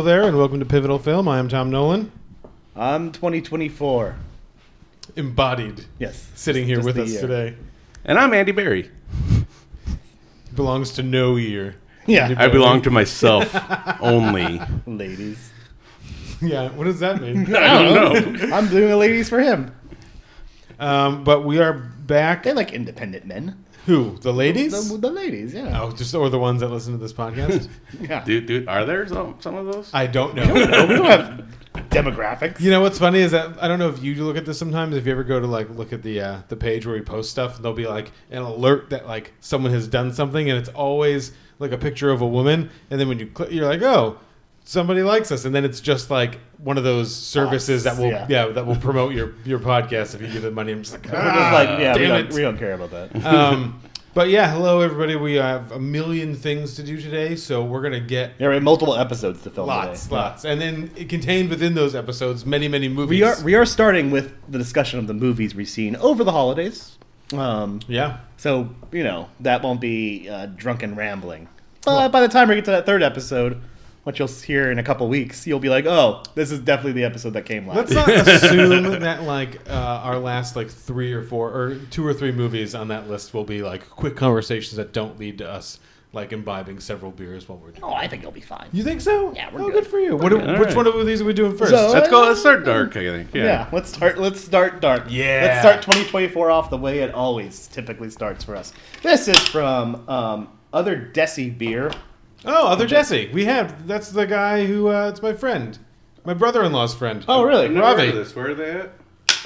Hello there, and welcome to Pivotal Film. I am Tom Nolan, I'm 2024. embodied, Yes. sitting here Just with the us year. today. And I'm Andy Barry. Belongs to no year. Yeah. I belong to myself only. Ladies. Yeah, what does that mean? I don't know. I'm doing a ladies for him. um, but we are back. They like independent men. Who? The ladies? The, the ladies, yeah. Oh, just or the ones that listen to this podcast? yeah. Dude, dude, are there some, some of those? I don't know. We don't have demographics. You know what's funny is that I don't know if you look at this sometimes. If you ever go to like look at the uh, the page where we post stuff, there'll be like an alert that like someone has done something, and it's always like a picture of a woman. And then when you click, you're like, oh, somebody likes us, and then it's just like one of those services Us, that will yeah. yeah. that will promote your your podcast if you give them money. I'm just like, We're just ah, like, yeah, we damn don't, it. we don't care about that. um, but yeah, hello everybody. We have a million things to do today, so we're gonna get There are multiple episodes to film lots, today. lots, and then contained within those episodes, many, many movies. We are we are starting with the discussion of the movies we've seen over the holidays. Um, yeah. so you know that won't be uh, drunken rambling. But by the time we get to that third episode, what you'll hear in a couple weeks, you'll be like, "Oh, this is definitely the episode that came last." Let's not assume that like uh, our last like three or four or two or three movies on that list will be like quick conversations that don't lead to us like imbibing several beers while we're doing. oh, I think you'll be fine. You think so? Yeah, we're oh, good. good for you. What? do- which right. one of these are we doing first? So- Let's go. Let's start dark. I think. Yeah. Yeah. let's start. Let's start dark. Yeah. let's start 2024 off the way it always typically starts for us. This is from um, other Desi beer. Oh, other Jesse. We have. That's the guy who. Uh, it's my friend, my brother-in-law's friend. Oh, really? I've never Ravi. heard of this. Where are they at?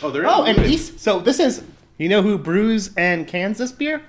Oh, they're. Oh, in and East. So this is. You know who brews and cans this beer?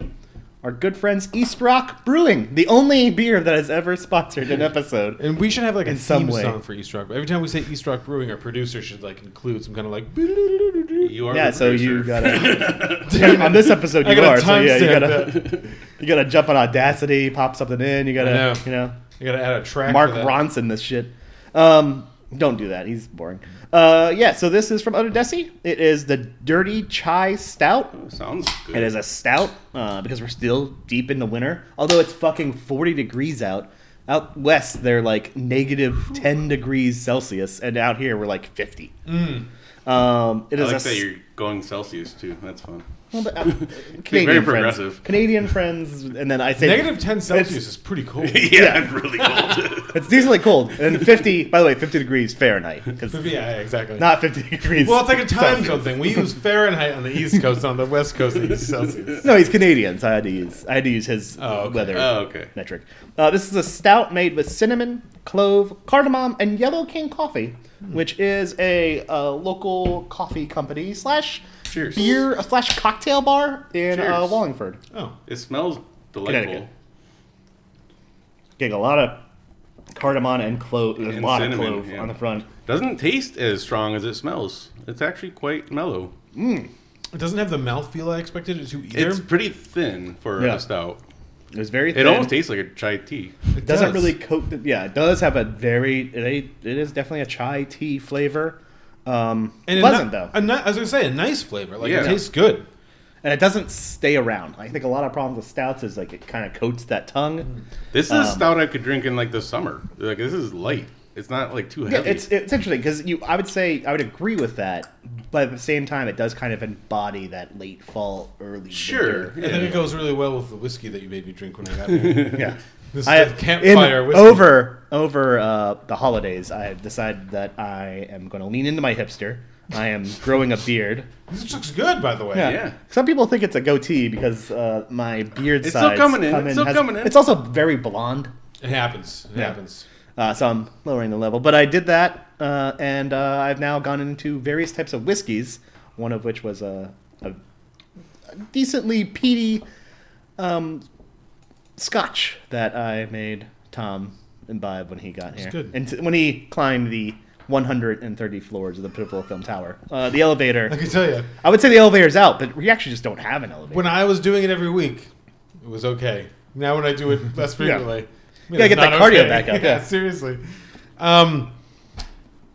Our good friends East Rock Brewing, the only beer that has ever sponsored an episode. And we should have like a In some theme way. song for East Rock. Every time we say East Rock Brewing, our producer should like include some kind of like. You are Yeah, the so you gotta on this episode you gotta are. So yeah, you gotta you gotta jump on Audacity, pop something in. You gotta I know. you know I gotta add a track. Mark. Ronson this shit. Um, don't do that. He's boring. Uh, yeah. So this is from Desi. It is the Dirty Chai Stout. Sounds good. It is a stout uh, because we're still deep in the winter. Although it's fucking 40 degrees out. Out west, they're like negative 10 degrees Celsius, and out here we're like 50. Um, it I is like a that you're going Celsius too. That's fun. Well, but, uh, Very Canadian friends. progressive. Canadian friends, and then I say Negative 10 Celsius is pretty cold. yeah, it's really cold. It's decently cold, and 50. By the way, 50 degrees Fahrenheit, because yeah, yeah, exactly. not 50 degrees. well, it's like a time Celsius. zone thing. We use Fahrenheit on the East Coast, on the West Coast, they use Celsius. No, he's Canadian, so I had to use I had to use his Oh, okay. weather oh, okay. metric. Uh, this is a stout made with cinnamon, clove, cardamom, and Yellow cane coffee, Hmm. which is a uh, local coffee company slash Cheers. beer slash cocktail bar in uh, Cheers. Wallingford. Oh, It smells delightful. Connecticut. Getting a lot of cardamom and clove, a And lot cinnamon, of clove yeah. on the front. Doesn't taste as strong as it smells. It's actually quite mellow. it doesn't have the mouthfeel I expected it to either. It's pretty thin for Yeah. a stout. It was very. Thin. It thin. almost tastes like a chai tea. It doesn't does. really coat. The, yeah, it does have a very. It, it is definitely a chai tea flavor. Um, and a pleasant ni- though, A ni- I was gonna say a nice flavor. Like Yeah. it tastes good. and it doesn't stay around. I think a lot of problems with stouts is like it kind of coats that tongue. This is Um, a stout I could drink in like the summer. Like this is light. It's not like too Yeah, heavy. it's it's interesting because you. I would say I would agree with that, but at the same time, it does kind of embody that late fall, early Sure, winter. I think it goes really well with the whiskey that you made me drink when I got here. Yeah. This is I the campfire in- whiskey. over over uh, the holidays. I have decided that I am going to lean into my hipster. I am growing a beard. This looks good, by the way. Yeah. Some people think it's a goatee because uh, my beard It's still sides coming in. come It's still coming in. It's also very blonde, It happens. It Yeah. happens. uh, so I'm lowering the level. But I did that, uh, and uh, I've now gone into various types of whiskeys. One of which was a, a, a decently peaty um, Scotch that I made Tom imbibe when he got here, good. and t- when he climbed the 130 floors of the Pivotal Film Tower. Uh, the elevator. I can tell you, I would say the elevator's out, but we actually just don't have an elevator. when I was doing it every week, it was okay. Now when I do it less frequently, You gotta get that cardio back up, yeah. seriously. Um,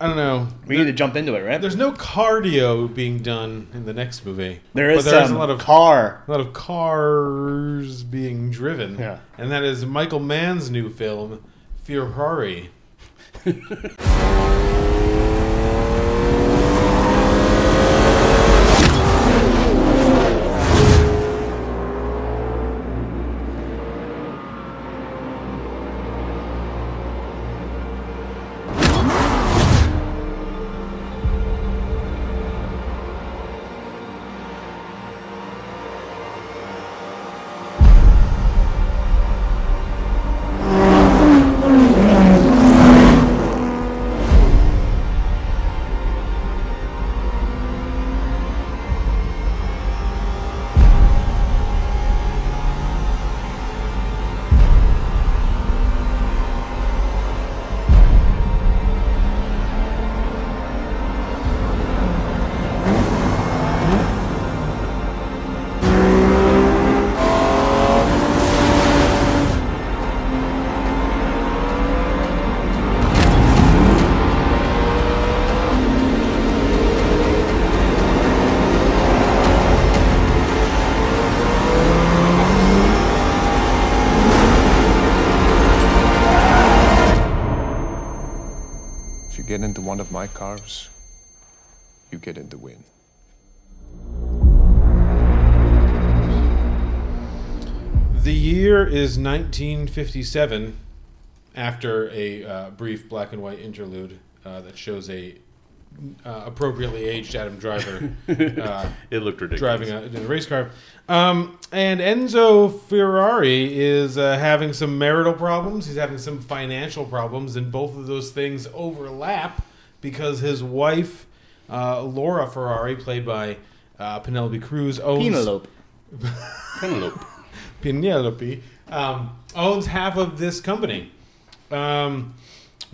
I don't know. we need to jump into it, right? There's no cardio being done in the next movie. There is, but there is a lot of car. a lot of cars being driven. Yeah. And that is Michael Mann's new film, Ferrari. into one of my cars, you get in the win. The year is 1957, after a uh, brief black and white interlude uh, that shows a uh, appropriately aged Adam Driver uh, It looked ridiculous. driving a, in a race car. Um, and Enzo Ferrari is uh, having some marital problems. He's having some financial problems, and both of those things overlap because his wife, uh, Laura Ferrari, played by uh, Penelope Cruz, owns Penelope. Penelope. Penelope um, owns half of this company, um,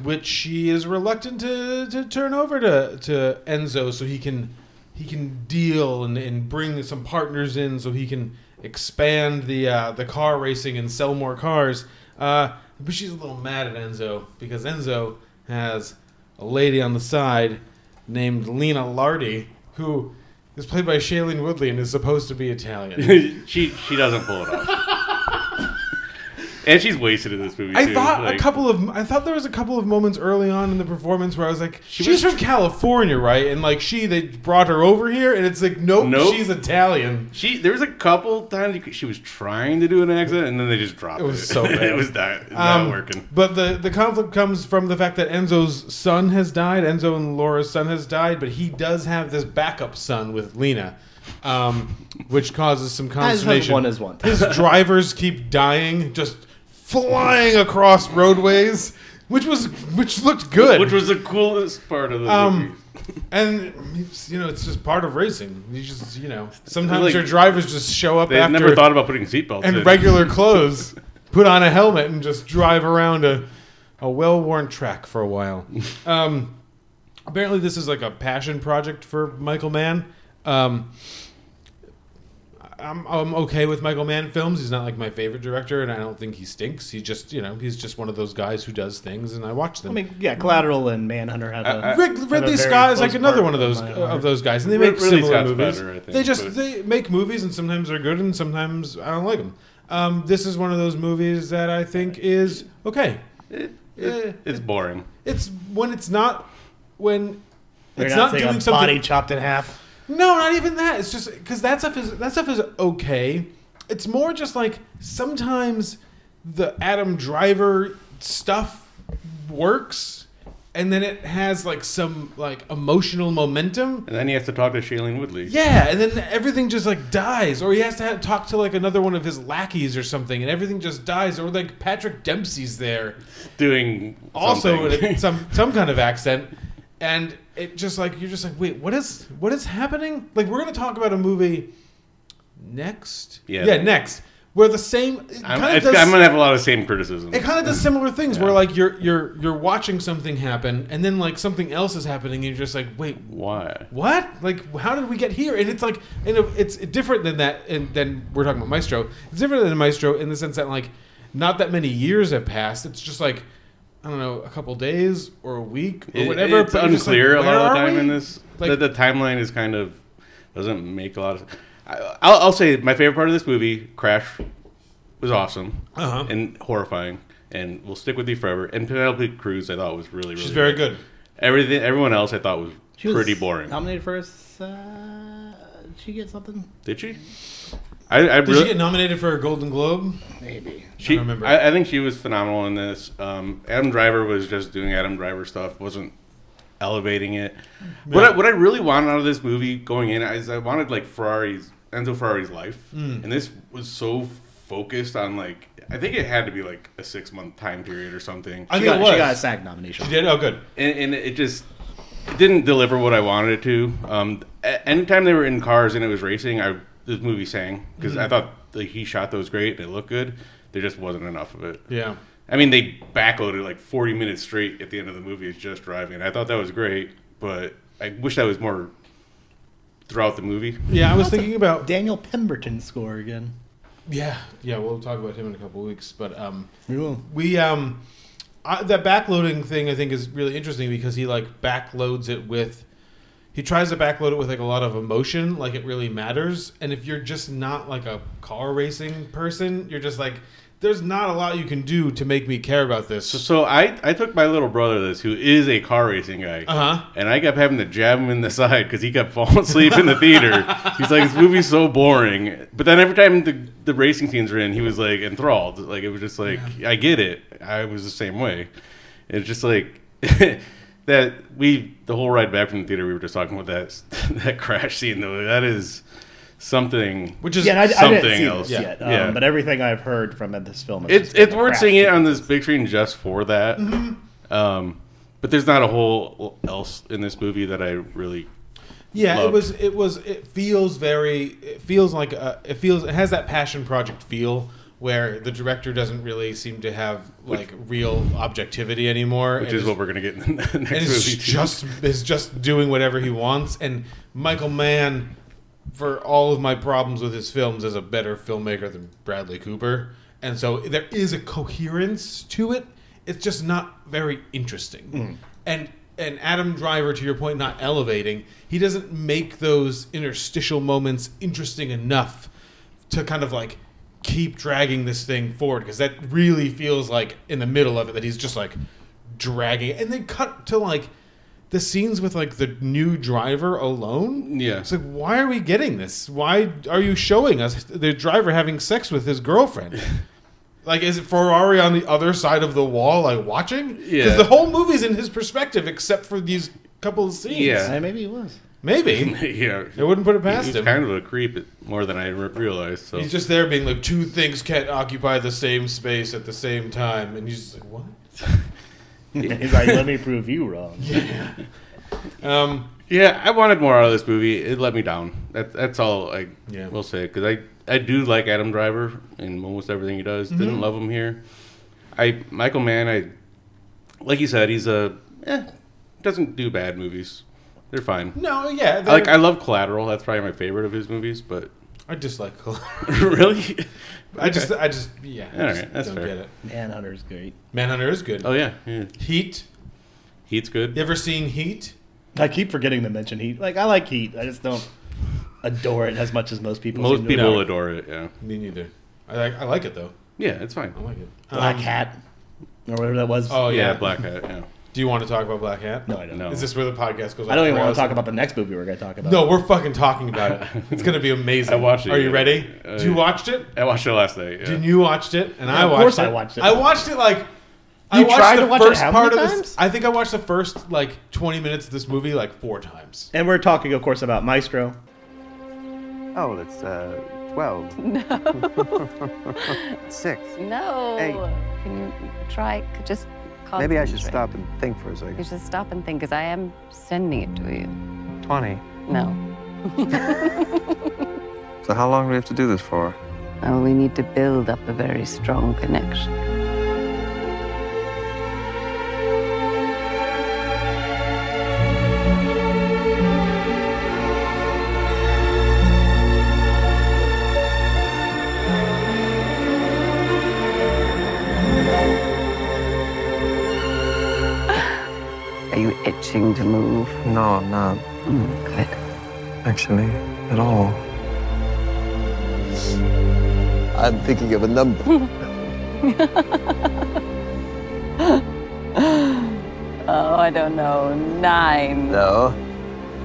which she is reluctant to, to turn over to, to Enzo so he can he can deal and, and bring some partners in so he can expand the uh, the car racing and sell more cars. Uh, but she's a little mad at Enzo because Enzo has a lady on the side named Lina Lardi who is played by Shailene Woodley and is supposed to be Italian. she she doesn't pull it off. and she's wasted in this movie. I too. thought Like, a couple of I thought there was a couple of moments early on in the performance where I was like, She she's was- from California, right? And like she, they brought her over here, and it's like, nope, Nope. she's Italian. She there was a couple times could- she was trying to do an accent and then they just dropped it. It was so bad. it was not, not Um, working. But the the conflict comes from the fact that Enzo's son has died. Enzo and Laura's son has died, but he does have this backup son with Lena, um, which causes some consternation. has one is one. His drivers keep dying, just flying across roadways, which was which looked good. Which was the coolest part of the movie. Um, and you know, it's just part of racing. You just, you know, sometimes Like- your drivers just show up They never thought about putting seatbelts and in. regular clothes, put on a helmet, and just drive around a a well-worn track for a while. Um, apparently, this is like a passion project for Michael Mann. Um, I'm, I'm okay with Michael Mann films. He's not like my favorite director, and I don't think he stinks. He just, you know, he's just one of those guys who does things, and I watch them. I mean, yeah, Collateral and Manhunter have I- a. Rid- had a Ridley very Scott is like another one of those my of those guys, and they make Ridley similar Scott's movies. better, I think, they just but- they make movies, and sometimes they're good, and sometimes I don't like them. Um, this is one of those movies that I think is okay. It- Eh, it- it's boring. It's when it's not when They're it's not, not, doing a something. body chopped in half. No, not even that. It's just because that stuff is that stuff is okay. It's more just like sometimes the Adam Driver stuff works, and then it has like some like emotional momentum. And then he has to talk to Shailene Woodley. Yeah, and then everything just like dies, or he has to have, talk to like another one of his lackeys or something, and everything just dies, or like Patrick Dempsey's there Doing also something. in some some kind of accent, and it just like you're just like, wait, what is what is happening? Like we're gonna talk about a movie next, Yeah. yeah, next, where the same I'm, does. I'm gonna have a lot of same criticism. it kind of does similar things Yeah. where like you're you're you're watching something happen and then like something else is happening and you're just like wait Why? what like how did we get here and it's like and it's different than that and then we're talking about maestro it's different than maestro in the sense that like not that many years have passed it's just like i don't know a couple days or a week or It- whatever It's but you're just like, unclear a lot of the time we? in this. Like- the, the timeline is kind of doesn't make a lot of. I, I'll, I'll say my favorite part of this movie, Crash, was awesome Uh-huh. and horrifying. and will stick with you forever. And Penelope Cruz, I thought was really, really She's very good. Everything, everyone else, I thought was She was pretty boring. Nominated for a. s- Uh, did she get something? Did she? I, I Did really, she get nominated for a Golden Globe? Maybe. She, I don't remember. I, I think she was phenomenal in this. Um, Adam Driver was just doing Adam Driver stuff, wasn't elevating it. What I, what I really wanted out of this movie going in is I wanted like Ferrari's Enzo Ferrari's life, Mm. and this was so focused on like I think it had to be like a six month time period or something, I She think got, it was. she got a SAG nomination. She did. Oh, good. and, and it just it didn't deliver what I wanted it to. Um, a- anytime they were in cars and it was racing, I this movie sang because Mm-hmm. I thought like, he shot those great and it looked good. There just wasn't enough of it. Yeah. I mean, they backloaded like 40 minutes straight at the end of the movie as just driving. I thought that was great, but I wish that was more throughout the movie. Yeah, I was thinking about. Daniel Pemberton score again. Yeah, yeah. We'll talk about him in a couple of weeks, but um, We will. we um, I, that backloading thing I think is really interesting because he like backloads it with. He tries to backload it with like a lot of emotion, like it really matters. And if you're just not like a car racing person, you're just like, there's not a lot you can do to make me care about this. So, so I, I took my little brother this, who is a car racing guy, Uh huh. and I kept having to jab him in the side because he kept falling asleep in the theater. He's like, this movie's so boring. But then every time the, the racing scenes were in, he was like enthralled. Like, it was just like, I get it. I was the same way. It's just like. that we the whole ride back from the theater we were just talking about that that crash scene though that is something Which is Yeah, and I, I something didn't see else. this yet. Um, Yeah. But everything I've heard from this film is it's it's worth crash. seeing it on this big screen just for that um but there's not a whole else in this movie that I really Yeah, it was. It was. It feels very. It feels like a, it feels. It has that passion project feel where the director doesn't really seem to have like real objectivity anymore, which is what we're gonna get in the next and too. just is just doing whatever he wants. And Michael Mann, for all of my problems with his films, is a better filmmaker than Bradley Cooper, and so there is a coherence to it. It's just not very interesting. Hmm. And and Adam Driver, to your point, not elevating. He doesn't make those interstitial moments interesting enough to kind of like keep dragging this thing forward because that really feels like in the middle of it that he's just like dragging it. and then cut to like the scenes with like the new driver alone Yeah. it's like why are we getting this why are you showing us the driver having sex with his girlfriend like is it ferrari on the other side of the wall like watching because Yeah. the whole movie's in his perspective except for these couple of scenes Yeah. Yeah, maybe he was. Maybe yeah I wouldn't put it past he's him kind of a creep more than I re- realized so He's just there being like two things can't occupy the same space at the same time, and he's just like, what? He's like, let me prove you wrong. Um, Yeah, I wanted more out of this movie. It let me down. That, that's all I Yeah. will say. Because I, I do like Adam Driver in almost everything he does. Mm-hmm. Didn't love him here. I Michael Mann. I like you said. He's a eh, doesn't do bad movies. They're fine. no, yeah, I like I love Collateral. That's probably my favorite of his movies. But I dislike. really, I just, I just, yeah. I All just right, that's don't fair. get it. Manhunter's great. Manhunter is good. oh yeah, yeah. Heat. Heat's good. You ever seen Heat? I keep forgetting to mention Heat. Like, I like Heat. I just don't adore it as much as most people. Most people No. adore it. Yeah, Me neither. I like, I like it though. yeah, it's fine. I like it. Black Um, Hat, or whatever that was. Oh yeah, yeah, Black Hat. Yeah. Do you want to talk about Black Hat? no, I don't. know. Is this where the podcast goes? I don't even the want to talk about the next movie we're going to talk about. No, we're fucking talking about it. It's gonna be amazing. I watched it, Are you yeah. ready? Uh, you watched it? I watched it last night. Yeah. And you watched it, and I of watched course it. I watched it. I watched it like. I You watched tried the to watch it first how part many of this. times? I think I watched the first like twenty minutes of this movie like four times. And we're talking, of course, about Maestro. Oh, well, it's uh, 12. Six. No. Hey. Can you try? Just Maybe I should stop and think for a second. You should stop and think, because I am sending it to you. 20. No. So how long do we have to do this for? Oh, we need to build up a very strong connection. Itching to move? No, I'm not Mm, good. actually at all. I'm thinking of a number. Oh, I don't know. Nine. No,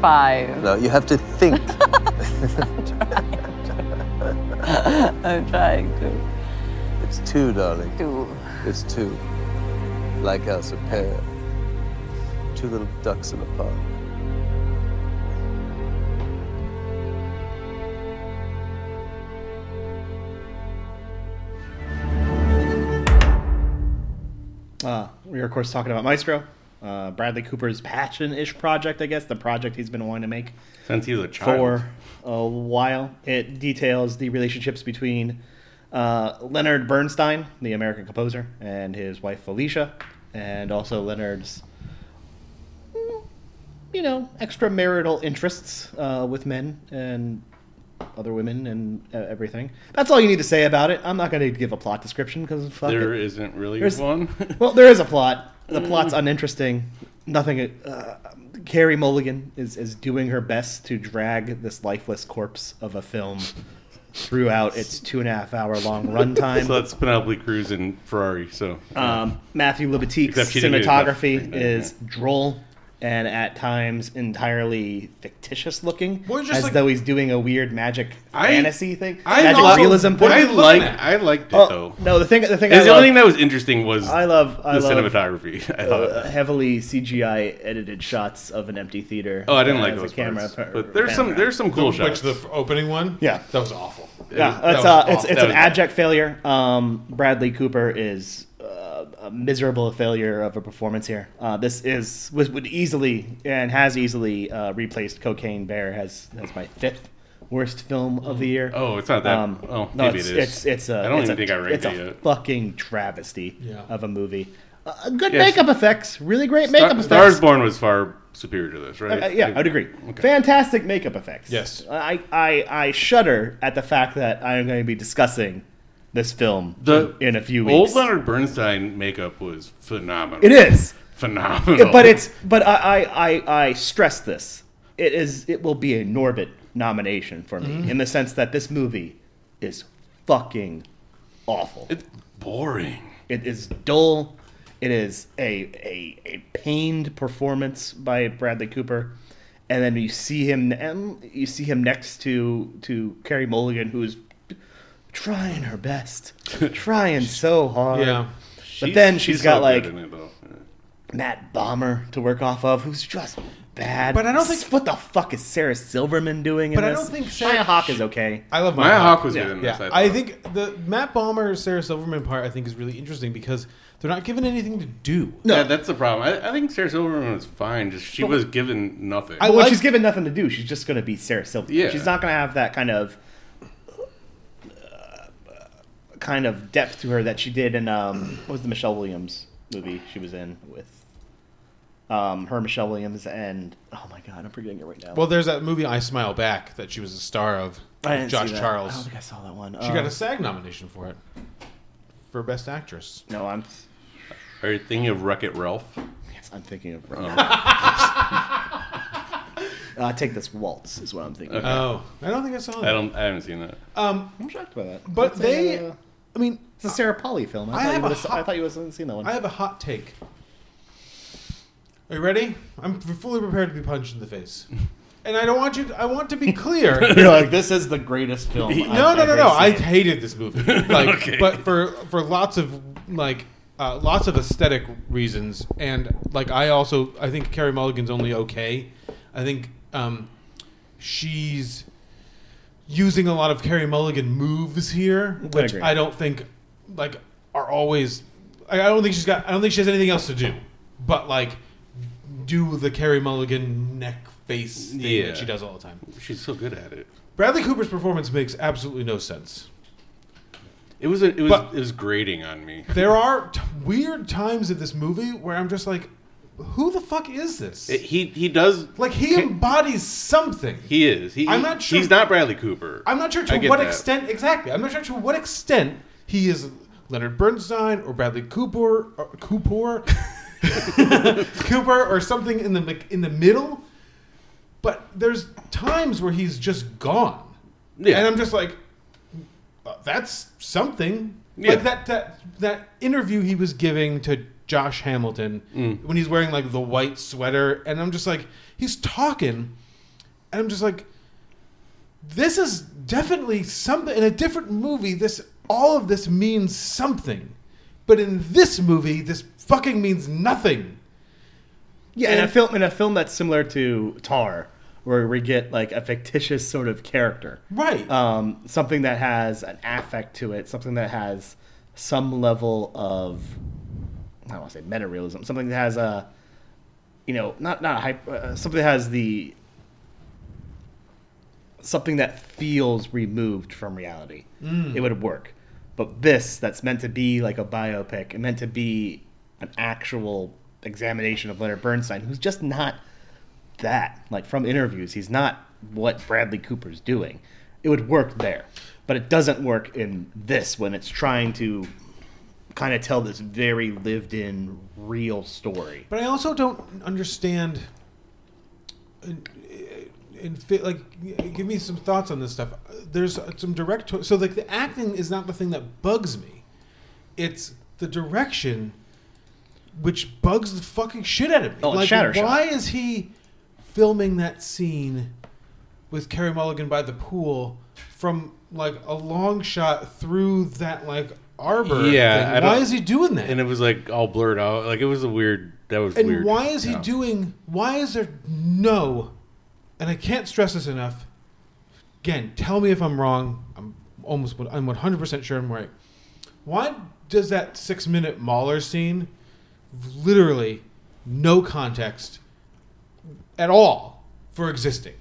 Five. no, you have to think. I'm trying to. it's two, darling. Two. It's two. Like us, a pair. Two little ducks in a pond. Uh, we are, of course, talking about Maestro, uh, Bradley Cooper's passion-ish project, I guess, the project he's been wanting to make Since he was a child. for a while. It details the relationships between uh, Leonard Bernstein, the American composer, and his wife Felicia, and also Leonard's, you know, extramarital interests uh, with men and other women and uh, everything. That's all you need to say about it. I'm not going to give a plot description because fuck There it. isn't really There's- one. Well, there is a plot. The plot's uninteresting. Nothing. Uh, Carey Mulligan is, is doing her best to drag this lifeless corpse of a film throughout its two and a half hour long runtime. so that's Penelope Cruz and Ferrari. So Um, Matthew Libatique's Except she didn't get cinematography enough. is droll and at times entirely fictitious looking, just as like- though he's doing a weird magic I- fantasy thing, I magic love- realism thing. I like. I liked it Oh, though. no, the thing, the thing, I the only thing that was interesting was I love, I the love cinematography. I uh, thought. heavily CGI edited shots of an empty theater. Oh, I didn't like those camera parts. per- But there's some there's some cool Which shots. the opening one? Yeah. that was awful. Yeah, That it's was uh, it's awful. it's That an was abject failure. Um, Bradley Cooper is a miserable failure of a performance here. Uh, this is was would easily and has easily uh, replaced Cocaine Bear as as my fifth worst film of the year. Oh, it's not that. Um, oh, no, maybe it's, it is. It's it's a. I don't it's even a, think I ranked It's a yet. fucking travesty Yeah. of a movie. Uh, good Yeah, makeup effects, really great Star, makeup effects. Stars Born was far superior to this, right? Uh, yeah, I'd agree. Okay. Fantastic makeup effects. Yes. I, I, I shudder at the fact that I am going to be discussing this film The in a few weeks. Old. Leonard Bernstein makeup was phenomenal. It is, phenomenal. but it's but I, I, I, I stress this. It is it will be a Norbit nomination for me Mm-hmm. in the sense that this movie is fucking awful. it's boring. It is dull. It is a, a, a pained performance by Bradley Cooper, and then you see him and you see him next to to Carey Mulligan, who's trying her best, trying so hard. Yeah. But then she's got, so like, good in it, though. Yeah. Matt Bomer to work off of, who's just bad. But I don't think- what the fuck is Sarah Silverman doing. But in I this? don't think Shia Sarah- Hawk is okay. I love Maya Hawke was Yeah. good in Yeah, this. I thought. think the Matt Bomer Sarah Silverman part I think is really interesting because they're not given anything to do. No. Yeah, that's the problem. I, I think Sarah Silverman was fine. Just she was given nothing. I well, like- she's given nothing to do. She's just going to be Sarah Silverman. Yeah. She's not going to have that kind of kind of depth to her that she did in um, what was the Michelle Williams movie she was in with um, her Michelle Williams and oh my god, I'm forgetting it right now. Well, there's that movie I Smile Back that she was a star of. I with didn't Josh see that. I don't think I saw that one. She Um, got a SAG nomination for it for Best Actress. no. I'm Are you thinking of Wreck It Ralph? yes, I'm thinking of. Oh. uh, take this waltz is what I'm thinking. Okay. Oh, I don't think I saw that. I don't. I haven't seen that. Um, I'm shocked by that. but It's a, they, uh, I mean, it's a Sarah Polley film. I, I thought, you a would've- hot- I thought you would seen that one. I have a hot take. Are you ready? I'm fully prepared to be punched in the face, and I don't want you. To, I want to be clear. You're like, this is the greatest film. no, I've no, no, ever no. I seen." hated this movie. Like, Okay. but for for lots of like uh, lots of aesthetic reasons, and like I also I think Carey Mulligan's only okay. I think um, she's using a lot of Carey Mulligan moves here, which agree. I don't think like are always. I I don't think she's got. I don't think she has anything else to do, but like do the Carey Mulligan neck face thing Yeah. that she does all the time. She's so good at it. Bradley Cooper's performance makes absolutely no sense. It was. A, it was. But- it was grating on me. There are t- weird times in this movie where I'm just like, who the fuck is this? It- he he does. like he embodies something. He is. He, I'm not sure- He's not Bradley Cooper. I'm not sure I to get what that. extent exactly. I'm not sure to what extent he is Leonard Bernstein or Bradley Cooper or Cooper Cooper or something in the in the middle. But there's times where he's just gone. Yeah. And I'm just like, uh, that's something. Yeah. Like that that that interview he was giving to Josh Hamilton Mm. when he's wearing like the white sweater, and I'm just like, he's talking, and I'm just like, this is definitely something in a different movie. This all of this means something, but in this movie, this fucking means nothing. Yeah, in a film in a film that's similar to Tar, where we get like a fictitious sort of character, Right. um, something that has an affect to it, something that has some level of I don't want to say meta realism, something that has a you know not not a hype, uh, something that has the something that feels removed from reality. It would work, but this that's meant to be like a biopic and meant to be an actual examination of Leonard Bernstein, who's just not that. Like from interviews, he's not what Bradley Cooper's doing. It would work there, but it doesn't work in this when it's trying to kind of tell this very lived-in, real story. But I also don't understand. In, in fit, like, give me some thoughts on this stuff. There's some direct. So, like, the acting is not the thing that bugs me. It's the direction, which bugs the fucking shit out of me. Oh, like, why is he filming that scene with Carey Mulligan by the pool from like a long shot through that like arbor? Yeah, thing? Why is he doing that? and it was like all blurred out. Like it was a weird. That was And weird. why is he Yeah. doing? Why is there no? And I can't stress this enough. Again, tell me if I'm wrong. I'm almost. I'm 100 percent sure I'm right. Why does that six minute Mahler scene, literally, no context at all for existing?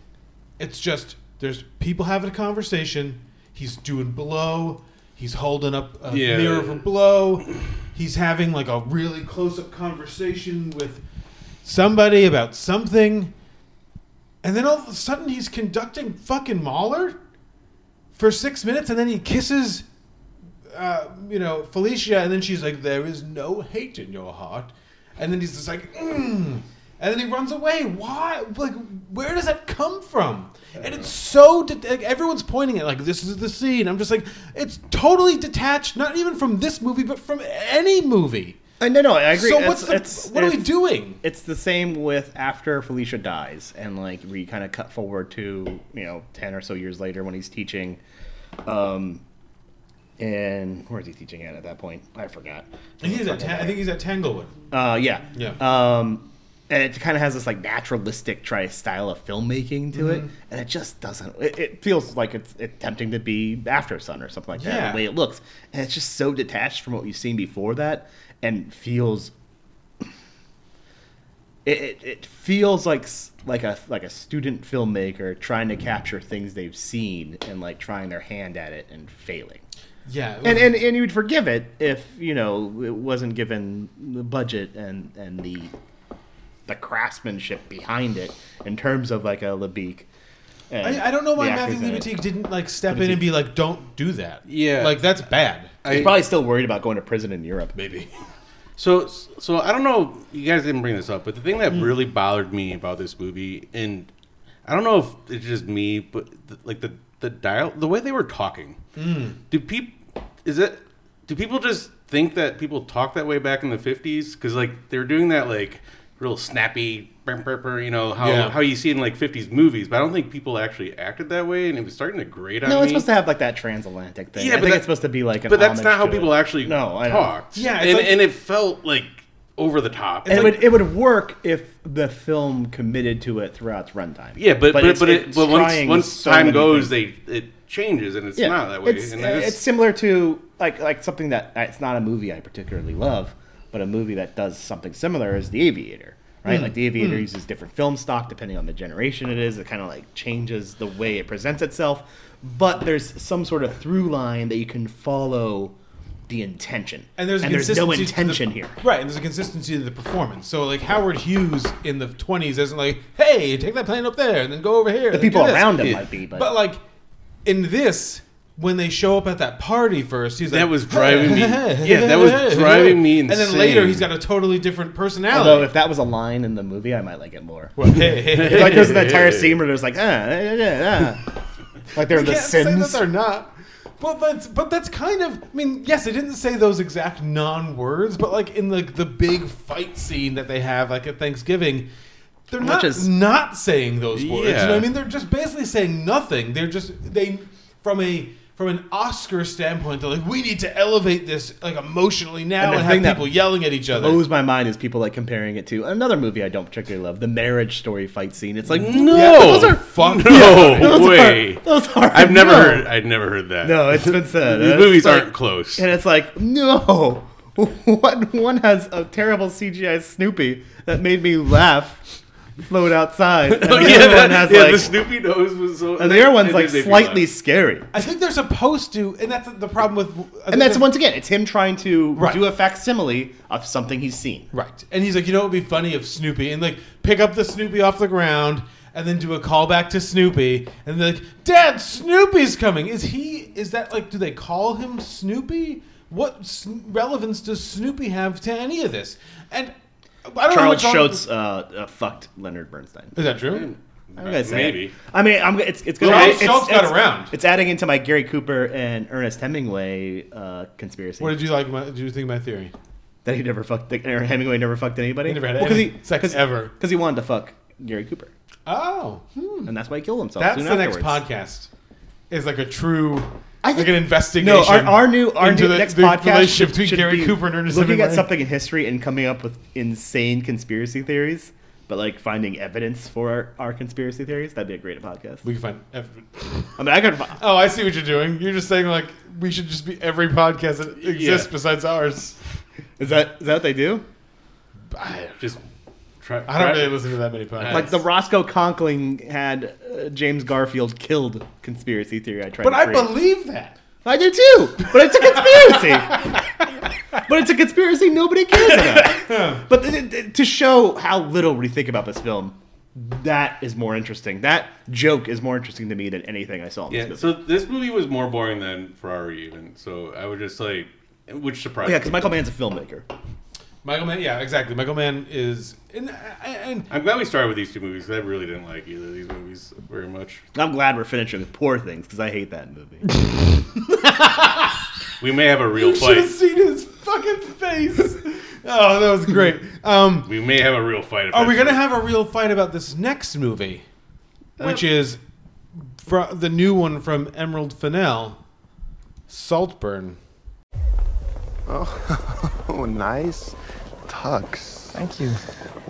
It's just there's people having a conversation. He's doing blow. He's holding up a Yeah. mirror for blow. He's having like a really close up conversation with somebody about something. And then all of a sudden he's conducting fucking Mahler for six minutes and then he kisses, uh, you know, Felicia and then she's like, there is no hate in your heart. And then he's just like, mm. And then he runs away. Why? Like, where does that come from? And it's so de- like, everyone's pointing at like this is the scene. I'm just like, it's totally detached, not even from this movie, but from any movie. Uh, no, no, I agree. So what's the, it's- what are we it's- doing? It's the same with after Felicia dies, and like we kind of cut forward to you know ten or so years later when he's teaching, um, and where is he teaching at at that point? I forgot. I think he's at, Ta- I think he's at Tanglewood. Uh, yeah, Yeah. Um, and it kind of has this like naturalistic try style of filmmaking to it, Mhm. and it just doesn't. It, it feels like it's attempting to be Aftersun or something like that. Yeah. The way it looks, and it's just so detached from what you've seen before that, and feels. It, it, it feels like like a like a student filmmaker trying to capture things they've seen and like trying their hand at it and failing. Yeah. And, and and you would forgive it if you know it wasn't given the budget and and the the craftsmanship behind it in terms of like a Libatique. and I, I don't know why Matthew actors. Libatique didn't like step in and be like, "Don't do that." Yeah. like that's bad. He's probably still worried about going to prison in Europe. Maybe. So, so I don't know. You guys didn't bring this up, but the thing that Mm. really bothered me about this movie, and I don't know if it's just me, but the, like the the dial, the way they were talking. Mm. Do people? Is it? Do people just think that people talk that way back in the fifties? Because like they were doing that like real snappy, you know how Yeah. how you see in like fifties movies. But I don't think people actually acted that way, and it was starting to grate on No, me. it's supposed to have like that transatlantic thing. Yeah, I but think that- it's supposed to be like. An but that's not how people it. actually No, I know. talked. Yeah, and, like- and it felt like over the top. And it would it would work if the film committed to it throughout its runtime. Yeah, but but it's- but, it, it's but once once so time goes, things. they it changes and it's not that way. It's, and I it's similar to like like something that it's not a movie I particularly love, but a movie that does something similar is The Aviator. Right, Mm. like The Aviator Mm. uses different film stock depending on the generation it is. It kind of like changes the way it presents itself, but there's some sort of through line that you can follow the intention. And there's, a no consistency to the- intention here. right? And there's a consistency to the performance. So like Howard Hughes in the 20s isn't like, "Hey, take that plane up there and then go over here." The people do this." around him might be, but, But like in this, when they show up at that party first, he's like, That like, was driving me- yeah, that was driving me insane. And then later, he's got a totally different personality. Although if that was a line in the movie, I might like it more. Well, hey, hey, hey, like there's an entire scene where there's like ah, ah, ah, ah. like they're You the can't say that they're not. But that's but that's kind of I mean yes they didn't say those exact non words but like in the the big fight scene that they have like at Thanksgiving they're not is- not saying those words you know what I mean they're just basically saying nothing they're just they from a from an Oscar standpoint they're like we need to elevate this like emotionally now And and, have people yelling at each other blows my mind is people like comparing it to another movie I don't particularly love, the Marriage Story fight scene. It's like No, Yeah, those are fuck- no those way. Are, those are I've never no. heard. I'd never heard that. No, it's been said. These movies like- aren't close. And it's like, no. One, one has a terrible CGI Snoopy that made me laugh float outside. And the Oh, other yeah, one has yeah, like, the Snoopy nose was so. and the other one's like did make me slightly scary. I think they're supposed to and that's the problem with I And that's once again, it's him trying to Right. do a facsimile of something he's seen. Right. And he's like, you know, it would be funny if Snoopy and like pick up the Snoopy off the ground and then do a callback to Snoopy and they're like, Dad, Snoopy's coming. Is he? Is that like? Do they call him Snoopy? What relevance does Snoopy have to any of this? And I don't Charles much Schulz uh, uh, fucked Leonard Bernstein. Is that true? I'm gonna say Maybe. it. I mean, I'm. It's it's gonna. Charles it's, Schulz it's, got around. It's adding into my Gary Cooper and Ernest Hemingway uh, conspiracy What did you like? My, did you think of my theory? that he never fucked. Or Hemingway never fucked anybody. He never had Well, 'cause any sex ever. Because he wanted to fuck Gary Cooper, Oh, and that's why he killed himself. that's soon the next podcast. Is like a true, I like think- an investigation. No, our, our new our new the, next the podcast relationship should, between should Gary be Cooper and Ernest looking at something in history and coming up with insane conspiracy theories, but like finding evidence for our, our conspiracy theories. That'd be a great podcast. We can find. ev- I mean, I could. fi- Oh, I see what you're doing. You're just saying like we should just be every podcast that exists Yeah. besides ours. Is that is that what they do? I, Just try. I don't really listen to that many podcasts. Like the Roscoe Conkling had uh, James Garfield killed conspiracy theory. I tried. but to I create. believe that. I do too. But it's a conspiracy. but it's a conspiracy nobody cares about. but th- th- to show how little we think about this film, that is more interesting. That joke is more interesting to me than anything I saw in Yeah. this movie. So this movie was more boring than Ferrari even. So I would just like, which surprised. yeah, because Michael Mann's a filmmaker. Michael Mann, yeah, exactly. Michael Mann is, and, and I'm glad we started with these two movies because I really didn't like either of these movies very much. I'm glad we're finishing with Poor Things because I hate that movie. We may have a real you should have seen his fucking face. oh, that was great. Um, We may have a real fight. are we gonna have a real fight about this next movie, which is fro- the new one from Emerald Fennell, Saltburn? Oh, nice tux. Thank you.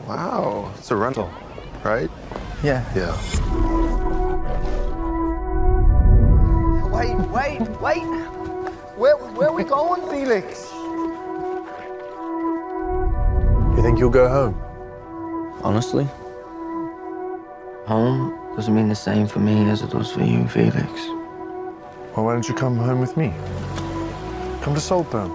Wow, it's a rental, right? Yeah. Yeah. Wait, wait, wait. Where, where are we going, Felix? You think you'll go home? Honestly, home doesn't mean the same for me as it does for you, Felix. Well, why don't you come home with me? Come to Saltburn.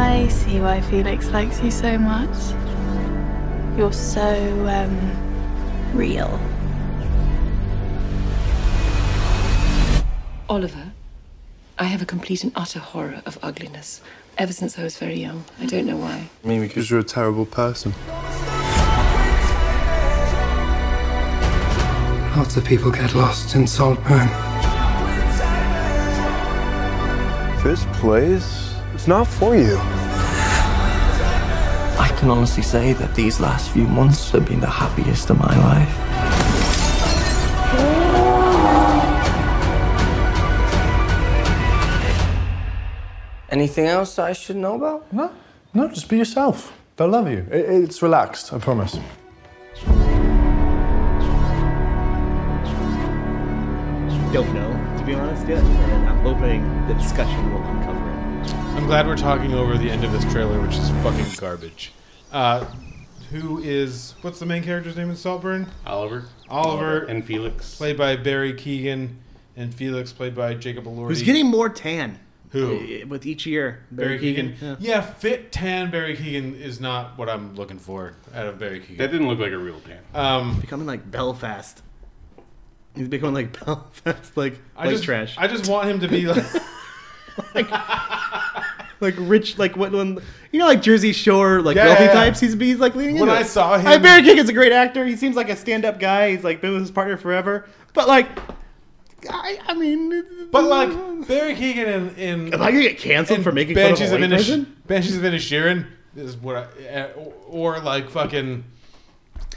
I see why Felix likes you so much. You're so, um, real. Oliver, I have a complete and utter horror of ugliness. Ever since I was very young. I don't know why. Maybe because you're a terrible person. Lots of people get lost in Saltburn. This place, it's not for you. I can honestly say that these last few months have been the happiest of my life. Anything else I should know about? No, no, just be yourself. They'll love you. It, it's relaxed, I promise. Don't know, to be honest, yet. And I'm hoping the discussion will uncover it. I'm glad we're talking over the end of this trailer, which is fucking garbage. Uh, who is what's the main character's name in Saltburn? Oliver. Oliver and Felix. played by Barry Keoghan, and Felix played by Jacob Elordi. Who's getting more tan? Who? uh, With each year. Barry Keoghan. Yeah. Yeah. fit tan Barry Keoghan is not what I'm looking for out of Barry Keoghan. That didn't look like a real tan. Um, Becoming like Belfast. He's becoming like Belfast, like I white just trash. I just want him to be like. like like rich, like what when you know, like Jersey Shore, like Yeah, wealthy yeah, yeah. types. He's he's like leaning in When into I it. saw I, him- Barry Keoghan's a great actor. He seems like a stand-up guy. He's like been with his partner forever. But like, I, I mean, But like Barry Keoghan in, in Am I gonna get canceled for making fun of a Banshees white Inish-? Banshees of Inisherin is what I, uh, or, like fucking.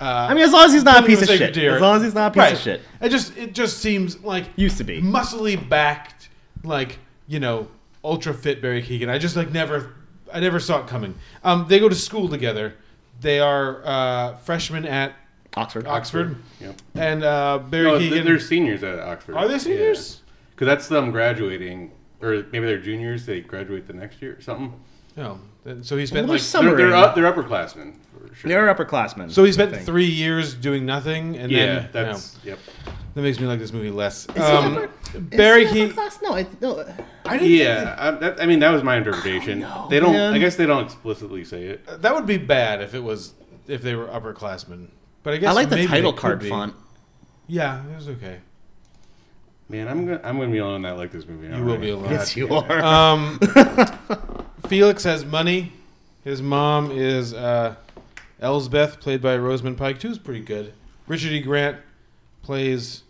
Uh, I mean, as long as he's not a piece of shit. Deer. As long as he's not a piece Right. of shit. It just it just seems like used to be muscly backed, like you know, ultra fit Barry Keoghan. I just like never, I never saw it coming. Um, they go to school together. They are uh, freshmen at Oxford. Oxford. Yep. And uh, Barry No, Keoghan. they're seniors at Oxford. Are they seniors? Because that's them graduating, or maybe they're juniors. They graduate the next year or something. No, then- so he spent Well, like there's They're, they're, up, they're upperclassmen. For sure. They're upperclassmen. So he spent think. three years doing nothing, and Yeah, then that's- you know, yep. That makes me like this movie less. Is he Um, upper- is Barry he class? No, I, no. I didn't Yeah, I, that, I mean that was my interpretation. they don't. man. I guess they don't explicitly say it. That would be bad if it was if they were upperclassmen. But I guess I like the title card be. font. Yeah, it was okay. Man, I'm gonna I'm gonna be alone that I like this movie. You will be alone. Yes, you are. Um, Felix has money. His mom is uh, Elspeth, played by Rosamund Pike, too. Is pretty good. Richard E. Grant plays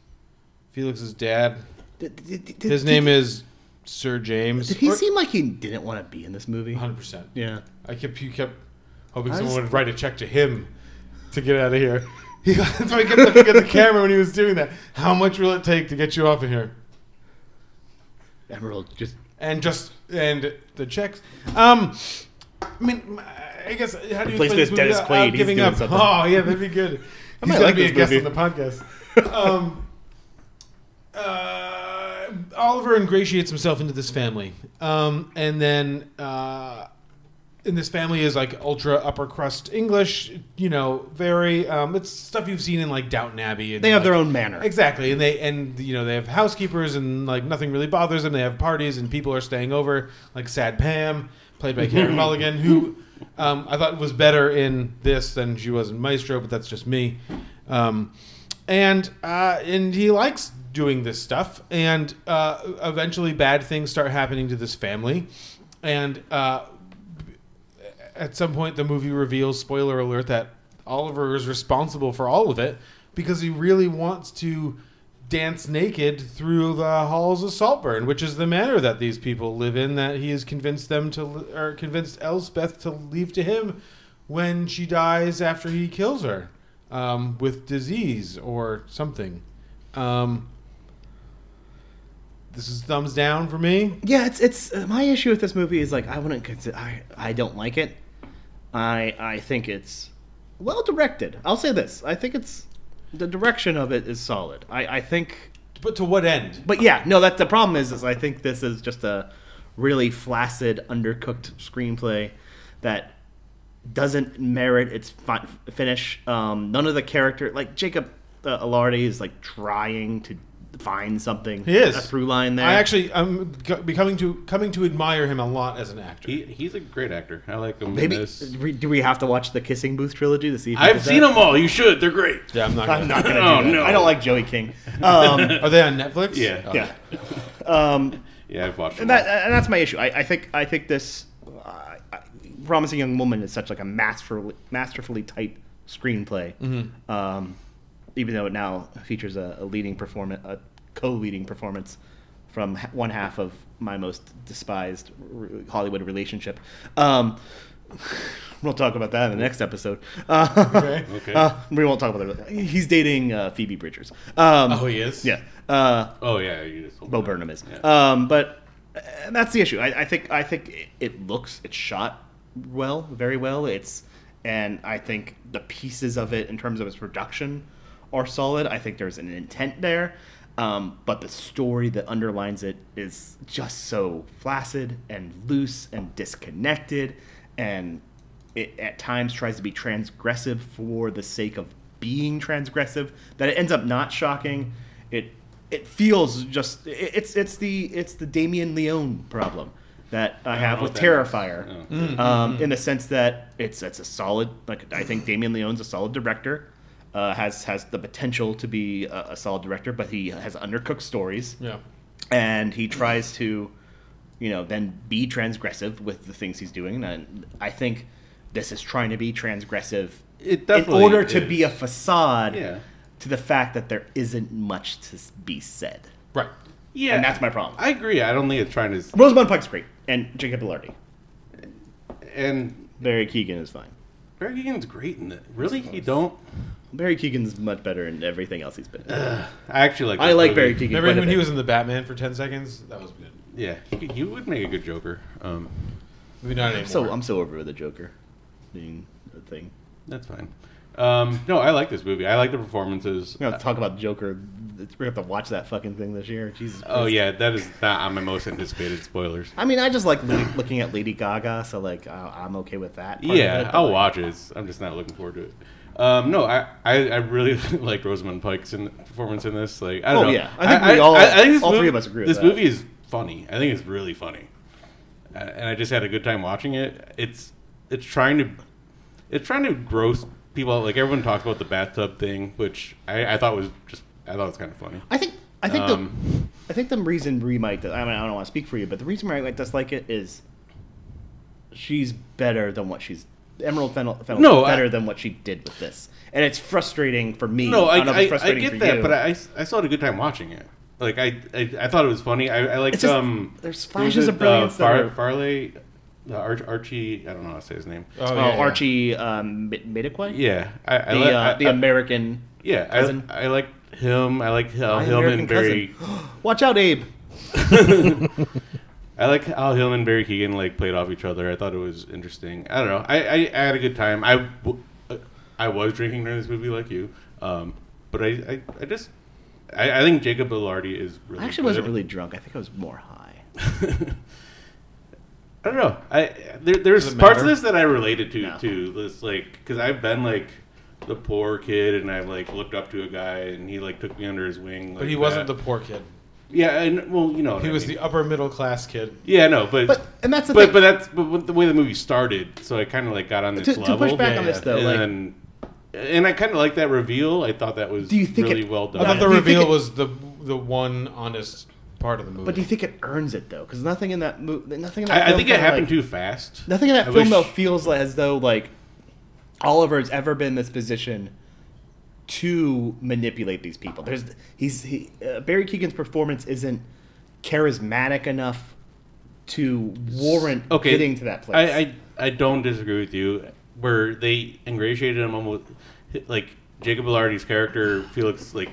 Felix's dad. Did- did- did- His name is Sir James. Did he Or- seem like he didn't want to be in this movie? 100%. Yeah. I kept you kept hoping I someone was- would write a check to him to get out of here. He, that's why he kept looking at the camera when he was doing that. How much will it take to get you off of here? Emerald just And just and the checks. Um, I mean, I guess how do you Replace explain this Dennis Quaid, he's giving doing up? something. Oh yeah, that'd be good. I He's might gonna like be a this guest movie. on the podcast. um, uh, Oliver ingratiates himself into this family, um, and then uh, and this family is like ultra upper crust English. You know, very um, it's stuff you've seen in like Downton Abbey. And, They have like- their own manner. exactly, and they and you know they have housekeepers and like nothing really bothers them. They have parties and people are staying over, like Sad Pam, played by Carey Mulligan, who um, I thought it was better in this than she was in Maestro, but that's just me. Um, and uh, and he likes doing this stuff, and uh, eventually bad things start happening to this family, and uh, at some point the movie reveals spoiler alert that Oliver is responsible for all of it because he really wants to dance naked through the halls of Saltburn, which is the manor that these people live in. That he has convinced them to, or convinced Elspeth to leave to him when she dies after he kills her um, with disease or something. Um, this is thumbs down for me. Yeah, it's it's uh, my issue with this movie is like I wouldn't consider I I don't like it. I I think it's well directed. I'll say this. I think it's the direction of it is solid. I I think But to what end? But yeah, no, that's the problem is, is I think this is just a really flaccid, undercooked screenplay that doesn't merit its fi- finish. Um, none of the character, like Jacob uh, Elordi, is like trying to find something. He is a through line there. I actually I'm becoming to coming to admire him a lot as an actor. He, he's a great actor. I like him. Maybe in this. do we have to watch the Kissing Booth trilogy to see? If I've seen that? them all. You should. They're great. Yeah, I'm not. I'm not gonna. Oh, do that. no. I don't like Joey King. Um, Are they on Netflix? Yeah. Oh. yeah. Um, Yeah, I've watched them. and that and that's my issue. I, I think I think this uh, promising young woman is such like a masterfully masterfully tight screenplay. Mhm. Um, even though it now features a, a leading performance, a co-leading performance from one half of my most despised r- Hollywood relationship. Um, we'll talk about that in the next episode. Uh, Okay. Okay. uh, we won't talk about that. He's dating uh, Phoebe Bridgers. Um, Oh, he is? Yeah. Uh, Oh yeah, you just Bo me. Burnham is. Yeah. Um, but uh, that's the issue. I, I think I think it, it looks it's shot well, very well. It's and I think the pieces of it in terms of its production are solid. I think there's an intent there. Um, but the story that underlines it is just so flaccid and loose and disconnected, and it at times tries to be transgressive for the sake of being transgressive. That it ends up not shocking. It it feels just it, it's it's the it's the Damien Leone problem that I I have know with what that is. Terrifier, Oh. Mm. um, in the sense that it's it's a solid like I think Damien Leone's a solid director. Uh, has has the potential to be a, a solid director, but he has undercooked stories Yeah. and he tries to, you know, then be transgressive with the things he's doing. And I think this is trying to be transgressive It in definitely order to be a facade Yeah. to the fact that there isn't much to be said. Right. Yeah, And that's my problem. I agree. I don't think it's trying to. Rosamund Pike's great, and Jacob Elordi. And Barry Keoghan is fine. Barry Keoghan's great in it. Really, you don't? Barry Keoghan's much better in everything else he's been. in. I actually like. I this like movie. Barry Keoghan. Remember quite a when he bit. was in the Batman for ten seconds? That was good. Yeah, he, could- he would make a good Joker. Um, Maybe not anymore. I'm so I'm so over with the Joker being a thing. that's fine. Um, no, I like this movie. I like the performances. We're gonna talk about Joker. We're gonna have to watch that fucking thing this year. Jesus. Oh Christ. yeah, that is not on my most anticipated spoilers. I mean, I just like li- looking at Lady Gaga, so like I- I'm okay with that. part of Yeah, it, but, I'll like, watch it. It's- I'm just not looking forward to it. Um, no, I, I, I really like Rosamund Pike's in, performance in this. Like, I don't Oh, know. yeah. I think we all- this all three of us agree with This movie is funny. I think it's really funny, and I just had a good time watching it. It's it's trying to it's trying to gross people. out. Like everyone talks about the bathtub thing, which I, I thought was just I thought it was kind of funny. I think I think Um, the I think the reason Brie might I mean I don't want to speak for you, but the reason Brie might dislike it is she's better than what she's Emerald Fennell, Fennel No, I- better than what she did with this, and it's frustrating for me. No, I, don't know I, it's I get for that, you. but I, I still had a good time watching it. Like I, I, I thought it was funny. I, I liked just- um. there's who was flashes of brilliance Uh, Far, Farley, uh, Arch, Archie. I don't know how to say his name. Oh, Oh, yeah, yeah. Archie um, Mi- Yeah, I, I the li- uh, I- the I- American Yeah, cousin. I, I like him. I like how My Hillman American Barry. Watch out, Abe. I like how Hillman and Barry Keoghan like played off each other. I thought it was interesting. I don't know. I, I, I had a good time. I, w- uh, I was drinking during this movie like you, um, but I, I, I just I, I think Jacob Elordi is really. I actually wasn't really drunk. I think I was more high. I don't know. I there, there's parts of this that I related to No. too. This like because I've been like the poor kid and I've like looked up to a guy and he like took me under his wing. But he wasn't that. the poor kid. Yeah. And well, you know, what He I was mean. the upper middle class kid. yeah. No, but But and that's the but thing. but that's but the way the movie started, so I kind of like got on this To- to level. push back Yeah, on this, though, and like- then, and I kind of like that reveal. I thought that was Do you think really it- well done. I thought the do you think reveal it- was the the one honest part of the movie. But do you think it earns it though? Because nothing in that movie, nothing in that I, I think it happened like- too fast. Nothing in that I film wish- though feels as though like Oliver's ever been in this position to manipulate these people. There's he's he, uh, Barry Keoghan's performance isn't charismatic enough to warrant okay, getting to that place. I, I I don't disagree with you. Where they ingratiated him almost like Jacob Elordi's character, Felix, like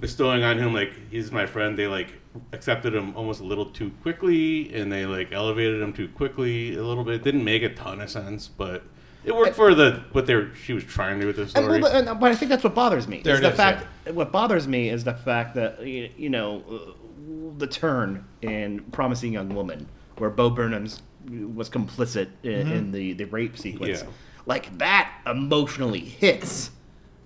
bestowing on him like he's my friend. They like accepted him almost a little too quickly, and they like elevated him too quickly a little bit. It didn't make a ton of sense, but it worked for the what they were, she was trying to do with the And, story. well, but, but I think that's what bothers me. There is it the is, fact what bothers me is the fact that you know uh, the turn in Promising Young Woman, where Bo Burnham's was complicit in, Mhm. in the the rape sequence, Yeah. like that emotionally hits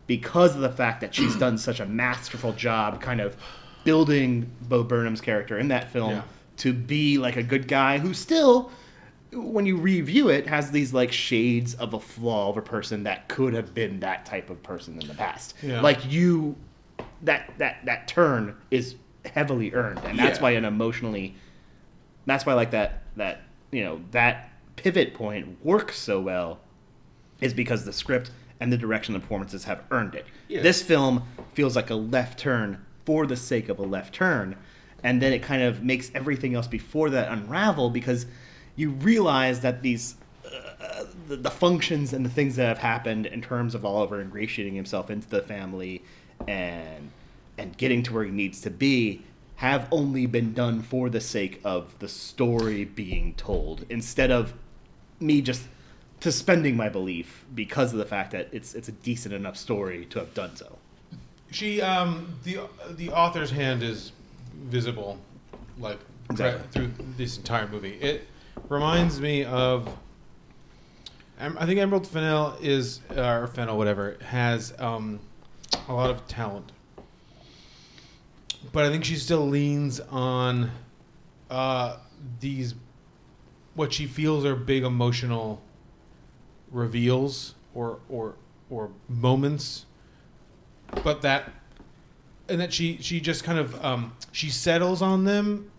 because of the fact that she's done such a masterful job, kind of building Bo Burnham's character in that film Yeah. to be like a good guy who still when you review it has these like shades of a flaw of a person that could have been that type of person in the past Yeah. like you that that that turn is heavily earned and that's Yeah. why an emotionally that's why like that that you know that pivot point works so well is because the script and the direction of the performances have earned it Yeah. this film feels like a left turn for the sake of a left turn and then it kind of makes everything else before that unravel because you realize that these uh, the, the functions and the things that have happened in terms of Oliver ingratiating himself into the family and and getting to where he needs to be have only been done for the sake of the story being told instead of me just suspending my belief because of the fact that it's it's a decent enough story to have done so. She um the the author's hand is visible, like Exactly. through this entire movie. It reminds me of. I think Emerald Fennell is uh, or Fennel whatever has um, a lot of talent, but I think she still leans on uh, these what she feels are big emotional reveals or or or moments but that and that she she just kind of um she settles on them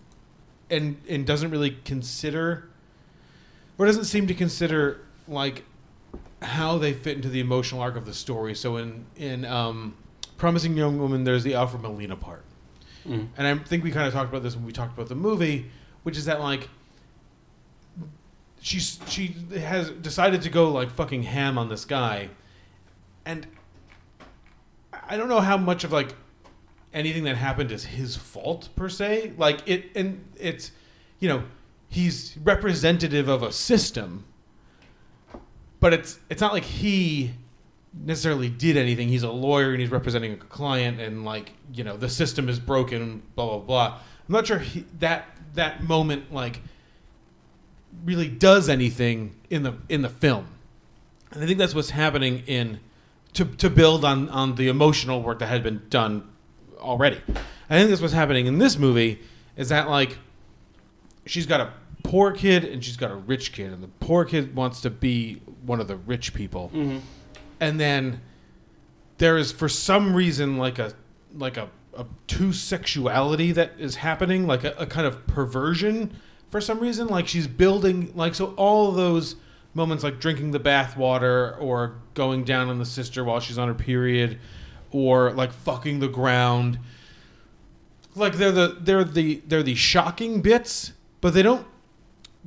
and and doesn't really consider or doesn't seem to consider like how they fit into the emotional arc of the story. So in in um, Promising Young Woman, there's the Alfred Molina part, Mhm. and I think we kind of talked about this when we talked about the movie, which is that like she's she has decided to go like fucking ham on this guy, and I don't know how much of like anything that happened is his fault per se. Like it, and it's you know he's representative of a system, but it's it's not like he necessarily did anything. He's a lawyer and he's representing a client, and like you know the system is broken. Blah blah blah. I'm not sure he, that that moment like really does anything in the in the film. And I think that's what's happening in to to build on on the emotional work that had been done already. I think that's what's happening in this movie is that like she's got a poor kid and she's got a rich kid and the poor kid wants to be one of the rich people. Mhm. And then there is for some reason like a like a, a two sexuality that is happening, like a, a kind of perversion for some reason. Like she's building like so all those moments like drinking the bath water or going down on the sister while she's on her period or like fucking the ground. Like they're the they're the they're the shocking bits, but they don't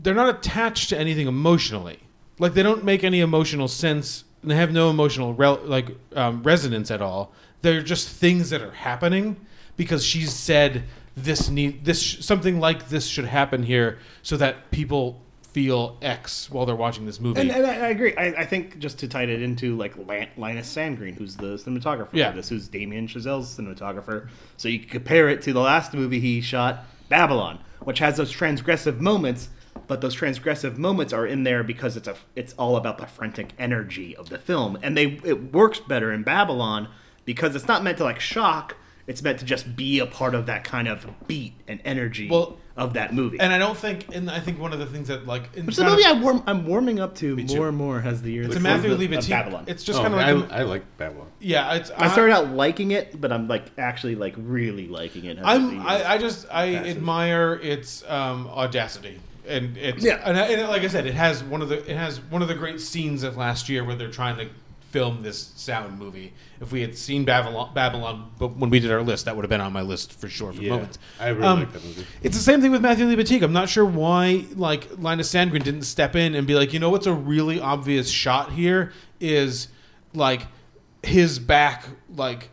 they're not attached to anything emotionally. Like they don't make any emotional sense. And they have no emotional rel- like um, resonance at all. They're just things that are happening because she's said this need this sh- something like this should happen here so that people feel X while they're watching this movie. And, and I, I agree. I, I think just to tie it into like Lan- Linus Sandgren, who's the cinematographer Yeah. for this, who's Damien Chazelle's cinematographer. So you compare it to the last movie he shot, Babylon, which has those transgressive moments, but those transgressive moments are in there because it's a it's all about the frantic energy of the film, and they it works better in Babylon because it's not meant to like shock. It's meant to just be a part of that kind of beat and energy Well, of that movie. and I don't think, and I think one of the things that like, in Which is a kind of- movie I'm, warm, I'm warming up to more and more as the years. It's a of Matthew the- Lee Babylon. it's just Oh, kinda like I, like Babylon. yeah, it's I started out liking it, but I'm like actually like really liking it. as I'm years I, I just I admire its um, audacity and it's Yeah. and, and like I said it has one of the it has one of the great scenes of last year where they're trying to film this sound movie. If we had seen Babylon, Babylon, but when we did our list, that would have been on my list for sure for Yeah, moments. I really Um, like that movie. It's the same thing with Matthew Lee Batiste. I'm not sure why like Linus Sandgren didn't step in and be like, you know, what's a really obvious shot here is like his back, like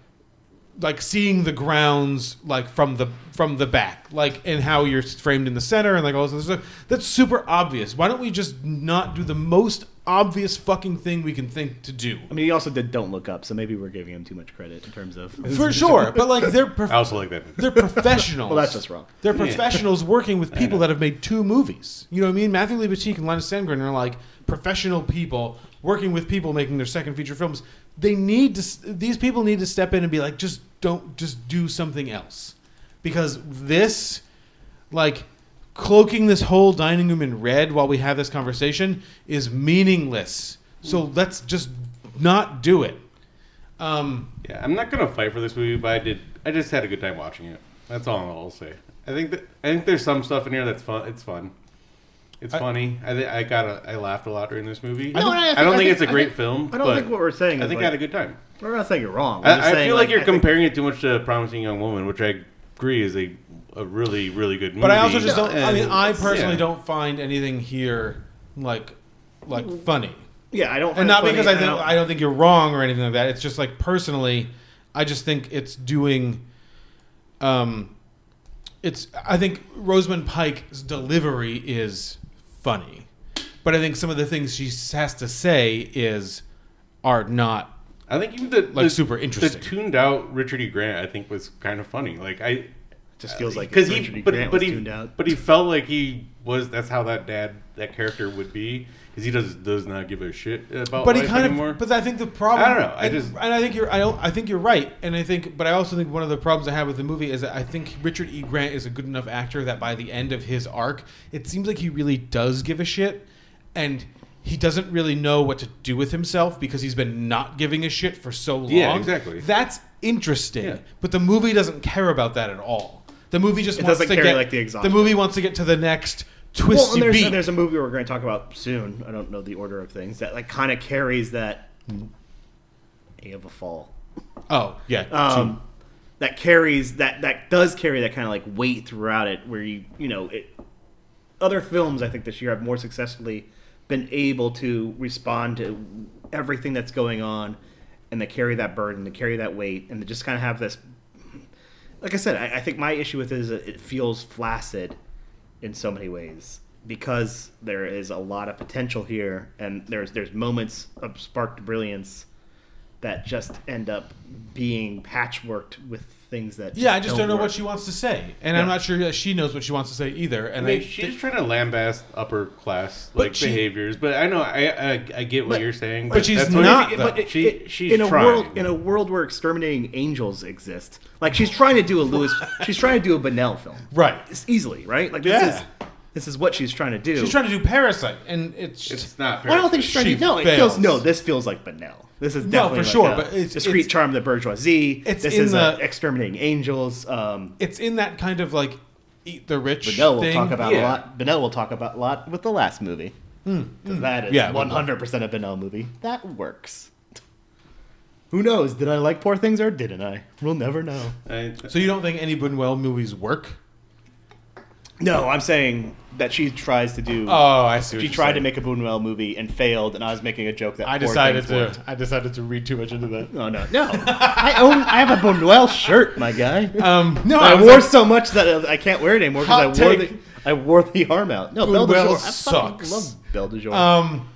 like seeing the grounds like from the from the back like and how you're framed in the center and like all this other stuff. That's super obvious. Why don't we just not do the most obvious fucking thing we can think to do? I mean, he also did Don't Look Up, so maybe we're giving him too much credit in terms of for sure but like they're prof- I also like that movie. they're professionals. Well, that's just wrong. they're professionals working with people that have made two movies. You know what I mean? Matthew Lee and Linus Sandgren are like professional people working with people making their second feature films they need to these people need to step in and be like just don't just do something else because this like cloaking this whole dining room in red while we have this conversation is meaningless so let's just not do it um Yeah, I'm not gonna fight for this movie, but I did. I just had a good time watching it. That's all I'll say. I think that I think there's some stuff in here that's fun. It's fun. It's I- funny. I think I got a, I laughed a lot during this movie. No, I, I think- don't I think, think- it's a great think- film. I don't but think what we're saying I think like- I had a good time. We're not saying you're wrong. We're I, just I saying, feel like, you're I think- comparing it too much to Promising Young Woman, which I agree is a a really really good movie. But I also just don't. I mean, I personally yeah. don't find anything here like like funny, Yeah, I don't. and not it because I think don't- I don't think you're wrong or anything like that. It's just like personally, I just think it's doing. Um, it's. I think Rosamund Pike's delivery is funny, but I think some of the things she has to say is are not. I think even the like the, super interesting. The tuned out Richard E. Grant, I think, was kind of funny. Like I Just feels uh, like because Richard he, E. but, Grant but was he, tuned out. but he felt like he was. That's how that dad, that character would be, because he does does not give a shit about. but he kind anymore. of. But I think the problem. I don't know. I and, just and I think you're. I don't. I think you're right. And I think, but I also think one of the problems I have with the movie is that I think Richard E. Grant is a good enough actor that by the end of his arc, it seems like he really does give a shit, and he doesn't really know what to do with himself because he's been not giving a shit for so long. Yeah, exactly. That's interesting. Yeah. But the movie doesn't care about that at all. The movie just It wants doesn't to carry, get like, the exhaustion. movie wants to get to the next Well, twisty and there's, beat. and there's a movie we're going to talk about soon. I don't know the order of things that like kind of carries that. a of a Fall. oh yeah, um, that carries that that does carry that kind of like weight throughout it where you you know it other films i think this year have more successfully been able to respond to everything that's going on and they carry that burden they carry that weight and they just kind of have this like i said i, I think my issue with it is that it feels flaccid in so many ways because there is a lot of potential here and there's there's moments of sparked brilliance that just end up being patchworked with things that yeah. I just don't know work. what she wants to say, and I'm not sure that she knows what she wants to say either. I And mean, they, she's trying to lambast upper class But like she- behaviors, but I know I I, I get what But- you're saying. but she's that's not, But. But it- she it- she's in a trying. world in a world where exterminating angels exist. Like she's trying to do a Lewis, she's trying to do a Buñuel film, right. It's easily, right? Like this Yeah. is this is what she's trying to do. She's trying to do Parasite, and it's It's not. Well, I don't think she's trying She to. No, it feels no. This feels like Buñuel. This is No, for like sure, a but it's- discreet it's- charm of the bourgeoisie. it's this in is the- exterminating angels. Um, it's in that kind of like eat the rich. Buñuel will thing. talk about Yeah. a lot. Buñuel will talk about a lot with the last movie. 'Cause that is Yeah, one hundred percent a Buñuel movie. That works. Who knows? Did I like Poor Things or didn't I? We'll never know. I, So you don't think any Buñuel movies work? No, I'm saying that she tries to do. Oh, I see. What she tried to make a Buñuel movie and failed, and I was making a joke that I decided to. worked. I decided to read too much into that. No, no, no. I own. I have a Buñuel shirt, my guy. Um, no, I, I wore like- so much that I can't wear it anymore because I wore take. the I wore the arm out. No, Belle Buñuel Jour. I sucks. love Belle de Jour. Um,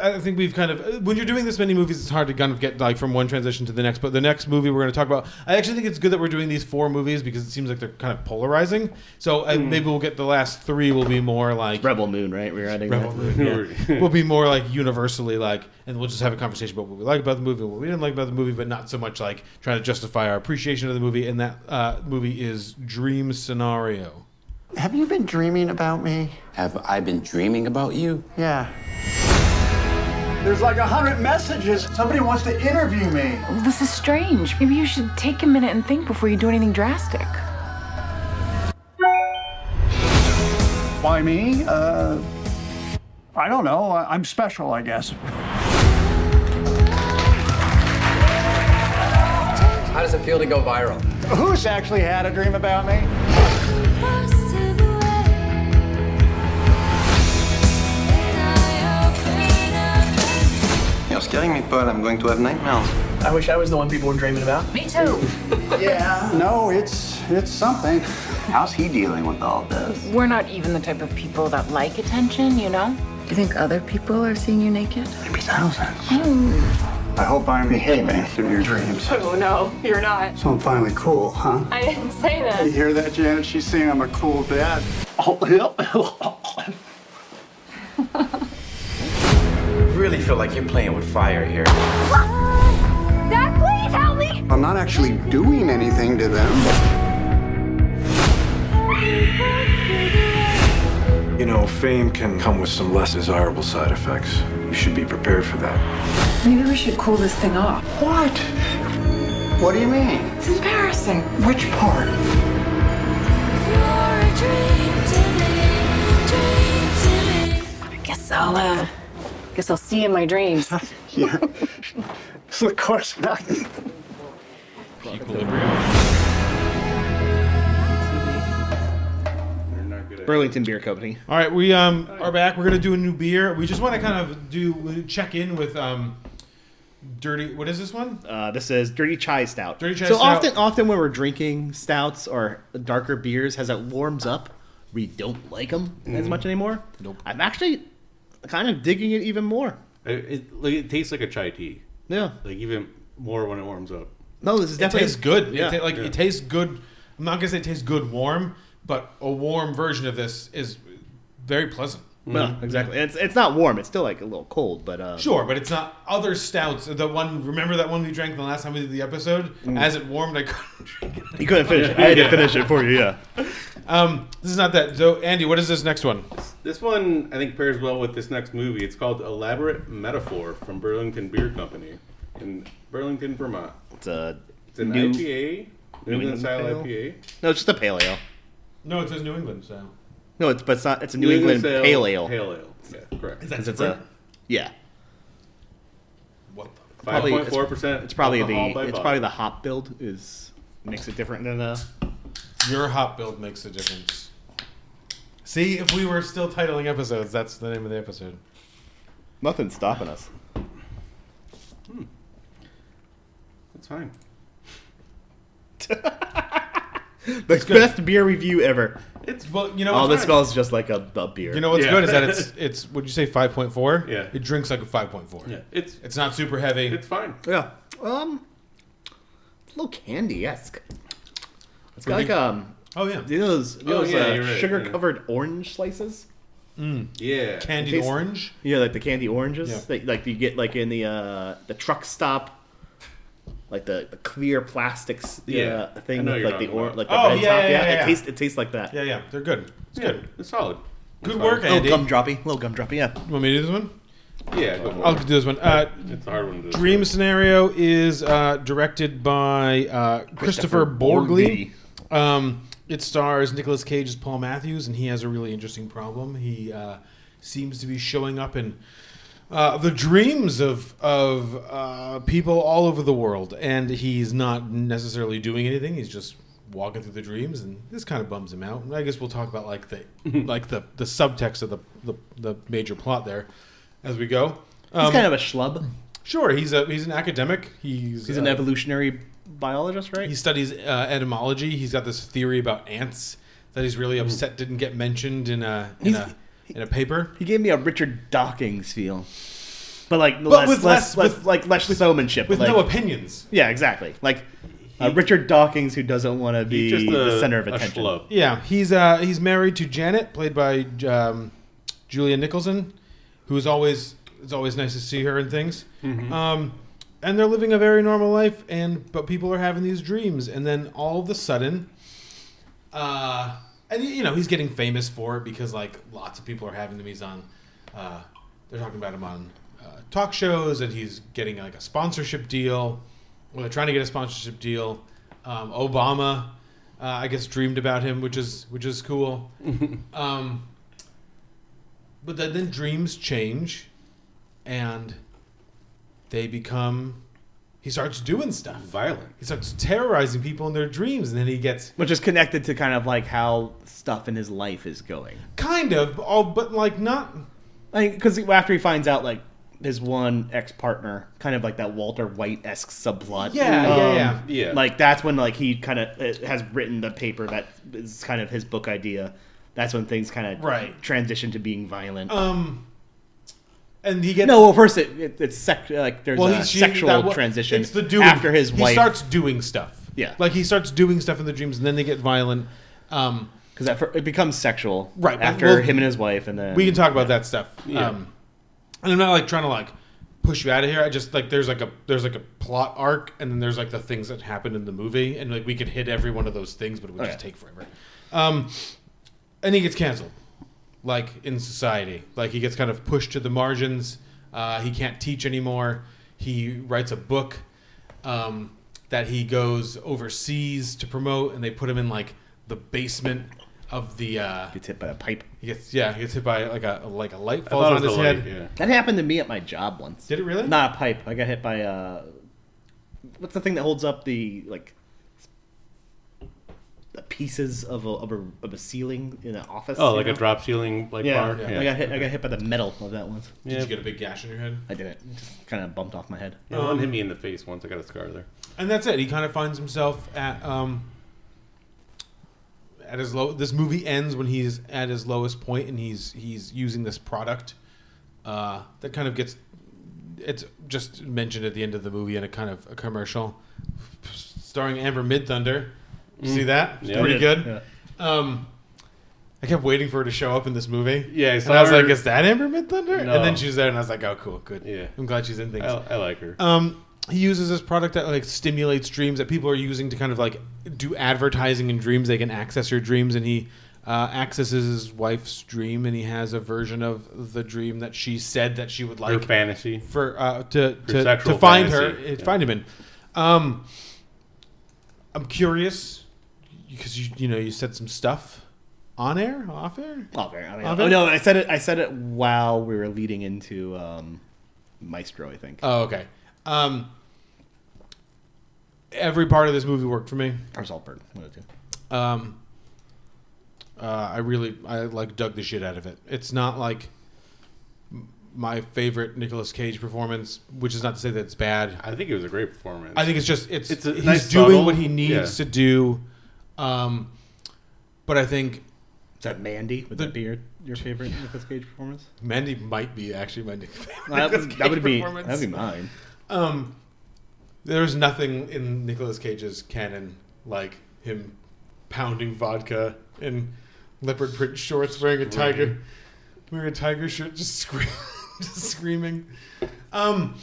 I think we've kind of when you're doing this many movies, it's hard to kind of get like from one transition to the next. But the next movie we're going to talk about, I actually think it's good that we're doing these four movies because it seems like they're kind of polarizing. So uh, maybe we'll get the last three will be more like Rebel Moon, right? We're adding Rebel that. Moon. Yeah. will be more like universally like, and we'll just have a conversation about what we like about the movie, what we didn't like about the movie, but not so much like trying to justify our appreciation of the movie. And that uh, movie is Dream Scenario. Have you been dreaming about me? Have I been dreaming about you? Yeah. There's like a hundred messages. Somebody wants to interview me. This is strange. Maybe you should take a minute and think before you do anything drastic. Why me? Uh, I don't know. I- I'm special, I guess. How does it feel to go viral? Who's actually had a dream about me? You're scaring me, Paul. I'm going to have nightmares. I wish I was the one people were dreaming about. Me too. Yeah. No, it's it's something. How's he dealing with all this? We're not even the type of people that like attention, you know? Do you think other people are seeing you naked? Maybe thousands. Oh. I hope I'm behaving through your dreams. Oh no, you're not. So I'm finally cool, huh? I didn't say that. You hear that, Janet? She's saying I'm a cool dad. Oh, really feel like you're playing with fire here. Dad, please help me! I'm not actually doing anything to them. You know, fame can come with some less desirable side effects. You should be prepared for that. Maybe we should cool this thing off. What? What do you mean? It's embarrassing. Which part? I guess I'll, uh, guess I'll see you in my dreams. yeah. So of course not. Burlington Beer Company. All right, we um are back. We're gonna do a new beer. We just want to kind of do check in with um dirty. What is this one? Uh, this is Dirty Chai Stout. Dirty Chai so Stout. often, often when we're drinking stouts or darker beers, as it warms up, we don't like them as Mhm. much anymore. Nope. I'm actually kind of digging it even more. It, it, like, it tastes like a chai tea. Yeah. Like even more when it warms up. No, this is It definitely tastes good. Yeah. It ta- like Yeah. it tastes good. I'm not gonna say it tastes good warm, but a warm version of this is very pleasant. No, exactly. It's it's not warm. It's still like a little cold, but uh, Sure, but it's not other stouts. The one, remember that one we drank the last time we did the episode? Mm. As it warmed, I couldn't drink it. You couldn't finish it. I had to finish it for you. Yeah. Um, this is not that. So, Andy, what is this next one? This one I think pairs well with this next movie. It's called Elaborate Metaphor from Burlington Beer Company in Burlington, Vermont. It's a It's an new- IPA. New England style pale? IPA? No, it's just a pale ale. No, it says New England style. No, it's but it's not. It's a New, England, style pale ale. Pale ale. Yeah, correct. Is that 'Cause it's a yeah. What? Probably- Five point four percent. It's probably the it's probably the hop build is makes it different than uh Your hop build makes a difference. See, if we were still titling episodes, that's the name of the episode. nothing's stopping us. That's fine. The best beer review ever. It's well, you know. Oh, this fine? smells just like a, a beer. You know what's Yeah. good is that it's it's. Would you say five point four? Yeah. It drinks like a five point four. Yeah, it's It's not super heavy. it's fine. Yeah. Um, it's a little candy esque. It's got like um. oh yeah. You know those, you know Oh, those yeah, uh, you're right, sugar yeah. covered orange slices? Mm. Yeah. Candied Tastes- orange. Yeah, like the candy oranges. Yeah. That, like you get like in the uh the truck stop. Like the, the clear plastics Yeah, uh, thing with you're like the or, like the Oh, red yeah, top. yeah, yeah, it yeah. tastes it tastes like that. Yeah, yeah, they're good. It's Yeah, good. It's solid. Good It's work, fine. Andy. Little gumdroppy, little gumdroppy. Yeah. You want me to do this one? Yeah, go for I'll do this one. Uh, It's a hard one to Dream Scenario is uh, directed by uh, Kristoffer, Borgli. Um, it stars Nicolas Cage as Paul Matthews, and he has a really interesting problem. He uh, seems to be showing up in uh, the dreams of of uh, people all over the world, and he's not necessarily doing anything. He's just walking through the dreams, and this kind of bums him out. I guess we'll talk about like the like the the subtext of the the, the major plot there as we go. He's Um, kind of a schlub. Sure, he's a he's an academic. He's He's an uh, evolutionary biologist, right? He studies uh, etymology. He's got this theory about ants that he's really upset didn't get mentioned in a in He's- a in a paper. He gave me a Richard Dawkins feel, but like But less, with less, less- less- with- like less showmanship, with like- no opinions. Yeah, exactly. Like uh, Richard Dawkins, who doesn't want to be just the center of attention. schlub. Yeah, he's uh he's married to Janet, played by um, Julia Nicholson, who is always it's always nice to see her and things. Um, and they're living a very normal life, and but people are having these dreams, and then all of a sudden, uh, and you know he's getting famous for it because like lots of people are having them. He's on, uh, they're talking about him on uh, talk shows, and he's getting like a sponsorship deal. Well, they're trying to get a sponsorship deal. Um, Obama, uh, I guess, dreamed about him, which is which is cool. um, but then, then dreams change, and they become. He starts doing stuff. Violent. He starts terrorizing people in their dreams, and then he gets Which is connected to kind of like how stuff in his life is going. kind of all, but like not. Like Because after he finds out, like his one ex partner, kind of like that Walter White esque subplot. Yeah, yeah, um, yeah. Yeah. Like that's when like he kind of has written the paper that is kind of his book idea. That's when things kind of Right. transition to being violent. Um, and he gets no, well, first it, it, it's sec- like there's well, a he's sexual that transition It's the doing after his wife. he starts doing stuff. Yeah. like he starts doing stuff in the dreams, and then they get violent. Um, because it becomes sexual Right, after we'll- him and his wife, and then we can talk about that stuff. Yeah. Um, and I'm not like trying to like push you out of here. I just like there's like a there's like a plot arc, and then there's like the things that happen in the movie, and like we could hit every one of those things, but it would just take forever. Um, and he gets canceled, like in society. Like he gets kind of pushed to the margins. Uh, he can't teach anymore. He writes a book um, that he goes overseas to promote, and they put him in like the basement of the. Uh, gets hit by a pipe. he gets yeah, he gets hit by like a like a light I falls thought on his was head. light, yeah. That happened to me at my job once. Did it really? Not a pipe. I got hit by uh what's the thing that holds up the like the pieces of a of a, of a ceiling in an office? Oh, you like a drop ceiling like yeah, bar. I got hit. I got hit by the metal of that once. Did Yeah. you get a big gash in your head? I didn't. It just kind of bumped off my head. Yeah, one hit me in the face once. I got a scar there. And that's it. He kind of finds himself at um at his low. This movie ends when he's at his lowest point, and he's he's using this product uh, that kind of gets. It's just mentioned at the end of the movie in a kind of a commercial starring Amber Midthunder. See Mm. that? It's Yeah. pretty I did, good. Um, I kept waiting for her to show up in this movie. Yeah, I and I was her- like, "Is that Amber Midthunder?" No. And then she was there, and I was like, "Oh, cool, good. Yeah. I'm glad she's in things." I, I like her. Um, he uses this product that like stimulates dreams that people are using to kind of like do advertising in dreams. They can access your dreams, and he uh, accesses his wife's dream, and he has a version of the dream that she said that she would like her fantasy. for uh, to Her to, sexual to find fantasy, her, yeah. find him in. Um, I'm curious because you you know you said some stuff on air, off air, off air. I mean, Off oh air? no, I said it. I said it while we were leading into um, Maestro. I think. Oh, okay. Um, every part of this movie worked for me. Or Saltburn. One of two. Um, uh, I really I like dug the shit out of it. It's not like my favorite Nicolas Cage performance, which is not to say that it's bad. I think it was a great performance. I think it's just it's, It's a he's nice doing subtle- what he needs yeah. to do. Um, but I think Is that Mandy? Would that be your, your favorite Nicolas Cage performance? Mandy might be actually my favorite. That that would be- performance. that'd be mine. Um, there's nothing in Nicolas Cage's canon like him pounding vodka in leopard print shorts, wearing a tiger, wearing a tiger shirt, just scream, just screaming. Um,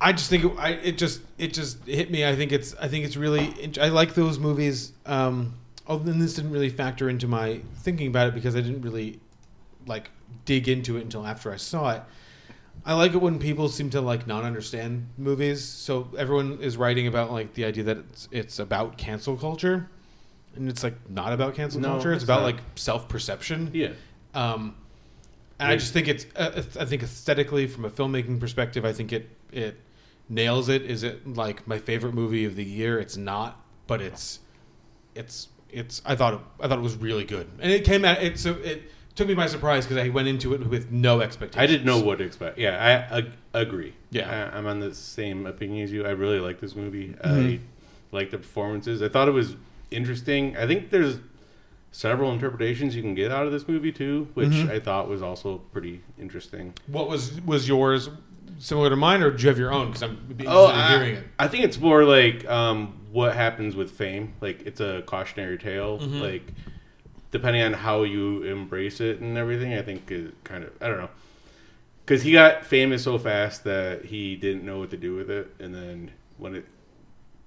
I just think it, I, it just it just hit me. I think it's I think it's really I like those movies. Um, although this didn't really factor into my thinking about it because I didn't really like dig into it until after I saw it. I like it when people seem to like not understand movies. So everyone is writing about like the idea that it's it's about cancel culture, and it's like not about cancel No, culture. It's it's about not. like self perception. Yeah. Um, and I just think it's uh, I think aesthetically from a filmmaking perspective, I think it it nails it. Is it like my favorite movie of the year? It's not, but it's it's it's I thought it, I thought it was really good, and it came out. It so it took me by surprise because I went into it with no expectations. I didn't know what to expect. Yeah, I ag- agree. Yeah. I, I'm on the same opinion as you. I really like this movie. Mhm. I like the performances. I thought it was interesting. I think there's several interpretations you can get out of this movie too, which Mhm. I thought was also pretty interesting. What was was yours similar to mine, or do you have your own? Because I'm Oh, I, hearing it. I think it's more like um, what happens with fame. Like it's a cautionary tale. Mhm. Like depending on how you embrace it and everything, I think it kind of I don't know. Because he got famous so fast that he didn't know what to do with it, and then when it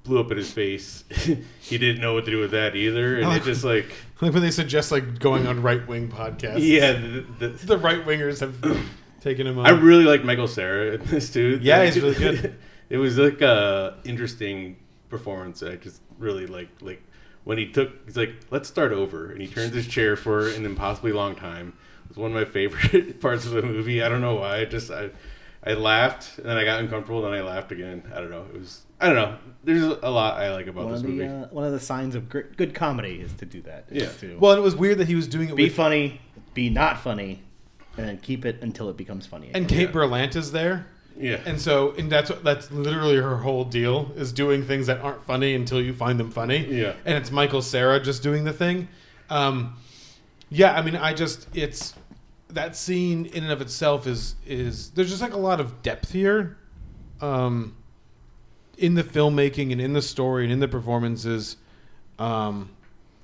blew up in his face, he didn't know what to do with that either, and it just like like when they suggest like going on right wing podcasts. Yeah, the, the, the right wingers have taken him on. I really like Michael Cera in this too. Yeah, Like, he's really good. it was like a interesting performance. I just really like like when he took. He's like, "Let's start over," and he turns his chair for an impossibly long time. It was one of my favorite parts of the movie. I don't know why. I just I I laughed and then I got uncomfortable and then I laughed again. I don't know. It was I don't know. There's a lot I like about One this the movie. uh, one of the signs of gr- good comedy is to do that. Yeah. To Well, and it was weird that he was doing it be with funny, be not funny, and then keep it until it becomes funny. and again. Kate Berlant's there. Yeah. And so, and that's what that's literally her whole deal is doing things that aren't funny until you find them funny. Yeah. And it's Michael Cera just doing the thing. Um, yeah, I mean, I just it's that scene in and of itself is is there's just like a lot of depth here, um, in the filmmaking and in the story and in the performances, um,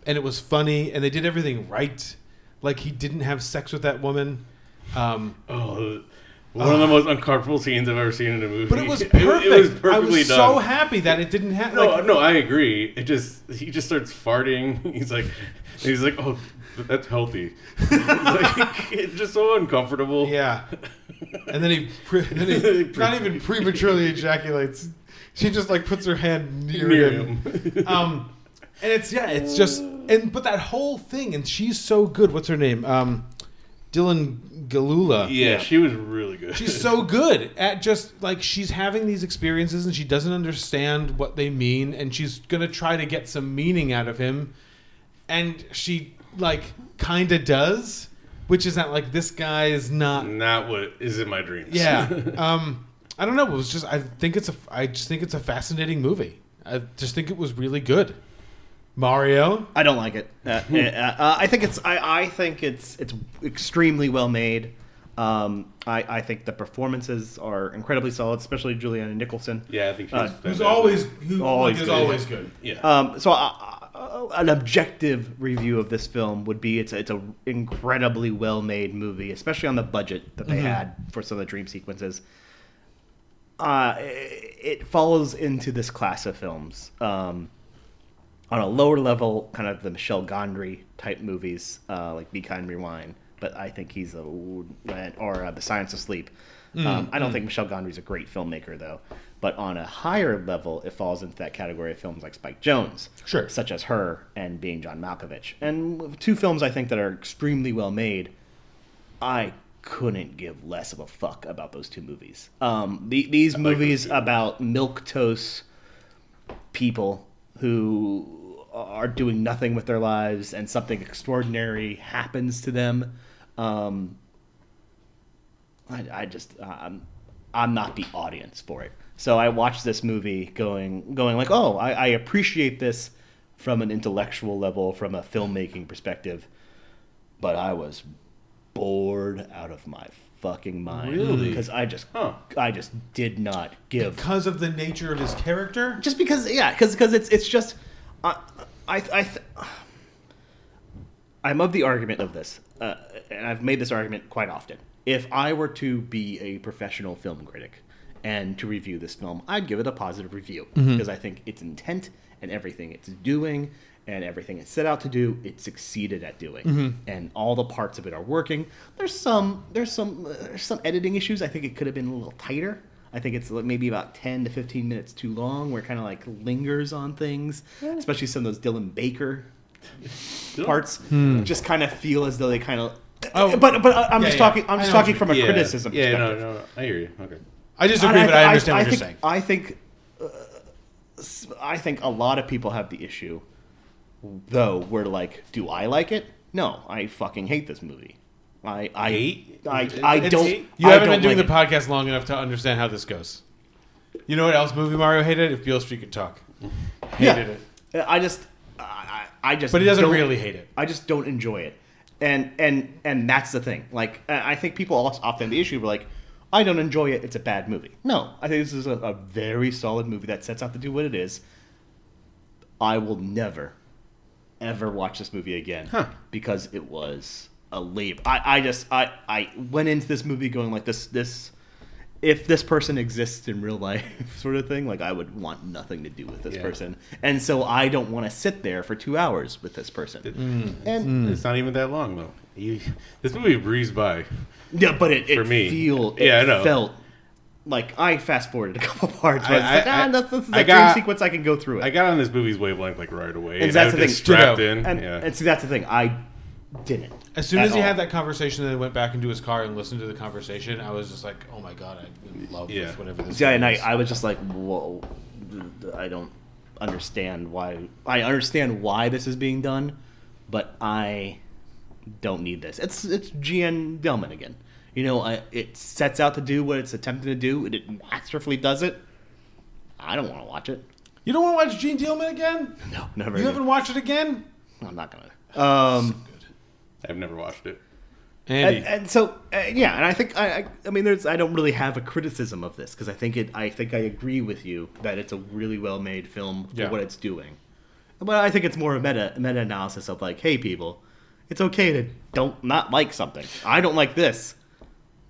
and it was funny and they did everything right. Like he didn't have sex with that woman. Um, Oh, one of the most uncomfortable scenes I've ever seen in a movie. But it was perfect. It, was I was done. so happy that it didn't happen. No, like, no, I agree. It just he just starts farting. He's like, he's like, oh, that's healthy. It's like, it's just so uncomfortable. Yeah. And then he, pre- then he not even prematurely ejaculates. She just like puts her hand near, Near him. him. um, and it's yeah, it's just and but that whole thing, and she's so good. What's her name? Um, Dylan Gelula. Yeah, she was really good. She's so good at just like she's having these experiences and she doesn't understand what they mean and she's gonna try to get some meaning out of him, and she like kind of does, which is that like this guy is not not what is in my dreams. yeah. Um, I don't know. It was just. I think it's a. I just think it's a fascinating movie. I just think it was really good. Mario. I don't like it. Uh, uh, uh, I think it's. I, I think it's. It's extremely well made. Um, I, I think the performances are incredibly solid, especially Julianne Nicholson. Yeah, I think she's Uh. Who's always who Always like, is good. always good. Yeah. Um, so uh, uh, an objective review of this film would be it's a, it's a incredibly well made movie, especially on the budget that they Mhm. had for some of the dream sequences. Uh, it, it follows into this class of films um, on a lower level, kind of the Michel Gondry type movies, uh, like Be Kind, Rewind. But I think he's a or uh, The Science of Sleep. Um, I don't mm. think Michel Gondry's a great filmmaker though. But on a higher level, it falls into that category of films like Spike Jonze, Sure. such as Her and Being John Malkovich, and two films I think that are extremely well made. I couldn't give less of a fuck about those two movies. Um, the, these movies about milk toast people who are doing nothing with their lives and something extraordinary happens to them. Um, I, I just I'm I'm not the audience for it. So I watched this movie going going like, oh, I, I appreciate this from an intellectual level, from a filmmaking perspective, but I was bored out of my fucking mind Really? because I just I just did not give because of the nature of his character. just because yeah because because it's it's just I I I th- I'm of the argument of this uh, and I've made this argument quite often if I were to be a professional film critic and to review this film I'd give it a positive review Mhm. because I think its intent and everything it's doing and everything it set out to do it succeeded at doing Mhm. and all the parts of it are working there's some there's some uh, there's some editing issues I think it could have been a little tighter I think it's maybe about 10 to 15 minutes too long where it kind of like lingers on things especially some of those Dylan Baker parts Hmm. just kind of feel as though they kind of Oh, but but I'm yeah, just yeah. talking I'm just talking from a Yeah. criticism Yeah, no, perspective. no, no, I hear you. Okay. I disagree, And but I understand what think, you're saying. I think uh, s- I think a lot of people have the issue though where like do I like it? No, I fucking hate this movie. I I Hate? I, I don't You I haven't don't been doing like the podcast long enough to understand how this goes. You know what else movie Mario hated? If Beale Street could talk, hated it. it. I just, I, I just. But he doesn't really hate it. I just don't enjoy it, and and and that's the thing. Like I I think people also often the issue were like, I don't enjoy it. It's a bad movie. No, I think this is a, a very solid movie that sets out to do what it is. I will never, ever watch this movie again because it was a labor. I, I just I, I went into this movie going like this this if this person exists in real life sort of thing like I would want nothing to do with this Yeah. person and so I don't want to sit there for two hours with this person Mm. and It's not even that long though. You, this movie breezed by. yeah but it, it for me. feel it yeah, I know. felt like I fast forwarded a couple parts I- where it's like, I- ah, that's, this is got- dream sequence I can go through it I got on this movie's wavelength like right away. and and that's I the was thing just strapped in. and, yeah. and see that's the thing I didn't As soon as he all. had that conversation and then went back into his car and listened to the conversation, I was just like, oh my god, I love Yeah. this, whatever this Yeah, and I. I was just like, whoa, I don't understand why. I understand why this is being done, but I don't need this. It's it's Jeanne Dielman again. You know, I, it sets out to do what it's attempting to do, and it masterfully does it. I don't want to watch it. You don't want to watch Jeanne Dielman again? No, never. You again. haven't watched it again? I'm not gonna. Um, I've never watched it. And, and so uh, yeah, and I think I, I, I mean, there's I don't really have a criticism of this because I think it, I think I agree with you that it's a really well made film for Yeah. what it's doing. But I think it's more a meta meta analysis of like, hey, people, it's okay to don't not like something. I don't like this,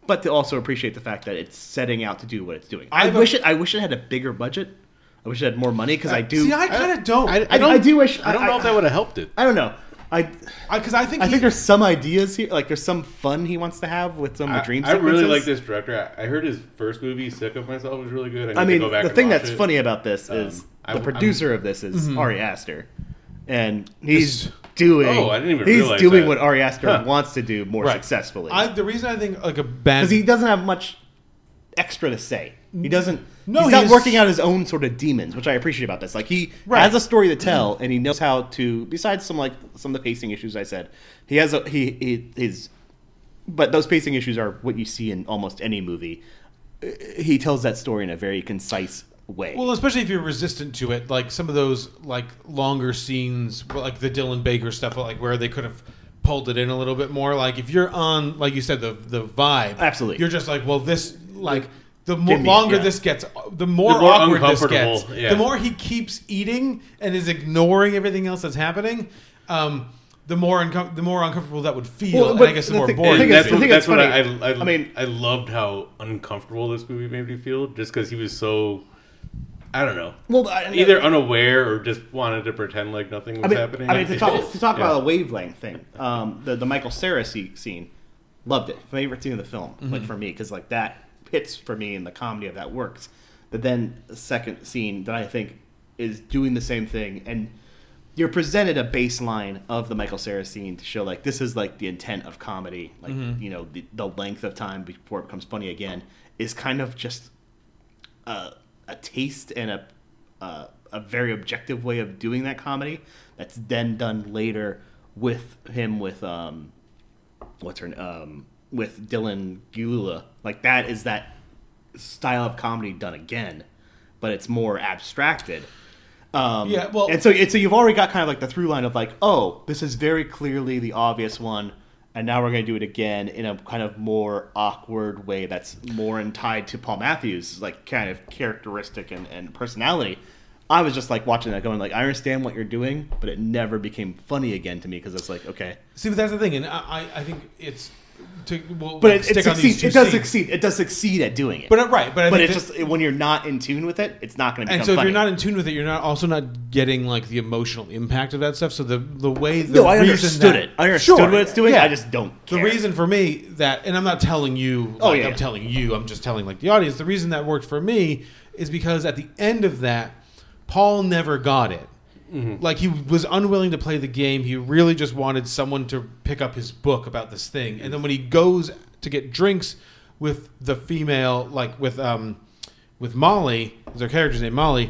but to also appreciate the fact that it's setting out to do what it's doing. I I, have a- wish it. I wish it had a bigger budget. I wish it had more money because I do. See, I kind of don't. I, I, I don't. I do wish. I don't know if that would have helped it. I don't know. I because I think I he- think there's some ideas here. Like there's some fun he wants to have with some of I, the dream I really like this director. I, I heard his first movie, "Sick of Myself," was really good. I, I mean, to go back the and thing that's it. funny about this Um, is I- the I'm- producer of this is Mhm. Ari Aster, and he's This- doing. Oh, I didn't even he's realize doing that. what Ari Aster Huh. wants to do more Right. successfully. I, the reason I think like a bad because he doesn't have much extra to say. He doesn't. No, he's not he's- working out his own sort of demons, which I appreciate about this. Like he Right. has a story to tell, and he knows how to. Besides some like some of the pacing issues I said, he has a he, he his. But those pacing issues are what you see in almost any movie. Uh, He tells that story in a very concise way. Well, especially if you're resistant to it, like some of those like longer scenes, like the Dylan Baker stuff, like where they could have pulled it in a little bit more. Like if you're on, like you said, the the vibe, Absolutely. you're just like, well, this like the Give more, me longer yeah. this gets, the more, The more awkward this uncomfortable, gets, yeah. the more he keeps eating and is ignoring everything else that's happening. Um, the more uncom- the more uncomfortable that would feel, Well, and but I guess the the more thing- boring. thing it is- would that's the what, thing that's that's what I, I, I, I mean- I loved how uncomfortable this movie made me feel, just because he was so, I don't know, Well, I- either unaware or just wanted to pretend like nothing was I mean, happening. I mean to talk, to talk Yeah. about a wavelength thing, um, the the Michael Cera se- scene, loved it. Favorite scene of the film, like Mm-hmm. for me, because like that hits for me in the comedy of that works. But then the second scene that I think is doing the same thing, and you're presented a baseline of the Michael Cera scene to show like this is like the intent of comedy, like Mhm. you know the, the length of time before it becomes funny again is kind of just a, a taste and a uh, a very objective way of doing that comedy that's then done later with him with um what's her um with Dylan Gelula. Like that is that style of comedy done again but it's more abstracted. Um Yeah, well- and so and so you've already got kind of like the through line of like oh this is very clearly the obvious one and now we're going to do it again in a kind of more awkward way that's more in tied to Paul Matthews like kind of characteristic and, and personality. I was just like watching that going like I understand what you're doing, but it never became funny again to me because it's like okay, See, but that's the thing, and I I think it's to well, but it, it these succeeds. It does scenes. succeed. It does succeed at doing it. But, uh, right, but I but think it's just when you're not in tune with it, it's not going to And so, if funny. you're not in tune with it, you're not also not getting like the emotional impact of that stuff. So the the way the No, I understood that- it. I understood what it's doing. Yeah. I just don't The reason for me that, and I'm not telling you. Oh, yeah, I'm yeah. telling you. I'm just telling like the audience. The reason that worked for me is because at the end of that, Paul never got it. Mhm. Like he was unwilling to play the game. He really just wanted someone to pick up his book about this thing. And then when he goes to get drinks with the female, like with um, with Molly, their character's named Molly,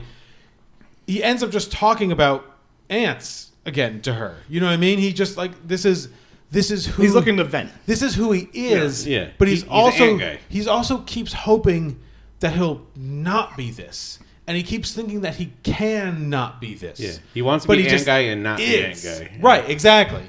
he ends up just talking about ants again to her. You know what I mean? He just like this is this is who He's looking to vent. This is who he is. Yeah, yeah. But he's, He- he's an also ant guy. he's also keeps hoping that he'll not be this. And he keeps thinking that he can not be this. Yeah. He wants to But be he ant just guy and not be ant is. guy. Right, exactly.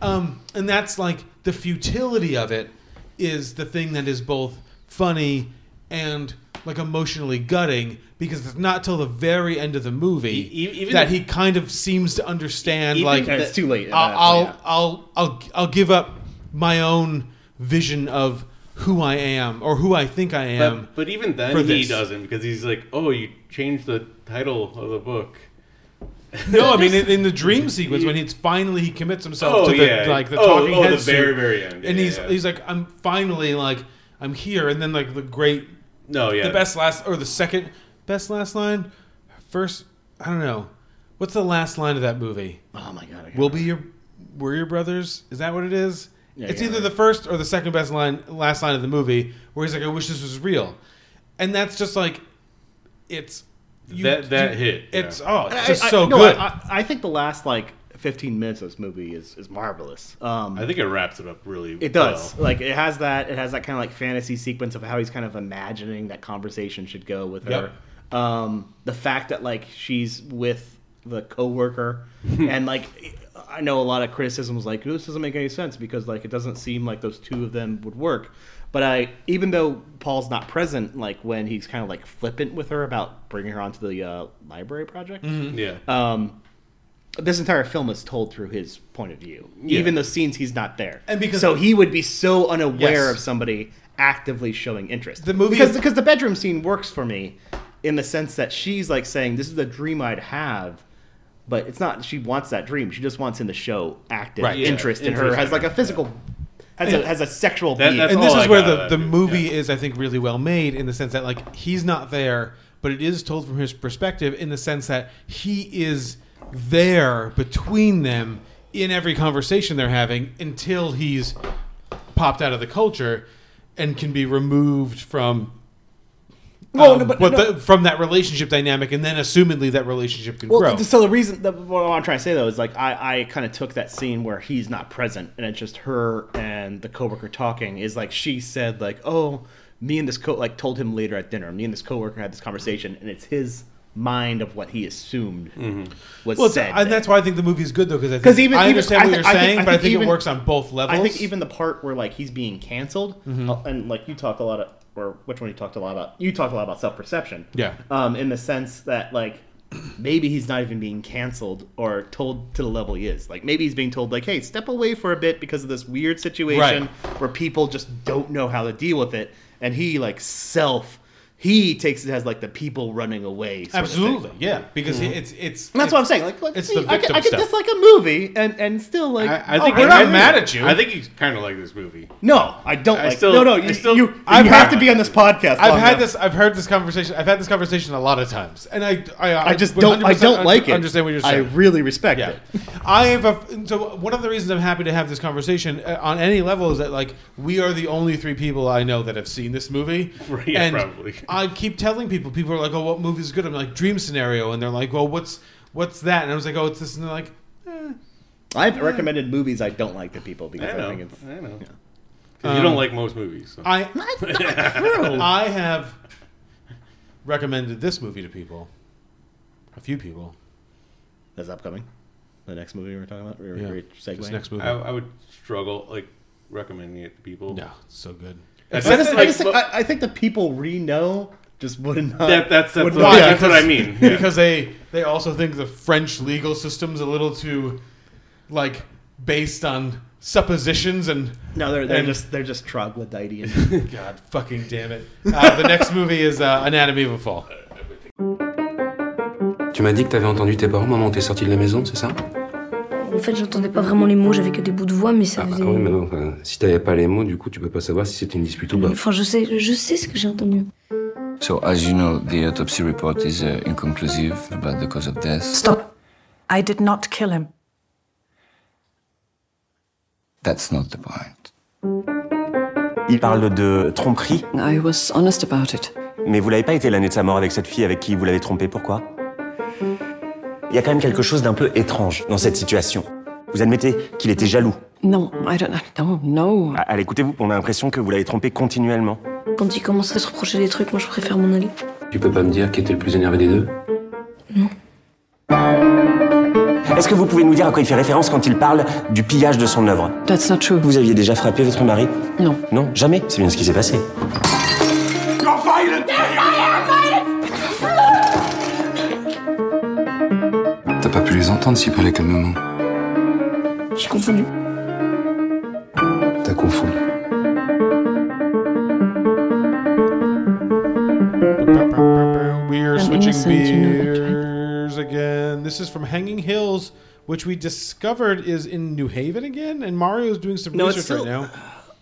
Um, and that's like the futility of it is the thing that is both funny and like emotionally gutting because it's not till the very end of the movie E- even that the- he kind of seems to understand Even like It's too late I'll, that I'll, point, I'll I'll I'll give up my own vision of who I am or who I think I am. But, but even then, he this. doesn't because he's like, "Oh, you changed the title of the book." No, I mean in, in the dream sequence when he's finally he commits himself Oh, to the yeah. like the Oh, talking oh, the head suit. very, very end. and Yeah, he's yeah. he's like I'm finally like I'm here, and then like the great No, yeah. the best last or the second best last line, first I don't know what's the last line of that movie. Oh my god! We'll be your we're your brothers. Is that what it is? Yeah, it's yeah, either right. the first or the second best line, last line of the movie, where he's like, "I wish this was real," and that's just like, it's That- that hit, It's yeah. oh, it's I- just I- so no, good. I, I think the last like 15 minutes of this movie is is marvelous. Um, I think it wraps it up really. Well. It does. well. Like it has that. It has that kind of like fantasy sequence of how he's kind of imagining that conversation should go with her. Um, the fact that like she's with the coworker, and like I know a lot of criticism was like this doesn't make any sense because like it doesn't seem like those two of them would work. But I, even though Paul's not present, like when he's kind of like flippant with her about bringing her onto the uh, library project, Mhm. Yeah. Um, this entire film is told through his point of view, Yeah. even the scenes he's not there, And because- so he would be so unaware Yes. of somebody actively showing interest. The movie because is- because the bedroom scene works for me in the sense that she's like saying this is the dream I'd have. But it's not. She wants that dream. She just wants him to show active Right. Yeah, interest in her. interest Has in like a physical, has And- a has a sexual. That- being. and all this I is where the, the that, movie is, I think, really well made in the sense that like he's not there, but it is told from his perspective in the sense that he is there between them in every conversation they're having until he's popped out of the culture and can be removed from. Well, um, no, but- what no. the, from that relationship dynamic, and then assumedly that relationship can Well, grow. so the reason that what I'm trying to say though is like I, I kind of took that scene where he's not present and it's just her and the coworker talking is like she said like oh me and this co like told him later at dinner me and this coworker had this conversation and it's his mind of what he assumed was well, said. and that's why I think the movie is good though because I, Because think- even I even- understand what thi- you're think- saying, but I think even- it works on both levels. I think even the part where like he's being canceled, Mhm. uh, and like you talk a lot of, or which one you talked a lot about? You talked a lot about self perception. Yeah. Um, in the sense that like maybe he's not even being canceled or told to the level he is. Like maybe he's being told like, hey, step away for a bit because of this weird situation where people just don't know how to deal with it, and he like self. He takes it as like the people running away. sort of thing. Absolutely, yeah, because Mhm. it's it's. And that's what I'm saying. Like, like it's see, the I, could, victim I could stuff. dislike a movie and and still like. I, I think oh, we're I, not mad at you. I think you kind of like this movie. No, I don't I like. still- no, no, I you, still- you, I've you have to be on this podcast. I've had enough. this. I've heard this conversation. I've had this conversation a lot of times, and I, I, I just don't. I don't like it. Understand what you're saying? I really respect Yeah. it. I have a, so one of the reasons I'm happy to have this conversation uh, on any level is that like we are the only three people I know that have seen this movie. Right, yeah, and probably. I keep telling people. People are like, "Oh, what movie is good?" I'm like, "Dream Scenario," and they're like, "Well, what's what's that?" And I was like, "Oh, it's this," and they're like, eh, I've eh. recommended movies I don't like to people because I I, know. think it's. I know. yeah. 'Cause you don't um, like most movies. So. I That's not true. I have recommended this movie to people, a few people. That's upcoming. The next movie we're talking about. We're Yeah, great segue. this next movie. I, I would struggle like recommending it to people. No, it's so good. I just, that's I, just think, I, I think the people we know just wouldn't. Not, That- that's- that's would what- not- that's what I mean. Yeah. Because they they also think the French legal system's a little too like based on suppositions and No, they're they're and- just they're just troglodytean. God fucking damn it. Uh, the next movie is uh, Anatomy of a Fall. Tu m'as dit que t'avais entendu tes parents au moment où t'es sorti de la maison, c'est ça En fait, j'entendais pas vraiment les mots, j'avais que des bouts de voix, mais ça Ah faisait. oui, mais non, enfin, si t'avais pas les mots, du coup, tu peux pas savoir si c'était une dispute ou pas. Enfin, je sais, je sais ce que j'ai entendu. So, as you know, the autopsy report is uh, inconclusive about the cause of death. Stop. I did not kill him. That's not the point. Il parle de tromperie, I was honest about it. mais vous l'avez pas été l'année de sa mort avec cette fille avec qui vous l'avez trompé. Pourquoi? Il y a quand même quelque chose d'un peu étrange dans cette situation. Vous admettez qu'il était jaloux. No, I don't. No, no. Ah, Allez, écoutez-vous, on a l'impression que vous l'avez trompé continuellement. Quand il commence à se reprocher des trucs, moi je préfère m'en aller. Tu peux pas me dire qui était le plus énervé des deux? Est-ce que vous pouvez nous dire à quoi il fait référence quand il parle du pillage de son œuvre? That's not true. Vous aviez déjà frappé votre mari? Non. Non, jamais. C'est bien ce qui s'est passé. Pas pu les entendre s'ils parlaient calmement. J'ai confondu. T'as confondu. We are I'm switching innocent, you know that, right? gears again. This is from Hanging Hills, which we discovered is in New Haven again, and Mario's doing some No, research still- right now.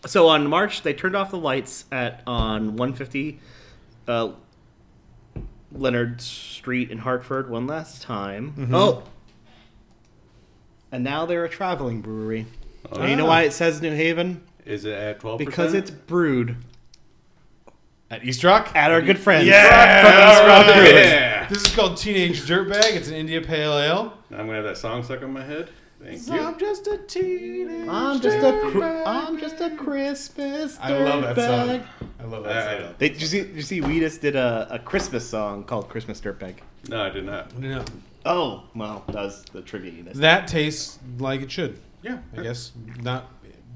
So on March, they turned off the lights at on 150 uh, Ledyard Street in Hartford one last time. Mhm. Oh, and now they're a traveling brewery. Oh, and you know why it says New Haven? Is it at twelve? Because it's brewed At East Rock? at our good friends Yeah! from East Rock Alright. Yeah. This is called Teenage Dirtbag. It's an India Pale Ale. I'm gonna have that song stuck in my head. Thank you. I'm just a teenage I'm just a cr- dirtbag. I'm just a Christmas. I love that song. I love that I song. don't- They, did you see? Did you see? Wheatus did a, a Christmas song called "Christmas Dirtbag." No, I did not. No. Oh, well, that was the trivia. That tastes like it should. Yeah. I guess not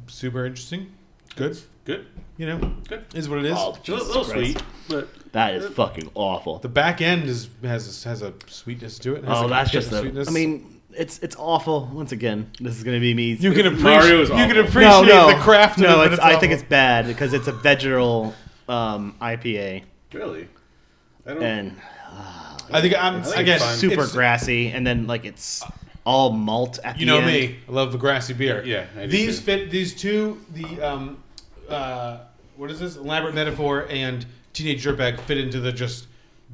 super interesting. Good. Good. You know, Good. is what it is. Oh, It's a little, Christ. sweet, but That is fucking awful. The back end is has has a sweetness to it. It has Oh, a that's just of a. sweetness. I mean, it's it's awful. Once again, this is gonna be me. you can appreciate Mario is you can appreciate no, no, the craft. No, of it, but it's, I think it's bad because it's a vegetal um, IPA, really, I don't. and I think I'm I think again it's super it's- grassy, and then like it's all malt at You the know end. me. I love the grassy beer. Yeah, I these too. fit. These two. The um, uh, what is this? Elaborate metaphor and teenage dirtbag fit into the just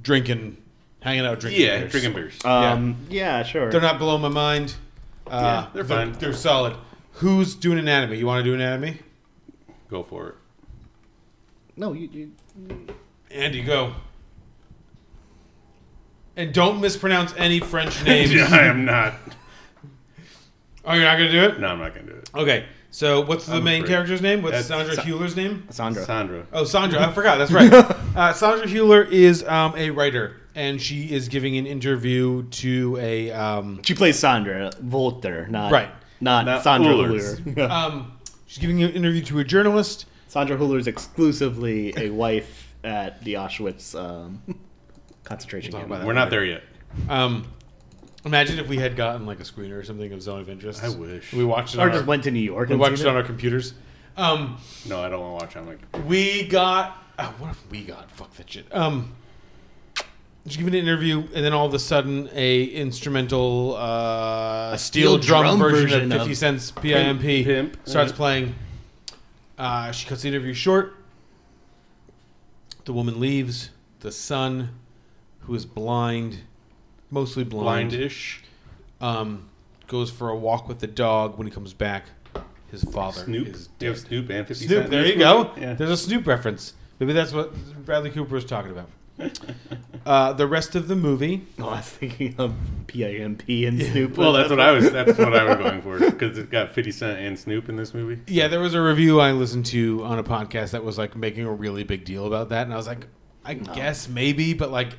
drinking, hanging out, drinking. yeah, beers. drinking beers. Um, yeah, sure. They're not blowing my mind. Uh, Yeah, they're fine. They're solid. Who's doing anatomy? You want to do anatomy? Go for it. No, you. you Andy, go. And don't mispronounce any French names. I am not. Oh, you're not gonna do it? No, I'm not gonna do it. Okay. So what's the I'm main afraid. character's name? What's That's Sandra Sa- Hüller's name? Sandra. Sandra. Oh, Sandra. I forgot. That's right. Uh, Sandra Hüller is um, a writer, and she is giving an interview to a. Um, She plays Sandra Volter, not Right. not, Not Sandra Ullers. Huller. um, she's giving an interview to a journalist. Sandra Huller is exclusively a wife at the Auschwitz um, concentration We'll talk camp. We're not there yet. Um, imagine if we had gotten like a screener or something of Zone of Interest. I wish. we watched it. Or on just our, went to New York We and watched seen it on our computers. Um, No, I don't want to watch. I'm like, we got oh, what have we got? Fuck that shit. Um, she's giving an interview, and then all of a sudden, a instrumental uh, A steel, steel drum, drum version, version of of Fifty Cent's PIMP Pimp, Pimp. starts Yeah. playing. Uh, she cuts the interview short. The woman leaves. The son, who is blind, mostly blind, Blindish. um, goes for a walk with the dog. When he comes back, his father Snoop. is You have. Snoop and 50 Snoop, Cent there you go. Yeah. There's a Snoop reference. Maybe that's what Bradley Cooper was talking about. uh, the rest of the movie. Oh, I was thinking of PIMP and Snoop. Well, that's what I was. That's what I was going for because it got 50 Cent and Snoop in this movie. Yeah, there was a review I listened to on a podcast that was like making a really big deal about that, and I was like, I guess maybe, but like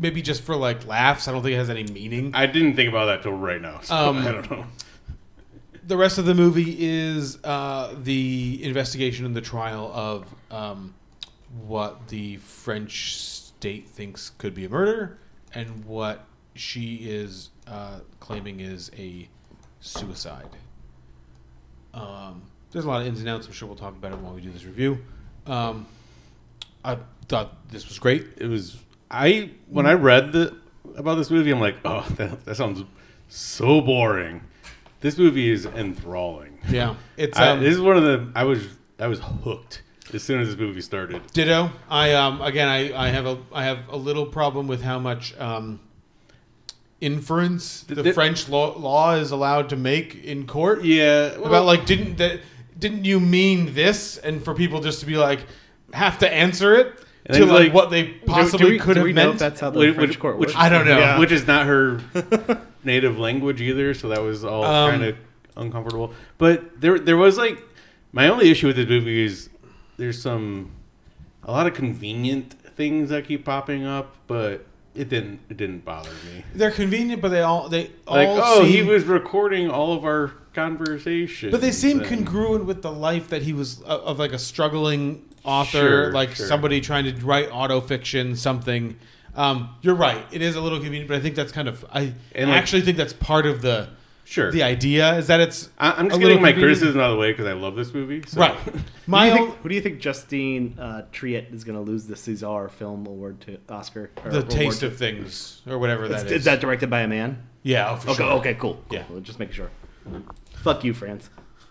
maybe just for like laughs. I don't think it has any meaning. I didn't think about that till right now. So Um, I don't know. the rest of the movie is uh, the investigation and the trial of um, what the French state thinks could be a murder and what she is uh, claiming is a suicide. Um, there's a lot of ins and outs. I'm sure we'll talk about it while we do this review. Um, I thought this was great. It was I when I read the about this movie, I'm like, oh, that, that sounds so boring. This movie is enthralling. Yeah, it's, I- um, this is one of the I was I was hooked as soon as this movie started. Ditto. I um again I, I have a I have a little problem with how much um inference the Th- French law, law is allowed to make in court. Yeah, well- about like didn't that didn't you mean this? And for people just to be like have to answer it And to like, like, what they possibly could have meant. That's how Which- which- which- I don't know. yeah, Which is not her native language either, so that was all Um, kind of uncomfortable. But there, there was like my only issue with the movie is there's some a lot of convenient things that keep popping up, but it didn't it didn't bother me. They're convenient, but they all they Like, all oh, he was recording all of our conversations, But they seem and- congruent with the life that he was uh, of like a struggling author, Sure, like sure. somebody trying to write auto fiction, something. Um, you're right; it is a little convenient, but I think that's kind of I And, like- actually think that's part of the Sure. the idea is that it's. I, I'm a just little getting my convenient. criticism out of the way because I love this movie. So. Right. My My who, do you own, think, who do you think Justine uh, Triet is going to lose the César Film Award to Oscar? or the taste to? of things or whatever that Is, is. is that directed by a man? Yeah, oh, for okay, sure. Okay, cool. cool. Yeah. just making sure. Fuck you, France.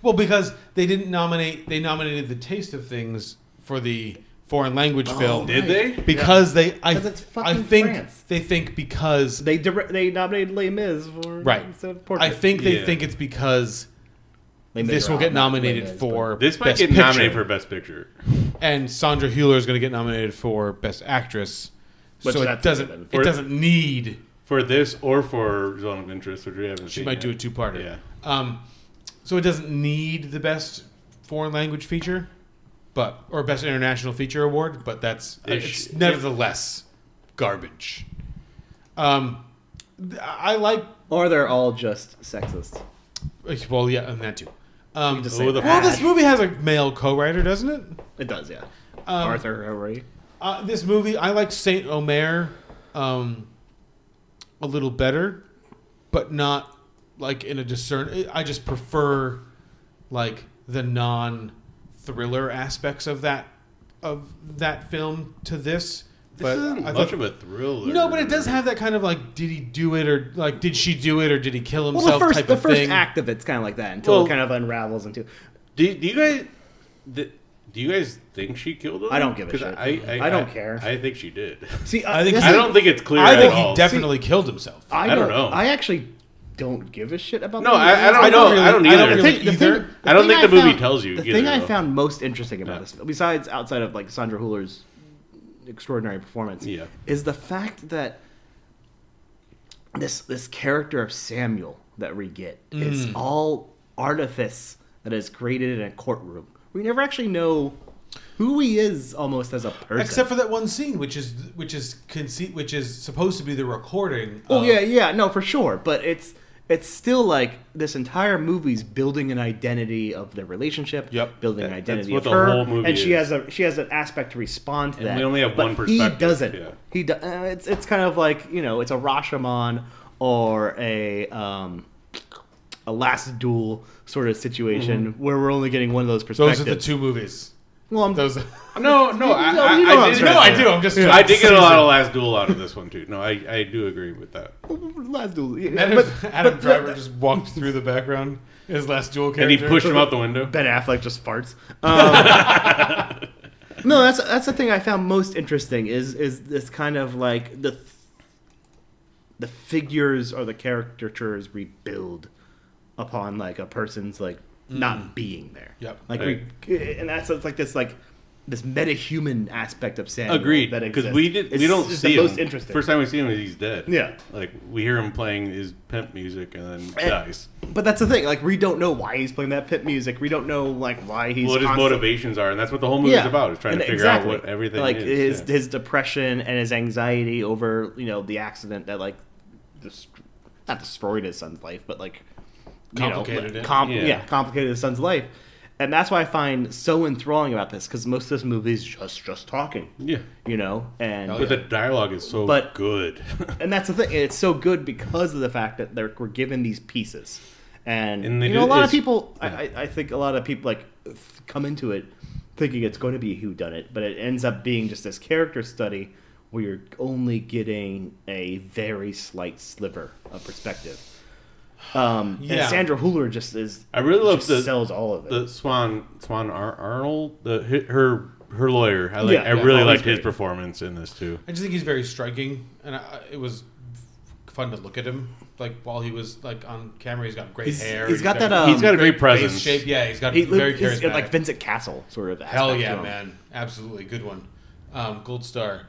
Well, because they didn't nominate, they nominated the taste of things for the foreign language Oh, film. Did they? Because they, I, 'Cause it's I think France. they think because They dire- they nominated Les Mis for right. instead of Portrait. I think they Yeah. think it's because Les this will get nominated Mis, for This might best get picture. nominated for best picture. and Sandra Hüller is going to get nominated for best actress. Which so it doesn't it doesn't need For this or for Zone of Interest, which we haven't she seen. might yet. do a two parter. Yeah. Um, so it doesn't need the best foreign language feature, but or best international feature award, but that's It it's sh- nevertheless garbage. Um, I like Or they're all just sexist. well, yeah, and that too. Um, can just say well, this movie has a male co-writer, doesn't it? It does, yeah. Um, Arthur Harari. Uh, this movie, I like Saint Omer um, a little better, but not like in a discern. I just prefer like the non-thriller aspects of that of that film to this. This but isn't I much thought- of a thriller. No, but it does have that kind of like, did he do it or like, did she do it or did he kill Well, himself the first type the of first thing? act of it's kind of like that until Well- it kind of unravels into. Do, do you guys? Do, do you guys think she killed him? I don't give a shit. I, I don't care. I think she did. See, I think I don't think it's clear. I at think all. he definitely killed himself. I, I don't know. I actually don't give a shit about. No, the I- I don't movie. know. I don't I don't either. really The thing- the either. thing- I don't think the movie found- tells you The either, thing I found most interesting about Yeah. this, besides outside of like Sandra Hüller's extraordinary performance, Yeah. is the fact that this this character of Samuel that we get is Mm. all artifice that is created in a courtroom. We never actually know who he is, almost as a person. Except for that one scene, which is which is conce- which is supposed to be the recording. Oh of- yeah, yeah, no, for sure. But it's it's still like this entire movie's building an identity of their relationship. Yep. building an identity that's of the her, whole movie and she is. has a she has an aspect to respond to And that. we only have one He doesn't. yeah. He do, uh, it's it's kind of like you know it's a Rashomon or a um a last duel sort of situation where we're only getting one of those perspectives. Those are the two movies. Well, I'm, those. No, no, I, No, I, you I I'm did. No, I do. I'm just. I did get a lot of Last Duel out of this one too. No, I, I do agree with that. Last duel. yeah, Adam, but- Adam but- Driver just walked through the background. His last duel And he pushed him out the window. Ben Affleck just farts. Um, no, that's that's the thing I found most interesting is is this kind of like the the figures or the caricatures rebuild upon like a person's like not mm. being there. Yep. Like Right. we, and that's it's like this like this meta-human aspect of Samuel Agreed. that Because we did. It's- we don't see the him. most interesting. First time we see him, is he's dead. Yeah. Like we hear him playing his pimp music and then And- dies. But that's the thing. Like we don't know why he's playing that pit music. We don't know like why he's what his motivations are, and that's what the whole movie is about. Is trying And to figure exactly. out what everything like is. his yeah. his depression and his anxiety over you know the accident that like dest- not destroyed his son's life, but like you know, Complicated com- Yeah. yeah. complicated his son's life. And that's why I find so enthralling about this because most of this movie is just just talking. Yeah. you know, and But the dialogue is so But- good. and that's the thing. It's so good because of the fact that they're, we're given these pieces, and, And you know, a lot of people. I, yeah. I, I think a lot of people like come into it thinking it's going to be who done it, but it ends up being just this character study where you're only getting a very slight sliver of perspective. Um, Yeah. and Sandra Hüller just is. I really love the sells all of it. The Swann Swann Ar- Arnold, the her her lawyer. I like. Yeah, I yeah, really always liked his performance in this too. I just think he's very striking, and I, it was fun to look at him. Like while he was like on camera, he's got great He's- hair. he's got that, um, He's got a great face presence. shape. Yeah, he's got He- very he's charismatic. like Vincent Cassel sort of. Hell yeah, to man! Absolutely good one. Um, Gold star.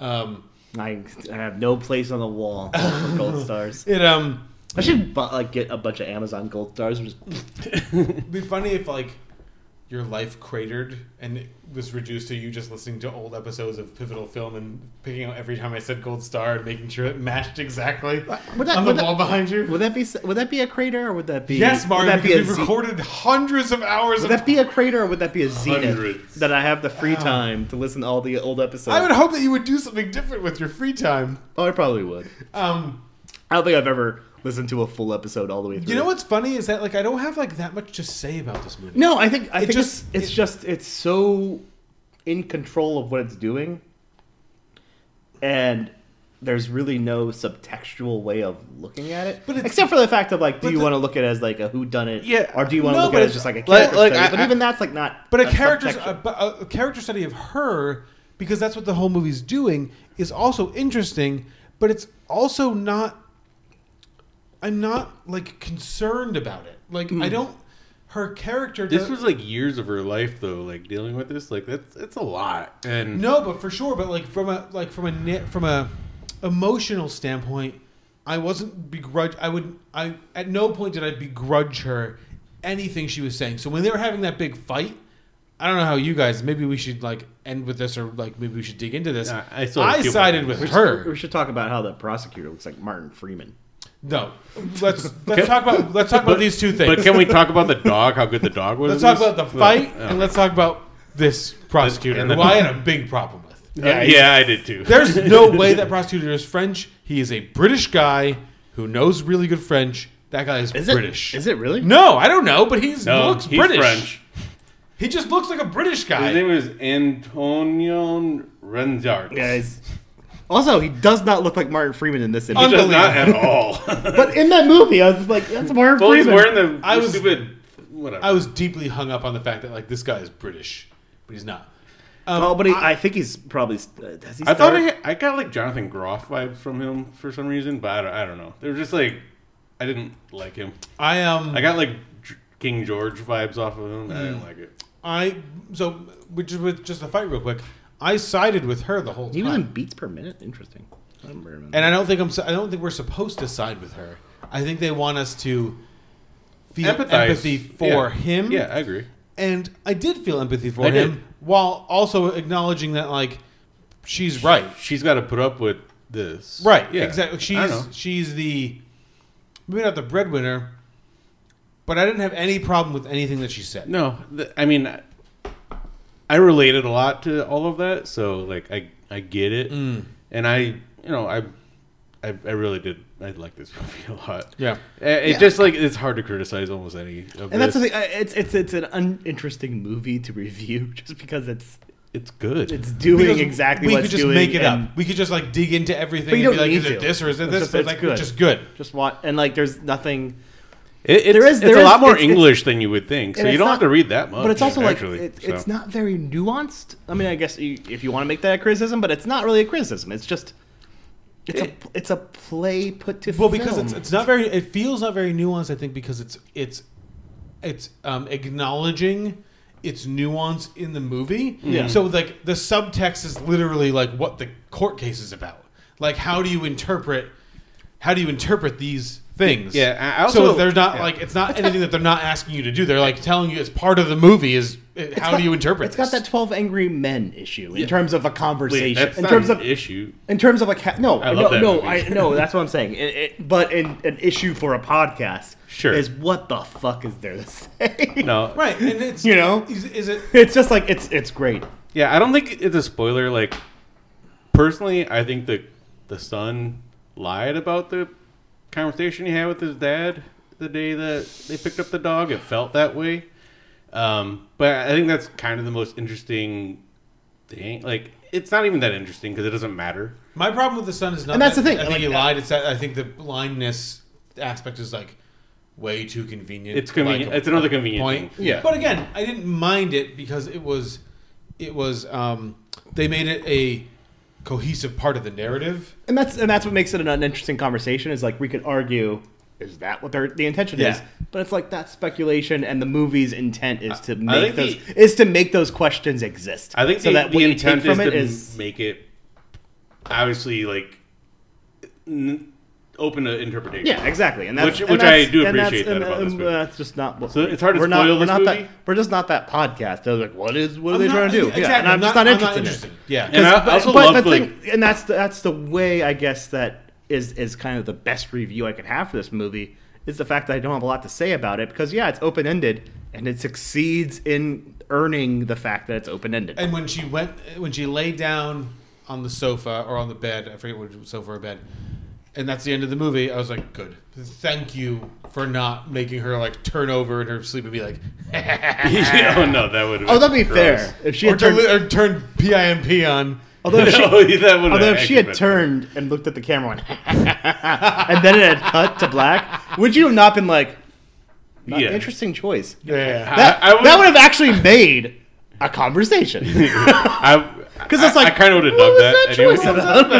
Um, I, I have no place on the wall for gold stars. it um. I should bu- like get a bunch of Amazon gold stars. and Just It'd be funny if like your life cratered and it was reduced to you just listening to old episodes of Pivotal Film and picking out every time I said gold star and making sure it matched exactly would that, on the would that- wall behind you. Would that be would that be a crater or would that be Yes, would that be we've ze- recorded hundreds of hours Would of that be a crater or would that be a zenith that I have the free time to listen to all the old episodes? I would hope that you would do something different with your free time. Oh, I probably would. Um, I don't think I've ever listened to a full episode all the way through. you know what's funny is that like I don't have like that much to say about this movie. No, I think I It think just- it's, it's just it's so in control of what it's doing, and there's really no subtextual way of looking at it. But except for the fact of like, do you the- want to look at it as like a who done it? Yeah. Or do you want to look at it as just like a like- character like, study? I- but I- even that's like not. But a character, subsection. a, but a character study of her, because that's what the whole movie's doing, is also interesting. But it's also not. I'm not like concerned about it. Like I hmm. don't. Her character. This does- was like years of her life though, like dealing with this. Like that's it's a lot. And No, but for sure. But like from a like from a ne- from a emotional standpoint, I wasn't begrudge. I would. I at no point did I begrudge her anything she was saying. So when they were having that big fight, I don't know how you guys. Maybe we should like end with this, or like maybe we should dig into this. I- I still have a few sided with we her. Should, we should talk about how the prosecutor looks like Martin Freeman. No, let's let's talk about let's talk about these two things. But can we talk about the dog? How good the dog was? Let's talk this? about the fight, Yeah. and let's talk about this prosecutor, And the- who I had a big problem with. Yeah, yeah, I did too. There's no way that prosecutor is French. He is a British guy who knows really good French. That guy is, Is it- British. is it really? No, I don't know, but he's No, he looks he's British. French. He just looks like a British guy. His name is Antonio Reinartz. Yeah, he's, also he does not look like Martin Freeman in this image. He does not at all. but in that movie, I was just like, that's Martin well, he's Freeman. wearing the, I was- stupid whatever. I was deeply hung up on the fact that like this guy is British, but he's not. Um, oh, but he, I, think he's probably. Uh, has he I thought I, I got like Jonathan Groff vibes from him for some reason, but I don't, I don't know. They were just like I didn't like him. I um I got like King George vibes off of him. I didn't Mm. like it. I so which is with just a fight real quick. I sided with her the whole He time. was in beats per minute. Interesting. I don't remember. And I don't think I'm. I don't think we're supposed to side with her. I think they want us to feel Empathize. empathy for Yeah. him. Yeah, I agree. And I did feel empathy for I him, did. while also acknowledging that like she's right. She's got to put up with this. Right. Yeah. Exactly. I don't know. She's she's the maybe not the breadwinner, but I didn't have any problem with anything that she said. No, th- I mean, I related a lot to all of that, so like I I get it, Mm. and I you know I I, I really did I like this movie a lot. Yeah. It Yeah. just like it's hard to criticize almost any. Of And that's the thing. uh, It's it's it's an uninteresting movie to review just because it's it's good. It's doing Because exactly we what could it's just doing. make it up. We could just like dig into everything But you and don't be like, need is it to. this or is it It's this? just- But it's like, good. just good. Just watch and like there's nothing. It, it's, There is- it's a is- lot more it's- it's- English than you would think, so you don't not- have to read that much. But it's also actually, like it, so. it's not very nuanced. I mean, I guess you, if you want to make that a criticism, but it's not really a criticism. It's just it's a it's a play put to Well, because it's it's not very. It feels not very nuanced. I think because it's it's it's um, acknowledging its nuance in the movie. Yeah. So like the subtext is literally like what the court case is about. Like how do you interpret how do you interpret these things? Yeah, I so also- there's not yeah. like it's not anything that they're not asking you to do. They're like telling you it's part of the movie. Is uh, how got- do you interpret? It's got that Twelve Angry Men issue in terms of a conversation. that's in not terms an of issue. In terms of a ca- no, I no, love that no, movie. I no. That's what I'm saying. It, it, but in an issue for a podcast, Sure. is what the fuck is there to say? No, right, and it's you know, is, is it? it's just like it's it's great. Yeah, I don't think it's a spoiler. Like, personally, I think the the son lied about the conversation he had with his dad the day that they picked up the dog. It felt that way. Um, but I think that's kind of the most interesting thing. Like, it's not even that interesting because it doesn't matter. My problem with the son is not. And that's that- the thing, I think like, he lied. It's that I think the blindness aspect is like way too convenient. It's convenient- it's another convenient point. thing. Yeah. But again, I didn't mind it because it was, it was. Um, they made it a cohesive part of the narrative. And that's and that's what makes it an interesting conversation. Is like we could argue, is that what their the intention is? But it's like that's speculation, and the movie's intent is to make those the- is to make those questions exist. I think so the, that the intent from is to is make it obviously like n- open to interpretation. yeah, exactly, and that's which, and which I do and that's- appreciate that and, about this movie. That's just not. What So it's hard to we're not, spoil we're this not movie? That, we're just not that podcast. They're like, what is what are I'm they not- trying to do? exactly, Yeah, and I'm, I'm just not- not I'm not interested. in it. Yeah. And I but, also but love, the like- thing, and that's the, that's the way I guess that is is kind of the best review I could have for this movie is the fact that I don't have a lot to say about it because yeah, it's open ended and it succeeds in earning the fact that it's open ended. And when she went, when she lay down on the sofa or on the bed, I forget what sofa or bed, and that's the end of the movie. I was like, good. Thank you for not making her like turn over in her sleep and be like, Yeah, oh, no, that would've Oh, that'd be been fair. If she or, had turned, turn, or turn PIMP on. although if she, oh, No, that would've although if she had turned and looked at the camera and, and then it had cut to black, would you have not been like, not- Yeah. interesting choice? Yeah. That, I- I would- that would have actually made a conversation. Because it's like, I kind of would have what dug that. that anyway. choice about?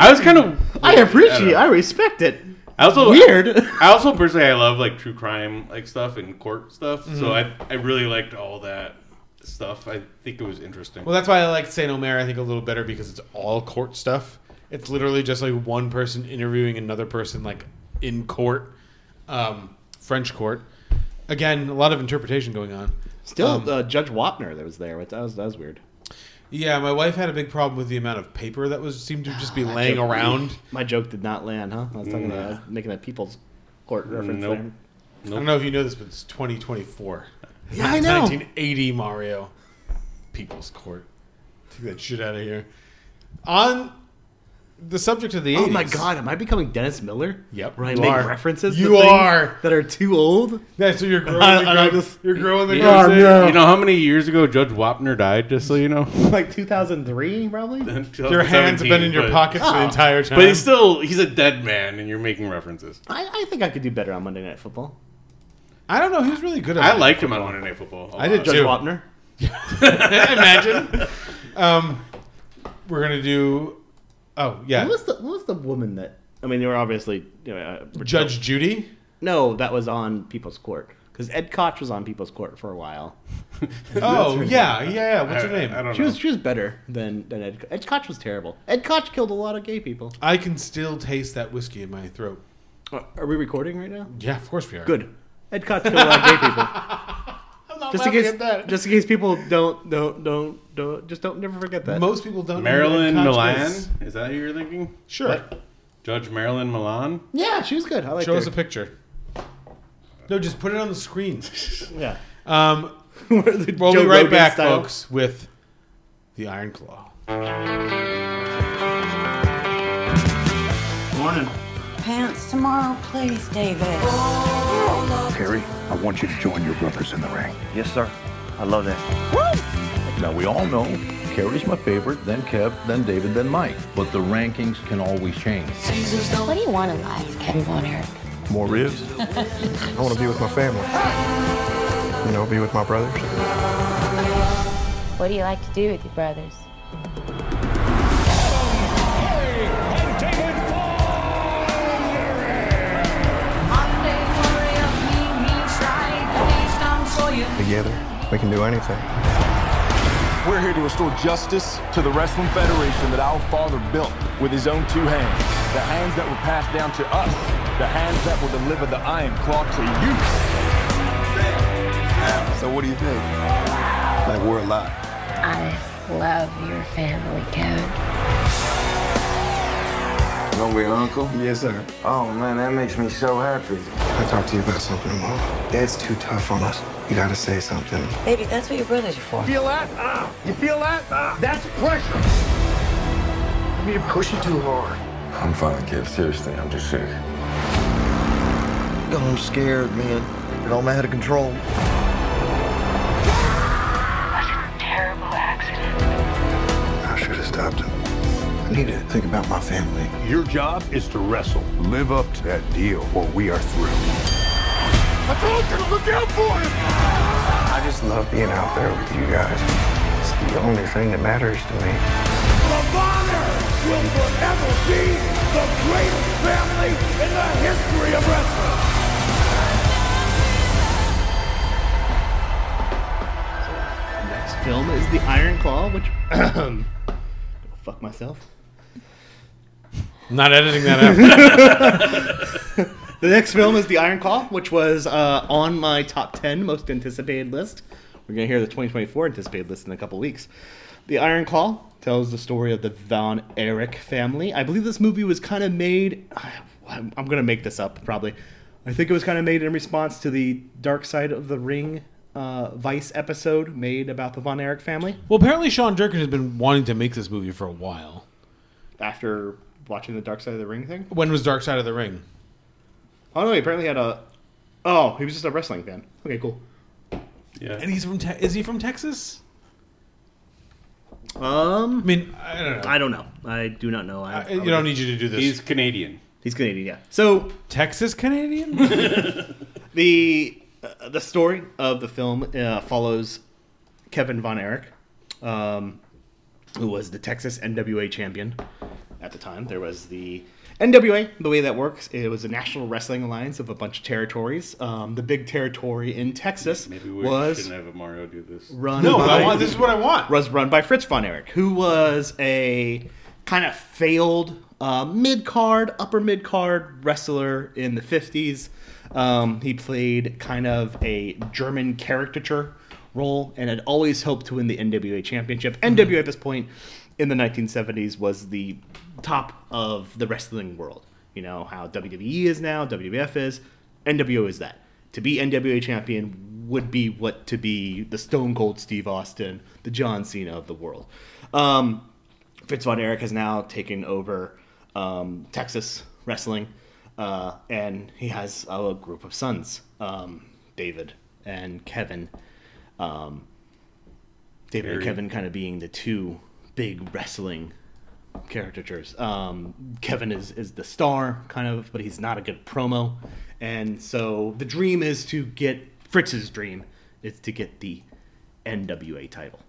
I was kind of. I appreciate, I respect it. I also Weird. I also personally I love like true crime like stuff and court stuff. So Mm-hmm. I I really liked all that stuff. I think it was interesting. Well, that's why I like Saint Omer. I think a little better because it's all court stuff. It's literally just like one person interviewing another person, like in court, um, French court. Again, a lot of interpretation going on. Still, Um, uh, Judge Wapner that was there. That was that was weird. Yeah, my wife had a big problem with the amount of paper that was seemed to just be ah, That laying joke- around. My joke did not land, huh? I was talking about I was mm. making a People's Court reference Nope. there. I don't know if you know this, but it's 2024. Yeah, I know. 1980 Mario. People's Court. Take that shit out of here. On the subject of the 80s. Oh my god, am I becoming Dennis Miller? Yep, Where I you make are. references You to things are. that are too old. Yeah, so you're growing I- the and I gro- just- you're growing the You, Oh, goose you know how many years ago Judge Wapner died? Just so you know, like 2003, probably. Your hands have been in your but- pockets the entire time. But he's still he's a dead man, and you're making references. I, I think I could do better on Monday Night Football. I don't know. He was really good at I it. liked him on Monday Night Football. a I did lot. Judge too. Wapner. Imagine. Um, we're gonna do. Oh yeah, Who was the Who was the woman that? I mean, they were obviously you know, uh, Judge Judy. No, that was on People's Court because Ed Koch was on People's Court for a while. Oh yeah, yeah, yeah. What's her name? I don't She know. was she was better than than Ed. Ed Koch was terrible. Ed Koch killed a lot of gay people. I can still taste that whiskey in my throat. Uh, Are we recording right now? Yeah, of course we are. Good. Ed Koch killed a lot of gay people. I'm Just in case, that. just in case people don't don't don't don't just don't never forget that. Most people don't. know Marilyn who Ed Koch Milian. is. Is that who you're thinking? Sure. Judge Marilyn Milian. yeah, she was good. I like Show her. us a picture. No, just put it on the screen. yeah. Um, we'll Joe be right Rogan back, style. folks, with the Iron Claw. Morning. pants tomorrow, please, David? Kerry, I want you to join your brothers in the ring. Yes, sir. I love that. Now, we all know Kerry's my favorite, then Kev, then David, then Mike. But the rankings can always change. What do you want in life, Kevin Von Erich? More ribs? I want to be with my family. You know, be with my brothers. What do you like to do with your brothers? Together, we can do anything. We're here to restore justice to the Wrestling Federation that our father built with his own two hands. The hands that were passed down to us. The hands that will deliver the Iron Claw to you. So what do you think? Like we're alive. I love your family, Kevin. You gonna be an uncle? Yes, sir. Oh man, that makes me so happy. I talked to you about something, Mom. Dad's too tough on us. You gotta say something. Baby, that's what your brothers are for. Feel that? Ah, you feel that? Ah, that's pressure. You're pushing too hard. I'm fine, Kev. Seriously, I'm just sick. I'm scared, man. It all out of control. Terrible accident. I should have stopped him. I need to think about my family. Your job is to wrestle. Live up to that deal, or we are through. I told you to look out for him! I just love being out there with you guys. It's the only thing that matters to me. The Bonner will forever be the greatest family in the history of wrestling. Next film is The Iron Claw, which. Go fuck myself. Not editing that out. the next film is The Iron Claw, which was uh, on my top 10 most anticipated list. We're going to hear the 2024 anticipated list in a couple weeks. The Iron Claw tells the story of the Von Erich family. I believe this movie was kind of made. I'm going to make this up probably. I think it was kind of made in response to the Dark Side of the Ring uh, Vice episode made about the Von Erich family. well, apparently Sean Durkin has been wanting to make this movie for a while. After watching the Dark Side of the Ring thing? When was Dark Side of the Ring? Oh no, he apparently had a. Oh, he was just a wrestling fan. Okay, cool. Yeah. And he's from. Te- is he from Texas? Um, I mean, I don't know. I don't know. I do not know. I, I- you don't need you to do this. He's Canadian. He's Canadian, yeah. So Texas Canadian. the uh, the story of the film uh, follows Kevin Von Erich, um, who was the Texas NWA champion at the time. There was the NWA. The way that works, it was a national wrestling alliance of a bunch of territories. Um, the big territory in Texas Maybe we was shouldn't have a Mario do this. run. No, by, I want- this is what I want. Was run by Fritz von Erich, who was a kind of failed uh, mid card, upper mid card wrestler in the fifties. Um, he played kind of a German caricature role and had always hoped to win the NWA championship. NWA at this point in the 1970s was the top of the wrestling world. You know how WWE is now, WWF is, NWO is that. To be NWA champion would be what to be the Stone Cold Steve Austin, the John Cena of the world. Um, Fritz von Erich has now taken over um, Texas wrestling, uh, and he has a group of sons, um, David and Kevin. Um, David and Kevin kind of being the two big wrestling caricatures. Um, Kevin is, is the star, kind of, but he's not a good promo. And so the dream is to get Fritz's dream is to get the NWA title.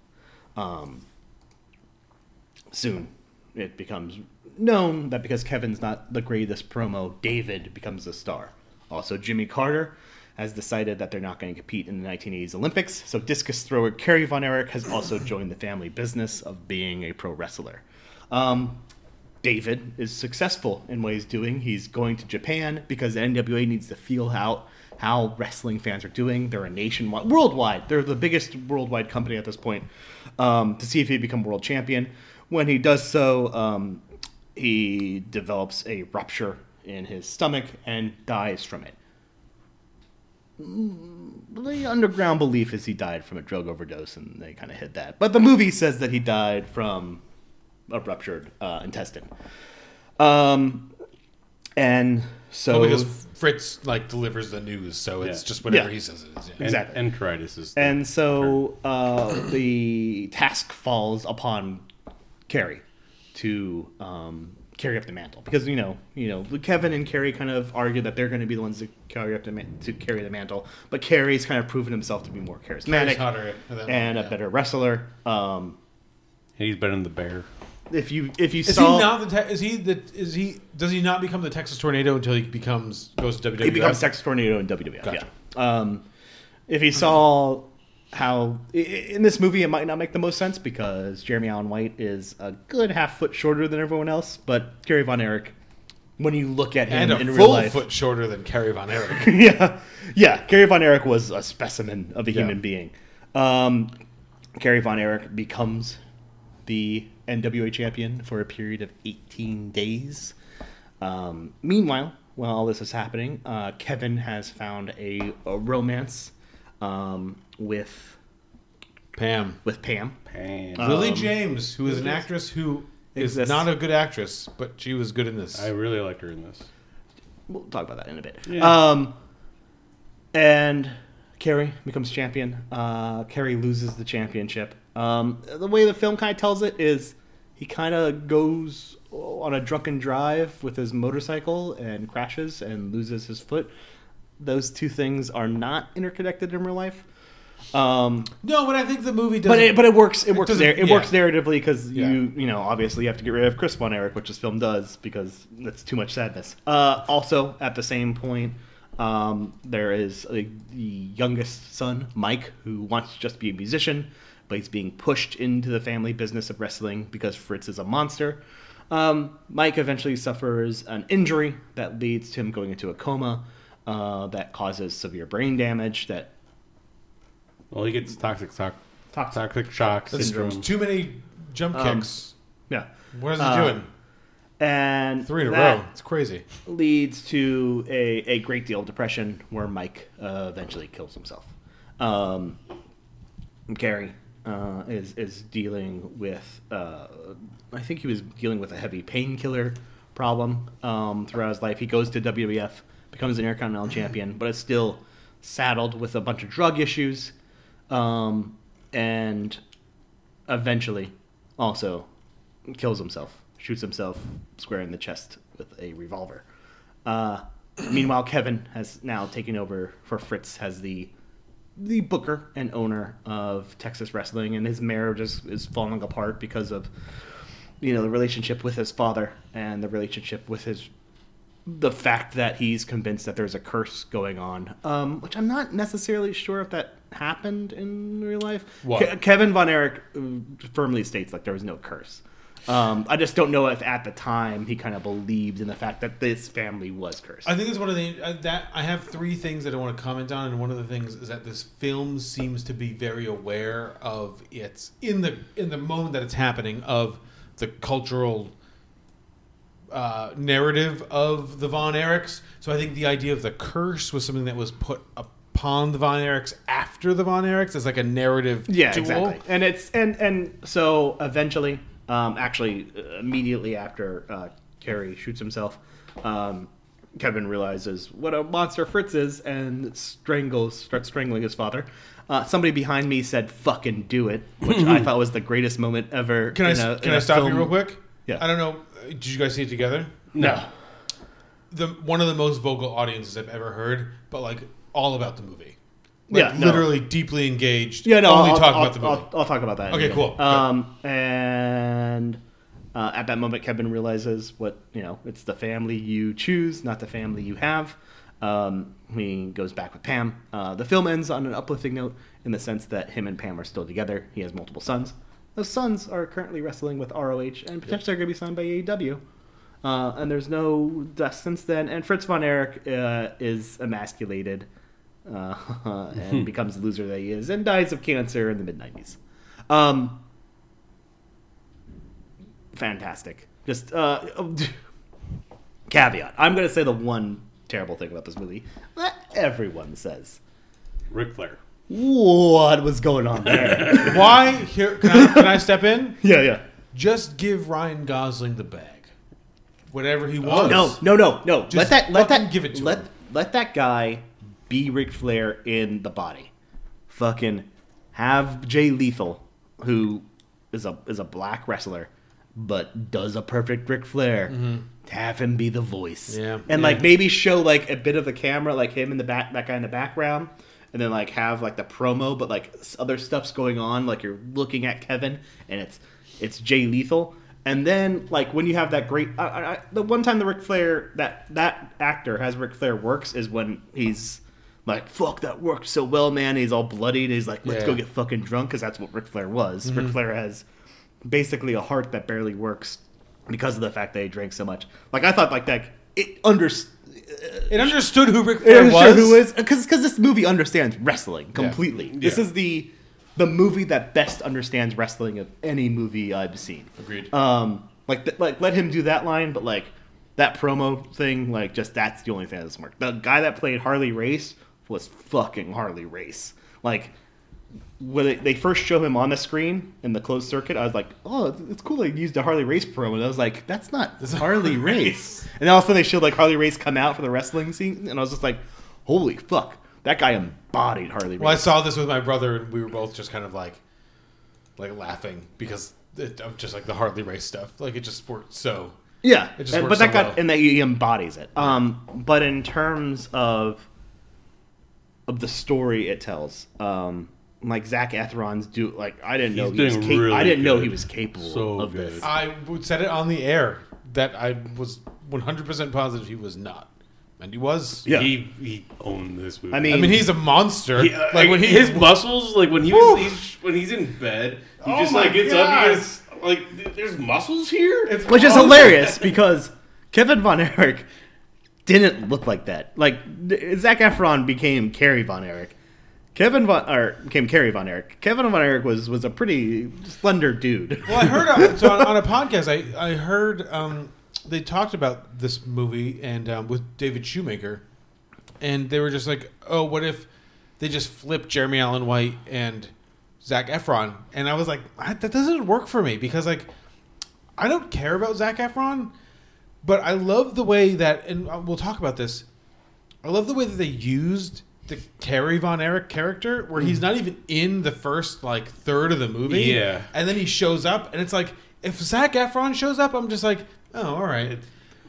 Um, soon it becomes known that because Kevin's not the greatest promo, David becomes a star. Also, Jimmy Carter has decided that they're not going to compete in the 1980s Olympics, so discus thrower Kerry Von Erich has also joined the family business of being a pro wrestler. Um, David is successful in what he's doing. He's going to Japan because the NWA needs to feel out how wrestling fans are doing. They're a nationwide, worldwide. They're the biggest worldwide company at this point. Um, to see if he become world champion. When he does so, um, he develops a rupture in his stomach and dies from it. Mm, The underground belief is he died from a drug overdose, and they kind of hid that. But the movie says that he died from a ruptured uh, intestine. Um, and so Well, because Fritz like delivers the news, so it's Yeah. just whatever Yeah. he says it is. Yeah. En- Exactly. Enteritis is. And so uh, the task falls upon Kerry to um, carry up the mantle because you know, you know, Kevin and Kerry kind of argue that they're going to be the ones to carry up the man- to carry the mantle, but Kerry's kind of proven himself to be more charismatic Kerry's hotter at and moment, a better wrestler. Um, He's better than the bear. If you if you Is saw he not the? Te- is he the? Is he? Does he not become the Texas Tornado until he becomes goes to WWE? He becomes Texas Tornado in WWF. Gotcha. Yeah. Um, if you saw how in this movie, it might not make the most sense because Jeremy Allen White is a good half foot shorter than everyone else, but Kerry Von Erich, when you look at him and a in real full life, foot shorter than Kerry Von Erich. yeah, yeah, Kerry Von Erich was a specimen of a Yeah. human being. Um, Kerry Von Erich becomes the NWA champion for a period of 18 days. Um, meanwhile, while all this is happening, uh, Kevin has found a, a romance um, with Pam. with Pam. Pam. Lily Um, James, who is an actress who is Exists. not a good actress, but she was good in this. I really liked her in this. We'll talk about that in a bit. Yeah. Um, and Kerry becomes champion. Uh, Kerry loses the championship. Um, the way the film kind of tells it is he kind of goes on a drunken drive with his motorcycle and crashes and loses his foot. Those two things are not interconnected in real life. Um, no, but I think the movie does. but it, but it works. It works. doesn't- There, it yeah. works narratively because Yeah. you you know obviously you have to get rid of Chris Von Erich, which this film does because that's too much sadness. Uh, also, at the same point, um, there is a, the youngest son, Mike, who wants to just be a musician, but he's being pushed into the family business of wrestling because Fritz is a monster. Um, Mike eventually suffers an injury that leads to him going into a coma uh, that causes severe brain damage that Well, he gets toxic shock. Toxic- Toxic shock That's syndrome. too many jump Um, kicks. yeah. What is he Uh, doing? and Three in a row. It's crazy. leads to a, a great deal of depression where Mike uh, eventually kills himself. Um, Kerry uh, is is dealing with uh, I think he was dealing with a heavy painkiller problem um, throughout his life. He goes to WWF, becomes an Intercontinental Champion, but is still saddled with a bunch of drug issues, um, and eventually also kills himself, shoots himself square in the chest with a revolver. Uh, meanwhile, Kevin has now taken over for Fritz has the the booker and owner of Texas Wrestling, and his marriage is, is falling apart because of you know the relationship with his father and the relationship with his the fact that he's convinced that there's a curse going on, um, which I'm not necessarily sure if that happened in real life. Ke- Kevin Von Erich uh, firmly states like there was no curse. Um, I just don't know if at the time he kind of believed in the fact that this family was cursed. I think it's one of the uh, that I have three things that I want to comment on, and one of the things is that this film seems to be very aware of its in the in the moment that it's happening of the cultural uh, narrative of the Von Erichs. So I think the idea of the curse was something that was put upon the Von Erichs after the Von Erichs as like a narrative Yeah, tool. exactly. And it's and and so eventually, um, actually, uh, immediately after uh, Kerry shoots himself, um, Kevin realizes what a monster Fritz is and strangles starts strangling his father. Uh, somebody behind me said "fucking do it," which I thought was the greatest moment ever. Can I can in I a stop film. you real quick? Yeah. I don't know. uh, Did you guys see it together? No. The one of the most vocal audiences I've ever heard, but like all about the movie. Like, Yeah, no. literally deeply engaged. Yeah, no, only I'll, talk I'll, about the movie. I'll, I'll talk about that. Okay, cool. Um, and uh, at that moment, Kevin realizes what you know. It's the family you choose, not the family you have. Um, he goes back with Pam. Uh, the film ends on an uplifting note in the sense that him and Pam are still together. He has multiple sons. Those sons are currently wrestling with ROH and potentially are going to be signed by AEW. Uh, and there's no death since then. And Fritz von Erich uh, is emasculated uh, and becomes the loser that he is and dies of cancer in the mid 90s. Um, fantastic. Just uh, caveat. I'm going to say the one terrible thing about this movie that everyone says. Ric Flair. What was going on there? Why here? Can I, can I step in? Yeah, yeah. Just give Ryan Gosling the bag. whatever he Oh, wants. no, no, no, no. Just let that let that give it to let him. let that guy be Ric Flair in the body. Fucking have Jay Lethal, who is a is a black wrestler, but does a perfect Ric Flair. Mhm. Have him be the voice. Yeah. and Yeah. like maybe show like a bit of the camera, like him in the back, that guy in the background, and then like have like the promo, but like other stuff's going on. Like you're looking at Kevin, and it's it's Jay Lethal. And then, like when you have that great, I, I- the one time the Ric Flair that that actor has Ric Flair works is when he's like, "Fuck, that worked so well, man." He's all bloodied. He's like, "Let's Yeah. go get fucking drunk," because that's what Ric Flair was. Ric Mhm. Flair has basically a heart that barely works because of the fact that he drank so much. Like I thought, like that it under It understood who Ric Flair understood was. who is because because this movie understands wrestling Yeah. completely. This is the the movie that best understands wrestling of any movie I've seen. Agreed. Um, like th- like let him do that line, but like that promo thing, like just that's the only thing that doesn't work. The guy that played Harley Race was fucking Harley Race. Like when they, they first show him on the screen in the closed circuit, I was like, "Oh, it's cool they used a Harley Race promo." And I was like, "That's not this Harley Race." And then all of a sudden they showed like Harley Race come out for the wrestling scene, and I was just like, "Holy fuck, that guy embodied Harley Race." Well, I saw this with my brother, and we were both just kind of like, like laughing because it, of just like the Harley race stuff. Like it just worked so. Yeah, it just and- but so that got well. and that he embodies it. Um, but in terms of of the story it tells, um, like Zac Efron's do like I didn't know He's he was cap- really I didn't know he was capable So of good. this. I would said it on the air that I was 100 percent positive he was not, and he was. Yeah. He he owned this movie. I mean- I mean, he's a monster. He, uh, like when he his muscles, like when he was he's, when he's in bed, he Oh just like gets God. up. He has like there's muscles here, which is hilarious because Kevin Von Erich didn't look like that. Like Zac Efron became Kerry Von Erich. Kevin Von or became Kerry Von Erich. Kevin Von Erich was was a pretty slender dude. Well, I heard on, so on, on a podcast. I I heard um, they talked about this movie and um, with David Shoemaker, and they were just like, "Oh, what if they just flipped Jeremy Allen White and Zac Efron?" And I was like, "That doesn't work for me because like I don't care about Zac Efron, but I love the way that, and uh, we'll talk about this. I love the way that they used." The Kerry Von Erich character, where he's Mm. not even in the first like third of the movie, Yeah. and then he shows up, and it's like if Zac Efron shows up, I'm just like, oh, all right.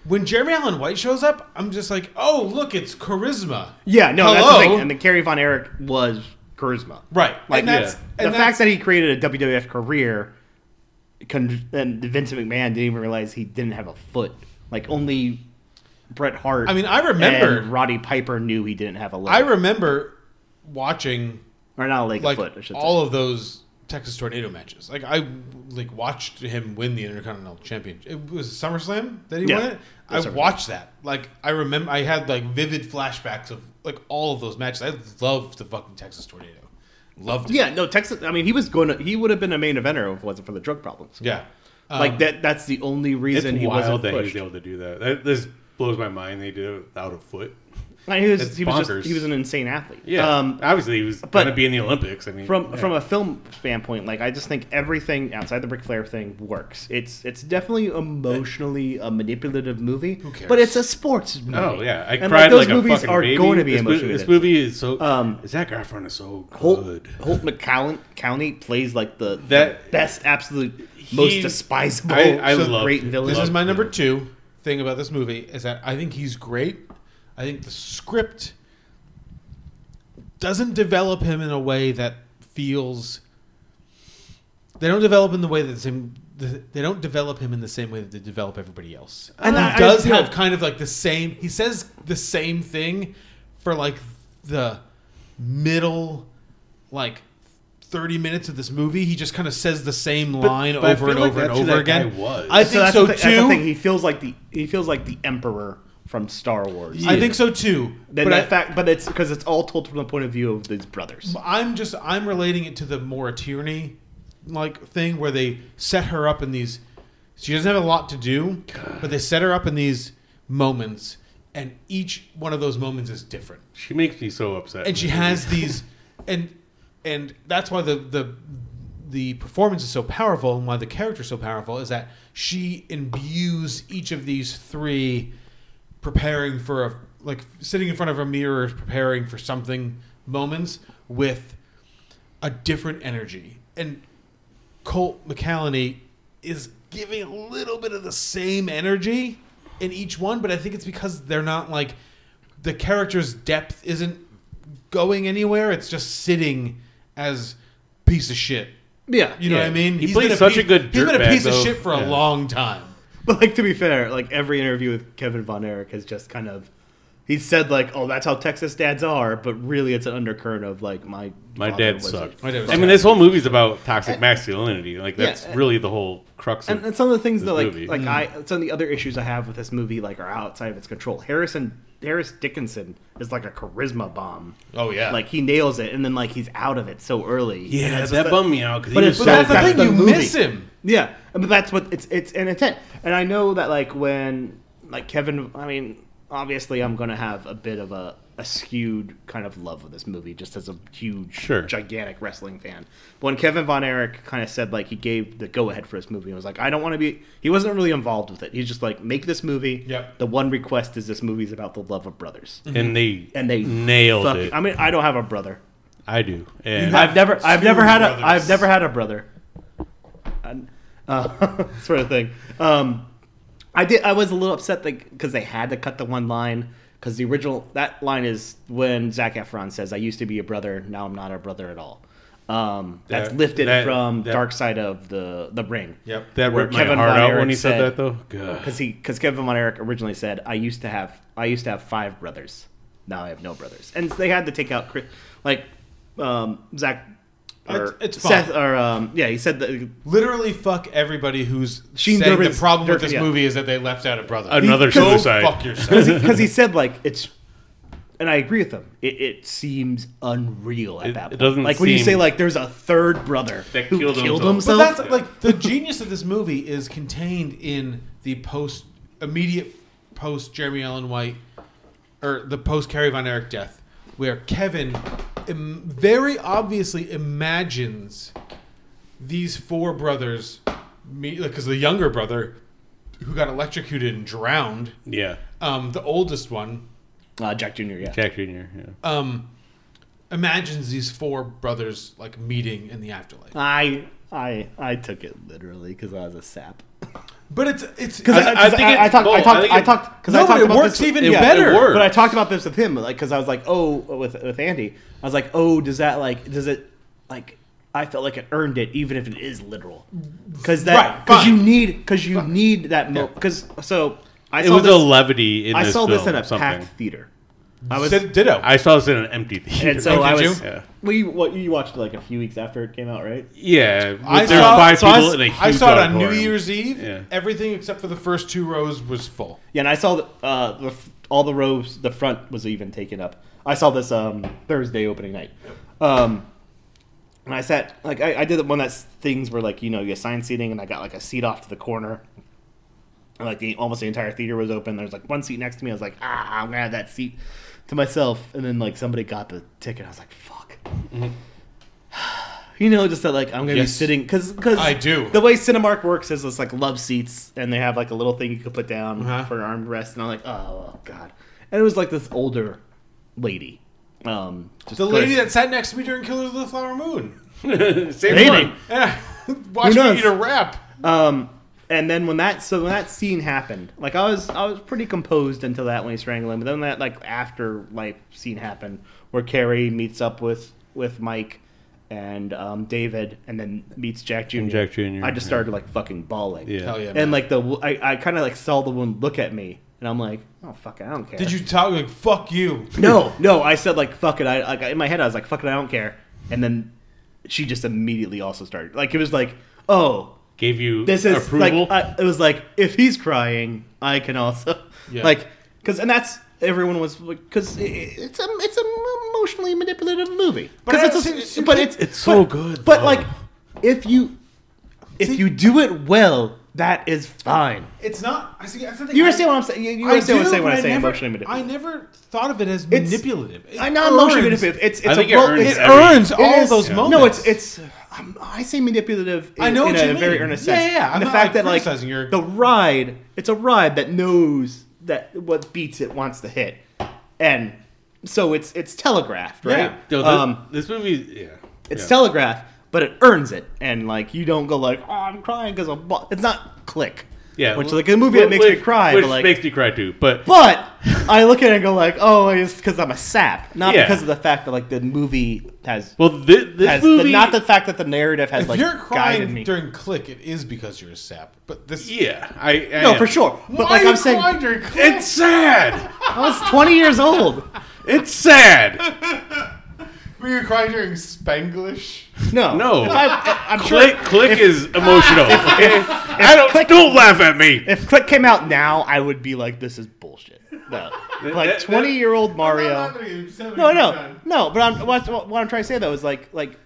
When Jeremy Allen White shows up, I'm just like, oh, look, it's charisma. Yeah, no, that's Hello? the thing. And the Kerry Von Erich was charisma. Right. Like And that's- the and fact that's- that he created a WWF career, con- and Vince McMahon didn't even realize he didn't have a foot. Like only Bret Hart. I mean, I remember- and Roddy Piper knew he didn't have a leg. I remember watching or not a leg, like a foot. I should all say. of those Texas Tornado matches. Like I like watched him win the Intercontinental Championship. It was SummerSlam that he Yeah. won it. It I SummerSlam. watched that. Like I remember, I had like vivid flashbacks of like all of those matches. I loved the fucking Texas Tornado. Loved it. Yeah, no, Texas. I mean, he was going to. He would have been a main eventer if it wasn't for the drug problems. Yeah. Like Um, that. That's the only reason it's he wild wasn't that he was able to do that. that. This blows my mind. They did it without a foot. Like, he was, he was just he was an insane athlete. Yeah, um, obviously he was going to be in the Olympics. I mean, from yeah. from a film standpoint, like I just think everything outside the Ric Flair thing works. It's it's definitely emotionally a manipulative movie, cares? but it's a sports movie. Oh yeah, I And, cried those like, a fucking baby. Those movies are baby. going to be this, emotional. this movie is so. Um, Zac Efron is so Holt, good. Holt McCown County plays like the, the best, absolute, most He- despisable, I- I so loved great villain. This is my number two thing about this movie is that I think he's great. I think the script doesn't develop him in a way that feels. They don't develop in the way that the same. They don't develop him in the same way that they develop everybody else. And he I- does I- have kind of like the same. He says the same thing for like the middle, like. 30 minutes of this movie, he just kind of says the same line but I over feel and like over and over that guy again. was. I think that's so, the thi- That's the too. thing. He feels like the he feels like the emperor from Star Wars. I think so too. Then but that I- fact, but it's because it's all told from the point of view of these brothers. I'm just I'm relating it to the Maura Tierney like thing where they set her up in these she doesn't have a lot to do, but they set her up in these moments and each one of those moments is different. She makes me so upset. And she has these and and that's why the the the performance is so powerful and why the character is so powerful is that she imbues each of these three preparing for a like sitting in front of a mirror preparing for something moments with a different energy. And Holt McCallany is giving a little bit of the same energy in each one but i think it's because they're not like the character's depth isn't going anywhere. It's just sitting as piece of shit. Yeah, you know yeah. what i mean? He He's plays been a such piece- a good he's been a dirtbag, piece of though. shit for a long time. But like to be fair, like every interview with Kevin Von Erich has just kind of he said like, "Oh, that's how Texas dads are," but really it's an undercurrent of like my My dad was sucked. My dad I mean, this whole movie's about toxic masculinity. Like that's and- really the whole crux of and, and some of the things that like movie. like Mm. I some of the other issues I have with this movie like are outside of its control. Harrison Harris Dickinson is like a charisma bomb. Oh, yeah. like he nails it, and then like he's out of it so early. Yeah, And it's that just bummed me out 'cause he but was it's so that's good. that's the thing, you movie. miss him. Yeah, but that's what it's it's an intent. And I know that like when like Kevin, I mean, obviously I'm gonna have a bit of a, a skewed kind of love of this movie just as a huge, Sure. gigantic wrestling fan. But when Kevin Von Erich kind of said like he gave the go ahead for this movie, and was like, I don't want to be. He wasn't really involved with it. He's just like, make this movie. Yep. The one request is this movie's about the love of brothers. and they And they nailed fuck- it. I mean, I don't have a brother. I do. And I've never, I've never had a, brothers. I've never had a brother. And, uh, sort of thing. Um, I did. I was a little upset because they had to cut the one line because the original that line is when Zac Efron says, "I used to be a brother, now I'm not a brother at all." Um, that's That- lifted that- from that- Dark Side of the the Ring. Yep. That ripped my heart out when he said that, though. Because he because Kevin Von Erich originally said, "I used to have I used to have five brothers, now I have no brothers," and they had to take out like um, Zac. Or It's- it's Seth, fine. or um, yeah, he said that literally fuck everybody who's Sheen saying Durkin's- the problem with this yeah. movie is that they left out a brother. Another Go suicide. fuck because yourself. he, 'cause he said like it's, and I agree with him. It, it seems unreal at It- that it point. doesn't like when you say like there's a third brother That who killed killed, himself. himself. But that's like the genius of this movie is contained in the post immediate post Jeremy Allen White or the post Kerry Von Erich death, where Kevin Im- very obviously imagines these four brothers, meet. because the younger brother who got electrocuted and drowned, yeah, um, the oldest one, uh, Jack Jr. Yeah, Jack Jr. Yeah. um, imagines these four brothers like meeting in the afterlife. I I I took it literally because I was a sap. But it's it's Because I, I- I think I, it's talked, I talked, I think I it- talked, because No, I talked it about works this, even It- better. it works. But I talked about this with him, like, because I was like, oh, with with Andy, I was like, oh, does that like, does it like? I felt like it earned it, even if it is literal, because that Right, because you need because you need that because so I It saw was this, a levity in I this saw this in a something. packed theater. I was Did- ditto. I saw this in an empty theater. and so Oh, I did was. you? Yeah. Well, you, what, you watched it like a few weeks after it came out, right? Yeah, I there's saw, five so I people s- in a huge I saw it on New auditorium. Year's Eve. Yeah. Everything except for the first two rows was full. Yeah, and I saw the, uh, the f- all the rows. The front was even taken up. I saw this um, Thursday opening night, um, and I sat like I, I did one of those things where like you know you assign seating, and I got like a seat off to the corner. And, like the almost the entire theater was open. There's like one seat next to me. I was like, ah, I'm gonna have that seat to myself. And then like somebody got the ticket. I was like, fuck. You know, just that like I'm gonna be sitting because because I do. the way Cinemark works is it's like love seats, and they have like a little thing you could put down Uh-huh. for an armrest, and I'm like, oh, god, and it was like this older lady, um, The lady that sat next to me during Killers of the Flower Moon. Same Maybe. one. Watched Who me eat a rap. Um, and then when that so when that scene happened, like I was I was pretty composed until that when he strangled him. But then that like after life scene happened where Kerry meets up with with Mike and um, David, and then meets Jack Jr. And Jack Jr., I just yeah. started like fucking bawling. Yeah. Hell yeah, man. And like the w- I, I kind of like saw the one look at me, and I'm like, oh fuck, it, I don't care. Did you talk like fuck you? No, no. I said like fuck it. I like in my head I was like fuck it. I don't care. And then she just immediately also started like it was like oh Gave you this is approval. like I, it was like if he's crying I can also Yeah. like because and that's everyone was because it, it's a it's an emotionally manipulative movie But because it's a, see- see, but but it's it's so but- good, But though. like if you if See- you do it well that is fine. It's not. I see. I think You I- understand what I'm saying? You, you I understand what I'm do, saying when but I say never, emotionally manipulative. I never thought of it as It's- manipulative. It I know emotionally earns- manipulative. It's it's I think a it earns It earns It all is- those yeah. moments. No, it's it's. Um, I say manipulative. In, I know in what a you very mean. earnest Yeah, sense. yeah, yeah. And I'm the not, fact like, that like criticizing your- the ride, it's a ride that knows that what beats it wants to hit, and so it's it's telegraphed, right? Yeah. Yo, this, um, this movie, yeah. it's yeah. telegraphed, but it earns it, and like you don't go like, oh, I'm crying because I'm. bu-" It's not click. Yeah, which like a movie that makes which, me cry, which but like makes me cry too. But but I look at it and go like, oh, it's because I'm a sap, not Yeah. because of the fact that like the movie has. well, thi- this has movie, the, not the fact that the narrative has If like you're guided crying me. during Click, it is because you're a sap. But this, yeah, I, I no, am. for sure. But Why like are I'm you saying, crying during Click? It's sad. I was 20 years old. It's sad. Were you crying during Spanglish? No, No. If I, I'm Click, sure. click if, is emotional. okay? I don't. Click- don't laugh at me. if Click came out now, I would be like, this is bullshit. No, That- like 20 year old Mario. No, No, no, no. But I'm, what, what I'm trying to say though is like, like,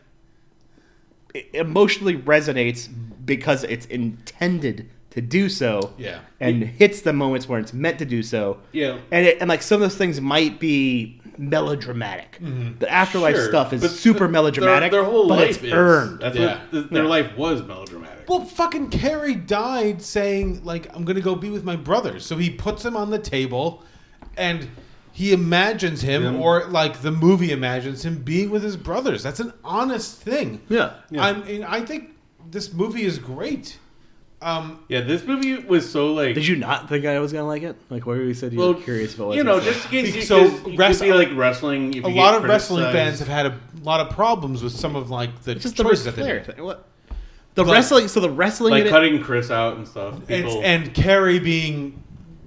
it emotionally resonates because it's intended to do so. Yeah. And hits the moments where it's meant to do so. Yeah. And it, and like some of those things might be melodramatic. Mm-hmm. The afterlife Sure, stuff is but super th- melodramatic. Their, their whole but life it's is earned. That's Yeah. what th- their Yeah. life was melodramatic. Well, fucking Kerry died saying like I'm gonna go be with my brothers. So he puts him on the table, and he imagines him, Him. or like the movie imagines him being with his brothers. That's an honest thing. Yeah. Yeah. I mean, I think this movie is great. Um, Yeah, this movie was so like. Did you not think I was gonna like it? Like, where you said you Well, were curious about what you know, just in case you, So, so you rest- could be like wrestling. If a you lot get of wrestling fans have had a lot of problems with some of like the It's just the choices Ric that they Flair What? The Like- wrestling. So the wrestling. like in it- cutting Chris out and stuff. It's, People, and Kerry being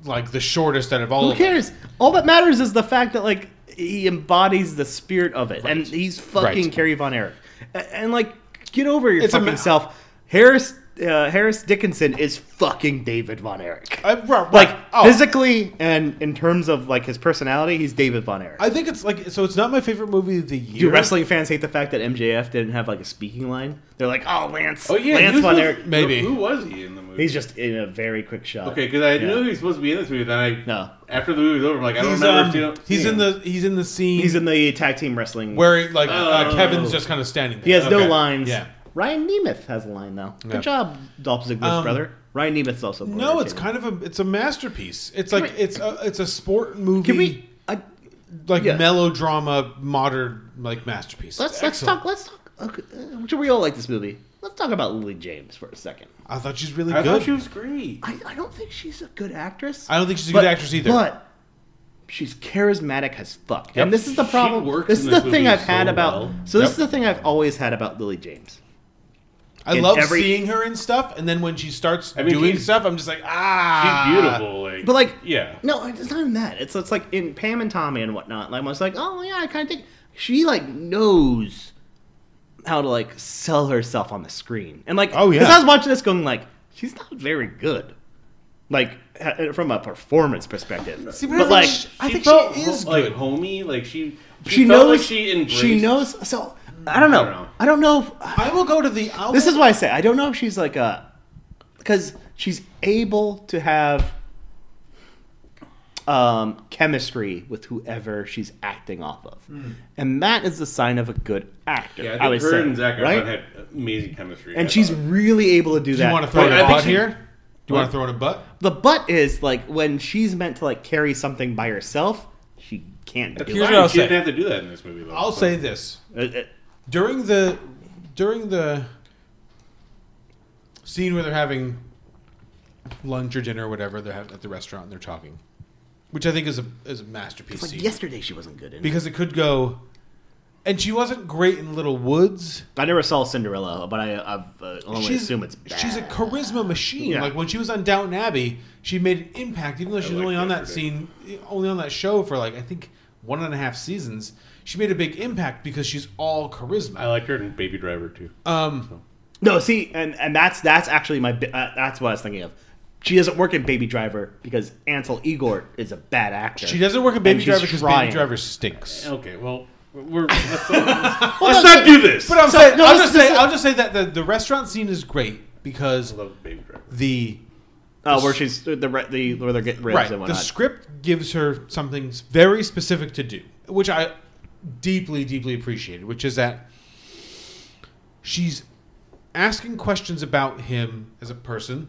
like the shortest out of all Who of them. cares? All that matters is the fact that like he embodies the spirit of it, and he's fucking Right. Kerry Von Erich. And, and, like, get over your It's a fucking ma- self. Harris uh, Harris Dickinson is fucking David Von Erich. I- right, right. Like Oh. physically and in terms of like his personality, he's David Von Erich. I think it's like so. It's not my favorite movie of the year. Do wrestling fans hate the fact that MJF didn't have like a speaking line? They're like, "Oh, Lance, oh yeah, Lance he was Von Erich." Maybe. Who was he in the movie? He's just in a very quick shot. okay because I Yeah. knew he was supposed to be in this movie. Then I No. after the movie was over, I'm like I don't He's, remember um, seeing, he's seeing in the he's in the scene He's in the tag team wrestling. where like uh, Oh. Kevin's just kind of standing. There. He has no lines. Yeah. Ryan Nemeth has a line though. Good Yeah. job, Dolph Ziggler's Um, brother. Ryan Nemeth's also. part No, it's it. kind of a it's a masterpiece. It's like we- it's a it's a sport movie. Can we? I, like yeah. melodrama modern like masterpiece. let's It's let's talk. Let's talk. Okay, uh, we all like this movie. Let's talk about Lily James for a second. I thought she's really I good. thought she was great. I, I don't think she's a good actress. I don't think she's a but- good actress either. But she's charismatic as fuck. Yep. And this is the She problem. works This in is the this thing I've had so about. well. So this Yep. is the thing I've always had about Lily James. I in love every- seeing her in stuff, and then when she starts I mean, doing stuff, I'm just like, ah, She's beautiful. Like, But like, yeah. no, it's not even that. It's it's like in Pam and Tommy and whatnot. Like I was like, oh yeah, I kind of think she like knows how to like sell herself on the screen. And like, Oh, yeah, because I was watching this going like, she's not very good. Like from a performance perspective. See, but I but think like, she- I She think felt she is ho- like good. homey. Like she, she, she felt knows like she embraced. she knows. So I don't know. I don't know. I don't know. If, I will go to the. I'll this go- is why I say I don't know if she's like a because she's able to have um, chemistry with whoever she's acting off of, and that is the sign of a good actor. Yeah, I I, think would her say, and Zach right? had amazing chemistry. and I she's thought. really able to do that. Do that. you want to throw But in I a think butt she- here? Do you want to throw in a butt? The butt is like when she's meant to like carry something by herself, she can't That's do Here's it. what I'll she say. didn't have to do that in this movie. Though. I'll so. say this: Uh, uh, during the during the scene where they're having lunch or dinner or whatever they're having at the restaurant and they're talking, which I think is a is a masterpiece. Like scene. yesterday she wasn't good in. it. because it could go, and she wasn't great in Little Woods. I never saw Cinderella, but I I've, uh, only she's, assume it's bad. she's a charisma machine. Yeah. Like when she was on Downton Abbey, she made an impact, even though she was liked only on that scene, only on that show for like I think one and a half seasons. She made a big impact because she's all charisma. I liked her in Baby Driver too. Um, No, see, and and that's that's actually my uh, that's what I was thinking of. She doesn't work in Baby Driver because Ansel Elgort is a bad actor. she doesn't work in Baby Driver because Baby. Driver stinks. Okay, well, we're let's, let's no, not do this. But I'm So, saying, no, I'll just say, I'll just say that the, the restaurant scene is great because I love Baby Driver. the Oh, where she's the the where they're getting ribs right and the script gives her something very specific to do, which I deeply deeply appreciated, which is that she's asking questions about him as a person.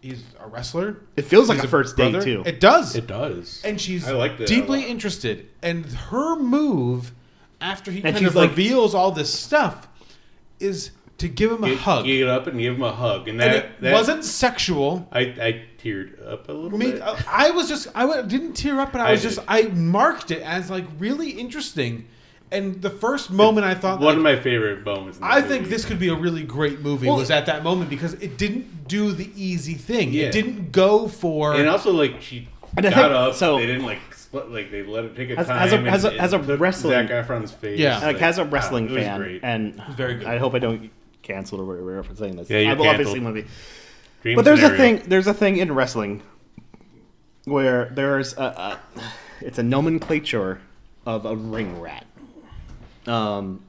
He's a wrestler. It feels like He's a first date, too. It does. It does. And she's I liked it deeply interested. And her move after he And kind of like- reveals all this stuff is to give him a Get, hug. get up and give him a hug, and and that, it that wasn't sexual. I, I teared up a little Me, bit. Uh, I was just I didn't tear up, but I I was did. just I marked it as like really interesting. And the first moment I thought, One like, of my favorite moments. in that I think this could be a really great movie Well- was at that moment because it didn't do the easy thing. Yeah. It didn't go for and also like she And I got think- up. so- they didn't like split, like they let her take a As- time. as a- and- as a- as a wrestling- Zac Efron's face. Yeah. like as a wow, wrestling ah, it was fan, great. and very good. I hope I don't get canceled or whatever for saying this. Yeah, you're I will obviously canceled. movie. Dream but there's a thing. There's a thing in wrestling where there's a, a it's a nomenclature of a ring rat. Um,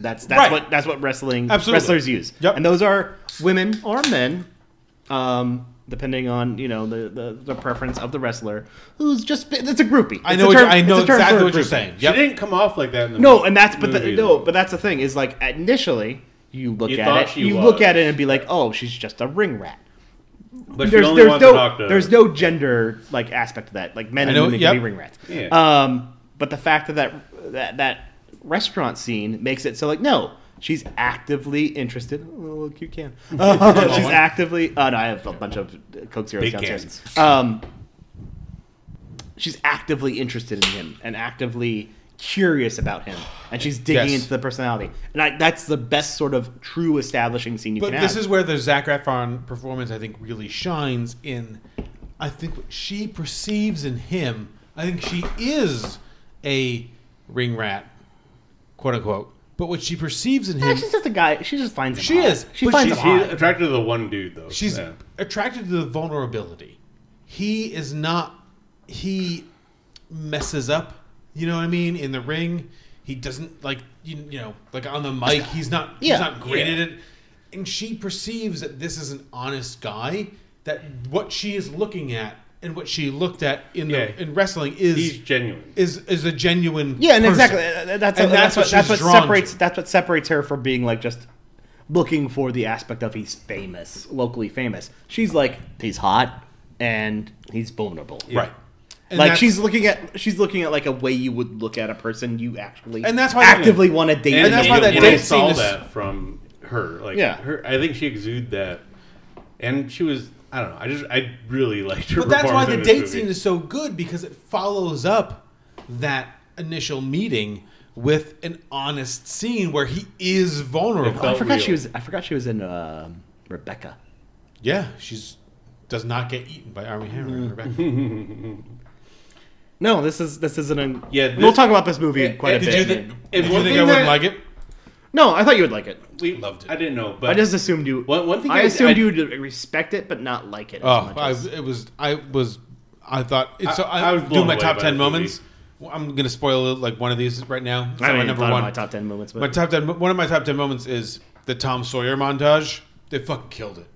that's that's Right. what that's what wrestling Absolutely. wrestlers use. Yep. And those are women or men, um, depending on you know the, the, the preference of the wrestler. Who's just it's a groupie. I know a term- you- I know it's a term exactly for a what you're groupie. saying. She didn't come off like that in the No, and that's but the, no, but that's the thing is like initially you look You at thought it, she you was. look at it and be like, oh, she's just a ring rat. But she there's only there's wants no to talk to there's no gender like aspect to that. Like men I and know- women yep. can be ring rats. Yeah. Um, but the fact that that that that restaurant scene makes it so like no, she's actively interested. Oh, look, you can. Uh, she's actively. Oh no, I have a bunch of Coke Zeros Big downstairs. cans. Um, she's actively interested in him and actively curious about him, and she's digging Yes. into the personality. And I, that's the best sort of true establishing scene you But can this have. is where the Zac Efron performance, I think, really shines in. I think what she perceives in him. I think she is a ring rat, quote unquote. But what she perceives in him, she's just a guy. She just finds him. she hot. is. She but finds she- him She's hot. attracted to the one dude though. She's Yeah. attracted to the vulnerability. He is not. He messes up. You know what I mean? In the ring, he doesn't like you, you know like on the mic. He's not. Yeah. He's not great Yeah. at it. And she perceives that this is an honest guy. That what she is looking at and what she looked at in the Yeah. in wrestling is He's genuine. is is a genuine. Yeah, and person. exactly. That's And that's, what, that's what separates to. that's what separates her from being like just looking for the aspect of he's famous, locally famous. She's like he's hot and he's vulnerable. Right. And like she's looking at she's looking at like a way you would look at a person you actually And that's why- actively want to date. And that's why that date saw scene is- that from her. Like, Yeah. her. I think she exuded that, and she was. I don't know. I just. I really liked her. But that's why the in date movie. scene is so good because it follows up that initial meeting with an honest scene where he is vulnerable. Oh, I forgot she was I forgot she was in um Rebecca. Yeah, she's does not get eaten by Armie Hammer. Rebecca. No, this is this isn't a Yeah, we'll talk about this movie quite a Did bit. you, thi- man. did you think I wouldn't that- like it? no, I thought you would like it. We Loved it. I didn't know, but I just assumed you. One- one thing I I- assumed I- you would respect it, but not like it. As Oh, much I, as- it was. I was. I thought. It's, I- so I, I was do my top ten the movie. moments. I'm gonna spoil like one of these right now. It's I not mean, my number thought of one. my top ten moments, but My top ten. One of my top ten moments is the Tom Sawyer montage. They fucking killed it.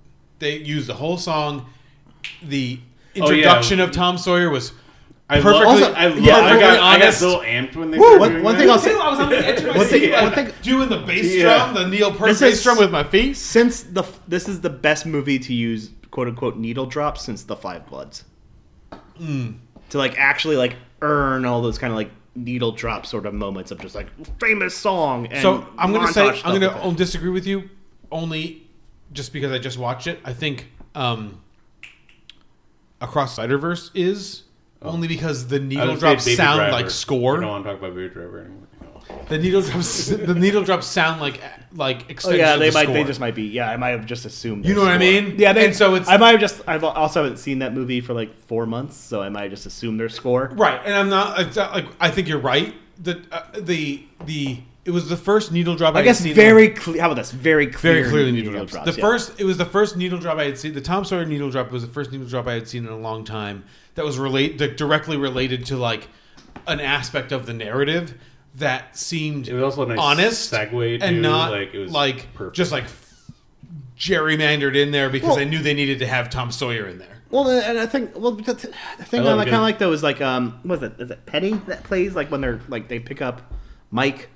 They used the whole song. The Oh, yeah. introduction of Tom Sawyer was I perfectly. love. I, love, yeah, I, perfectly got, I got honest. so amped when they. Woo! started One- doing one thing I'll say- I was on the edge of my One thing- seat, one thing- doing the bass Yeah. drum, the Neil Peart This bass is- drum with my feet. since the this is the best movie to use quote unquote needle drops since the Five Bloods. Hmm. To like actually like earn all those kind of like needle drop sort of moments of just like famous song. And So I'm gonna say I'm gonna with it. um, disagree with you, only just because I just watched it. I think um, Across Spider-Verse is only because the needle drops sound Driver. like We score. don't want to talk about Baby Driver anymore. The needle drops the needle drops sound like like Oh extension yeah, of they the might. score. They just might be. Yeah, I might have just assumed. You know their what I mean? Yeah, they, And so it's- I might have just. I've also haven't seen that movie for like four months, so I might have just assume their score. right, and I'm not. It's not like I think you're right. The uh, the the it was the first needle drop. I, I guess had seen very clear. How about this? Very clear. very clearly needle, drops. drops, The yeah. first, it was the first needle drop I had seen. The Tom Sawyer needle drop was the first needle drop I had seen in a long time. That was relate that directly related to like an aspect of the narrative that seemed It was also a nice honest segue too, and not like, it was like perfect. just like gerrymandered in there because Well- I knew they needed to have Tom Sawyer in there. Well, and I think well the, the thing I I, kind of like though is like um what is it is it Petty that plays like when they're like they pick up Mike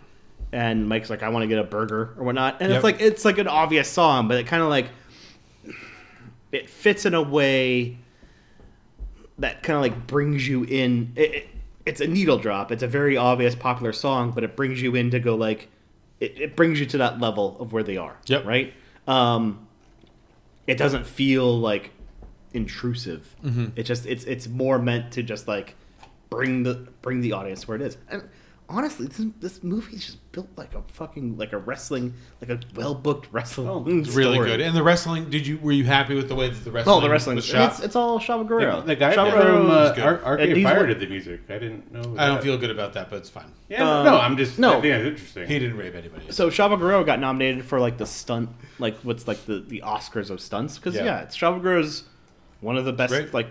and Mike's like, "I want to get a burger or whatnot," and Yep. it's like it's like an obvious song, but it kind of like it fits in a way that kind of like brings you in. It, it, it's a needle drop. It's a very obvious popular song, but it brings you in to go like it, it brings you to that level of where they are. Yep. Right. Um, it doesn't feel like intrusive. Mhm. It just it's it's more meant to just like bring the bring the audience where it is. And honestly, this, this movie is just built like a fucking like a wrestling like a well booked wrestling. Oh, It's really good. And the wrestling, did you were you happy with the way that the wrestling? Oh, the wrestling. was shot? it's, it's all Chavo Guerrero. The, the guy Chavo from Guerrero uh, is. Ar- Arcade Fire one- did the music. I didn't know. I don't feel good about that, but it's fine. Yeah, no, no, I'm just. no. I think it's interesting. He didn't rape anybody. So Chavo Guerrero got nominated for like the stunt, like what's like the, the Oscars of stunts because Yeah. yeah. it's Chavo Guerrero's one of the best. Great. Like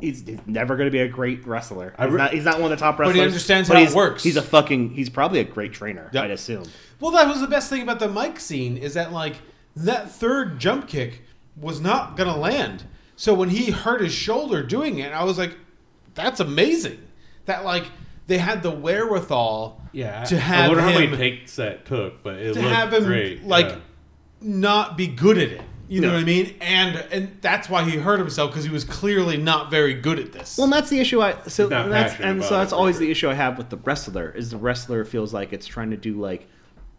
he's, he's never going to be a great wrestler. He's, re- not, he's not one of the top wrestlers. But he understands but how it works. He's a fucking. He's probably a great trainer. Yep. I'd assume. Well, that was the best thing about the Mike scene is that like that third jump kick was not gonna land. So when he hurt his shoulder doing it, I was like, "That's amazing." That like they had the wherewithal, Yeah, to have I have wonder how many takes that took, but it to looked have him great. like yeah. not be good at it. You know No. what I mean? And and that's why he hurt himself because he was clearly not very good at this. Well, and that's the issue. I so not and that's passionate and so about that's it, always the issue I have with the wrestler is the wrestler feels like it's trying to do like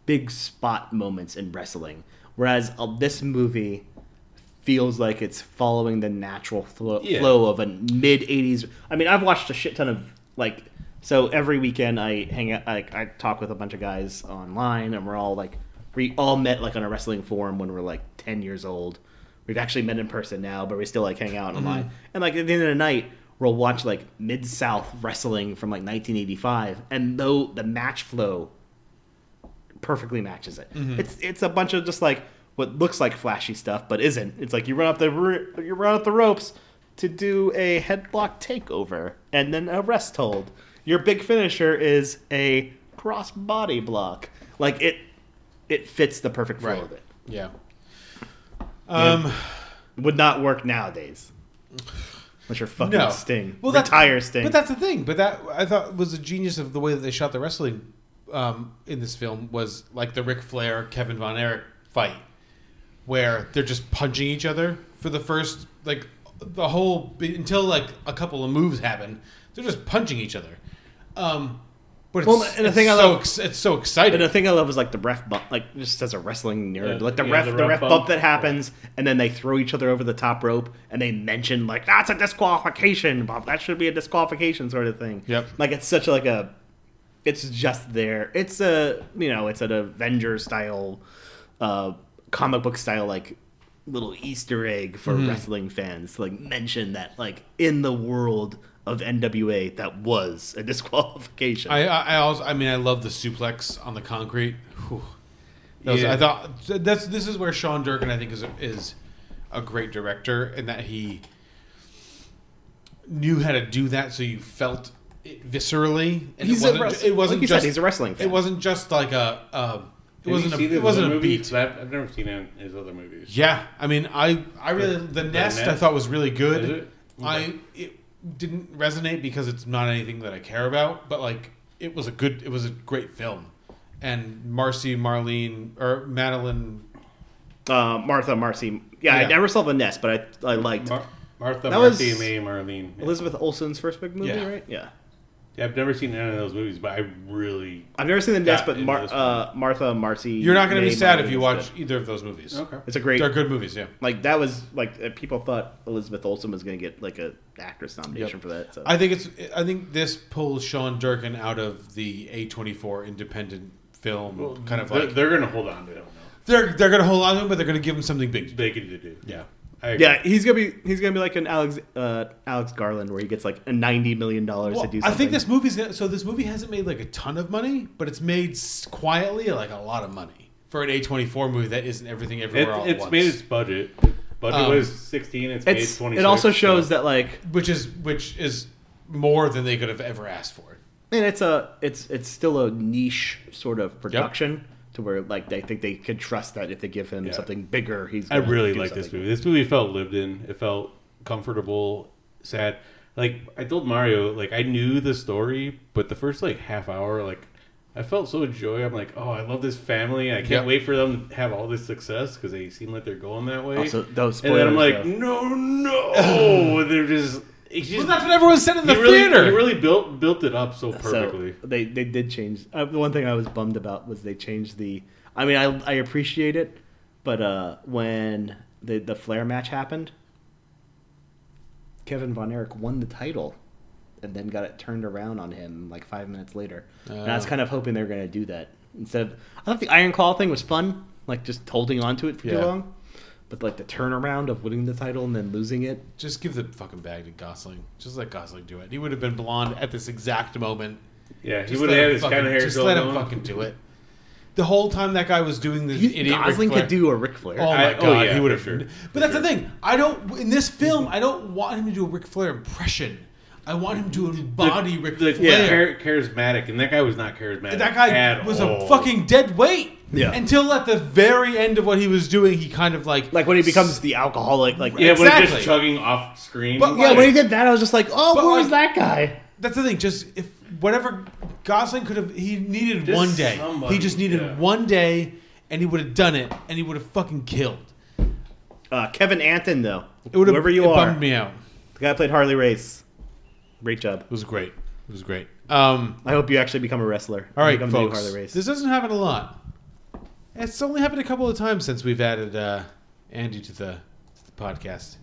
big spot moments in wrestling, whereas uh, this movie feels like it's following the natural flow, Yeah. flow of a mid '80s. I mean, I've watched a shit ton of like. So every weekend I hang out, like I talk with a bunch of guys online, and we're all like, we all met like on a wrestling forum when we we're like ten years old. We've actually met in person now, but we still like hang out online. And like at the end of the night, we'll watch like Mid South wrestling from like 1985, and though the match flow perfectly matches it. Mhm. It's it's a bunch of just like what looks like flashy stuff, but isn't. It's like you run up the you run up the ropes to do a headlock takeover and then a rest hold. Your big finisher is a cross body block. Like it it fits the perfect flow Right. of it. yeah. Um, would not work nowadays. What's your fucking No. Sting? Well, Retire Sting. But that's the thing. But that I thought was the genius of the way that they shot the wrestling um, in this film was like the Ric Flair Kevin Von Erich fight, where they're just punching each other for the first like the whole until like a couple of moves happen. They're just punching each other. Um, but it's, Well, and the thing I so love- ex- it's so exciting. And the thing I love is like the ref bump, like just as a wrestling nerd, Yeah, like the yeah, ref, the the ref bump. bump. that happens, and then they throw each other over the top rope, and they mention like that's a disqualification, Bob. That should be a disqualification sort of thing. Yep. Like it's such a, like a, it's just there. It's a you know it's an Avenger style, uh, comic book style like little Easter egg for Mhm. wrestling fans to like mention that like in the world of NWA that was a disqualification. I, I I also I mean I love the suplex on the concrete. Whew. That was- Yeah. I thought that's this is where Sean Durkin I think is a, is a great director in that he knew how to do that so you felt it viscerally and He's it a wasn't wrest- it wasn't like you said, just he's a wrestling fan. it wasn't just like a, a it Have wasn't a, seen it wasn't a beat. I've, I've never seen any- his other movies. Yeah, I mean, I I really the, Nest, I Nest? thought was really good. Is it? I it didn't resonate because it's not anything that I care about, but like it was a good, it was a great film, and Marcy, Marlene, or Madeline. Uh, Martha, Marcy. Yeah, Yeah. I never saw the Nest, but I I liked Mar- Martha, That Marcy, was May, Marlene. Yeah. Elizabeth Olsen's first big movie, Yeah. right? Yeah. Yeah, I've never seen any of those movies, but I really. I've never seen the Nest, but Mar- uh, Martha, Marcy. You're not going to be May, sad Marlene if you watch good. either of those movies. Okay. It's a great. They're good movies, yeah. Like that was like uh, people thought Elizabeth Olsen was going to get like a actress nomination for that. So I think it's. I think this pulls Sean Durkin out of the A24 independent film kind of they're, like they're going to hold on to it. they're they're going to hold on to him, but they're going to give him something big. They can to do. Yeah. I agree. yeah, he's gonna be he's gonna be like an Alex uh, Alex Garland where he gets like a ninety million dollars Well, to do Something. I think this movie's gonna, so this movie hasn't made like a ton of money, but it's made quietly like a lot of money for an A24 movie that isn't everything It, everywhere all at it's once. made its budget. Budget Um, was 16. It's, made It's 26. it also shows so- that like which is which is more than they could have ever asked for. and it's a it's it's still a niche sort of production to where like they think they could trust that if they give him Yeah. something bigger, he's. I gonna really do like this movie. This movie felt lived in. It felt comfortable, sad. Like I told Mario, like I knew the story, but the first like half hour, like I felt so joy. I'm like, oh, I love this family. I can't Yep. wait for them to have all this success because they seem like they're going that way. Also, those and then I'm like, though. no, no, and they're just. It's just Well, that's what everyone said in the he really, theater. He really built built it up so perfectly. So they they did change. Uh, the one thing I was bummed about was they changed the. I mean, I I appreciate it, but uh, when the the Flair match happened, Kevin Von Erich won the title, and then got it turned around on him like five minutes later. And I was Oh. kind of hoping they were going to do that instead of. I thought the Iron Claw thing was fun, like just holding on to it for too long. But like the turnaround of winning the title and then losing it, Just give the fucking bag to Gosling. Just let Gosling do it. He would have been blonde at this exact moment. Yeah, he Just would let have had him his fucking- kind of hair Just still let him going. fucking do it. The whole time that guy was doing this You- idiot Gosling Ric could do a Ric Flair. Oh my I- god, oh, yeah, he would for have. sure. But that's the thing. I don't in this film. Mm-hmm. I don't want him to do a Ric Flair impression. I want him to embody Ric the, Flair. char- charismatic, and that guy was not charismatic. That guy at was all. a fucking dead weight. Yeah. Until at the very end of what he was doing, he kind of like like when he becomes the alcoholic, like Yeah, when he's just chugging off screen. But yeah, like- when he did that, I was just like, oh, But where was that guy? That's the thing. Just if whatever Gosling could have, he needed Just one day. somebody, he just needed yeah. one day, and he would have done it, and he would have fucking killed. Uh, Kevin Anton, though, It would have whoever you it are, bummed me out. the guy played Harley Race. Great job. It was great. It was great. Um, I hope you actually become a wrestler. all right, become the new folks. Harley Race. This doesn't happen a lot. It's only happened a couple of times since we've added uh, Andy to the, to the podcast.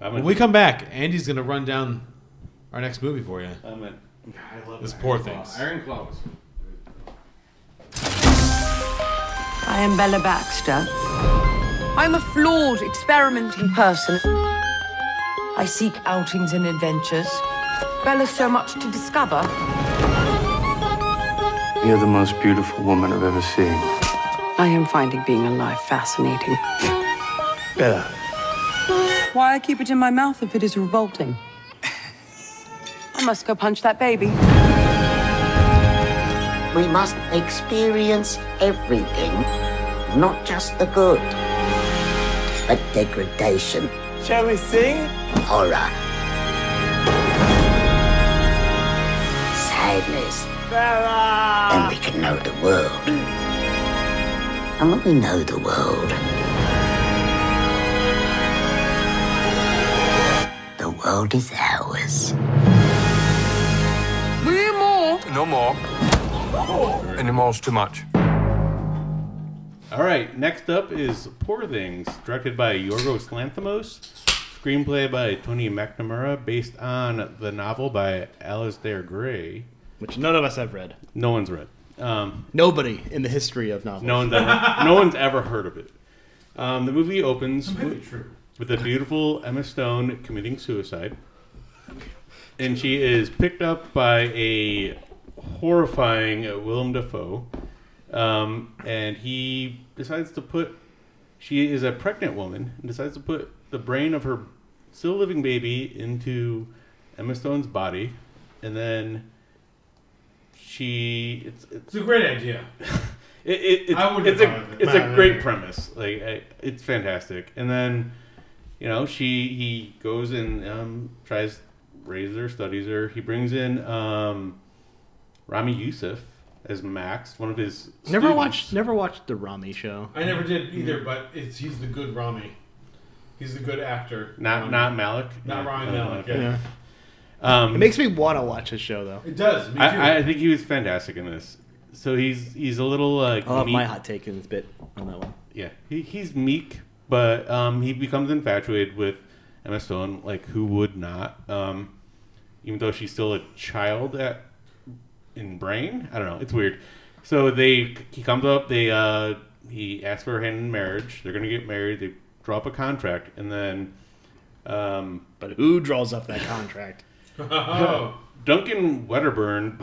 I'm When we come back, Andy's going to run down our next movie for you. I'm in. I love This Iron poor thing. Iron Claw was I am Bella Baxter. I'm a flawed, experimenting person. I seek outings and adventures. Bella's so much to discover. You're the most beautiful woman I've ever seen. I am finding being alive fascinating. Bella. Why I keep it in my mouth if it is revolting? I must go punch that baby. We must experience everything, not just the good. But degradation, Shall we sing? horror, sadness, Bella! then we can know the world. And when we know the world, the world is ours. We more. No more. Anymore too much. All right, next up is Poor Things, directed by Yorgos Lanthimos, screenplay by Tony McNamara, based on the novel by Alasdair Gray. Which none of us have read. No one's read. Um, Nobody in the history of novels. no one's ever, no one's ever heard of it. Um, the movie opens with, with a beautiful Emma Stone committing suicide, and she is picked up by a horrifying uh, Willem Dafoe, um, and he decides to put. She is a pregnant woman and decides to put the brain of her still a living baby into Emma Stone's body, and then she. It's, it's, It's a great idea. it, it, it's, I wouldn't it's have a it. it's Nah, a great nah. premise. Like I, it's fantastic. And then, you know, she he goes and um, tries raises her, studies her. He brings in um, Ramy Youssef as Max, one of his Never students. watched. Never watched the Ramy show. I never did either, but it's he's the good Ramy. He's the good actor. Not Rami. not Malek. Not Yeah. Rami Uh, Malek. okay. Yeah. Um, It makes me want to watch his show though. It does. Me too. I, I think he was fantastic in this. So he's he's a little uh, I'll have meek- my hot take in this bit on that one. Yeah, he, he's meek, but um, he becomes infatuated with Emma Stone. Like who would not? Um, even though she's still a child at in brain. I don't know. It's weird. So they he comes up. They uh, he asks for her hand in marriage. They're gonna get married. They draw up a contract, and then. Um, But who draws up that contract? Oh. Duncan Wedderburn,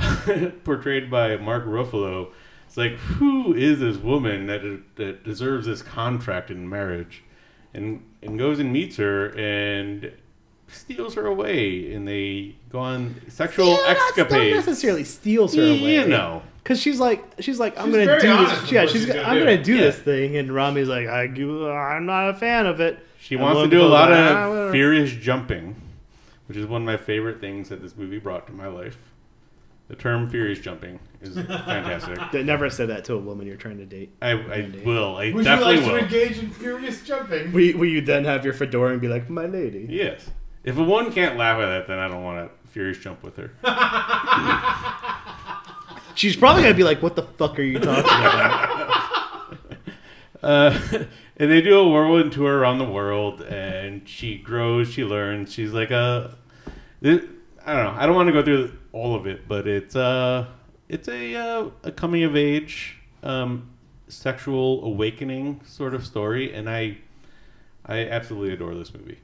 portrayed by Mark Ruffalo, it's like, who is this woman that that deserves this contract in marriage? And and goes and meets her and steals her away, and they go on sexual escapades. Yeah, that's not necessarily steals her You away. know. Because she's like, she's like, I'm She's gonna do this. Yeah, she's. she's gonna I'm do. gonna do Yeah. this thing, and Ramy's like, I, I'm not a fan of it. She And wants to do a lot like, of "Ah, furious jumping, which is one of my favorite things that this movie brought to my life. The term furious jumping is fantastic. That never said that to a woman you're trying to date. I, I will. I Would you definitely like will. to engage in furious jumping? Will you, will you then have your fedora and be like, my lady? Yes. If a woman can't laugh at that, then I don't want to furious jump with her. She's probably gonna be like, "What the fuck are you talking about?" Uh, and they do a whirlwind tour around the world, and she grows, she learns. She's like a, it- I don't know. I don't want to go through all of it, but it's uh, it's a uh, a coming of age, um, sexual awakening sort of story, and I, I absolutely adore this movie.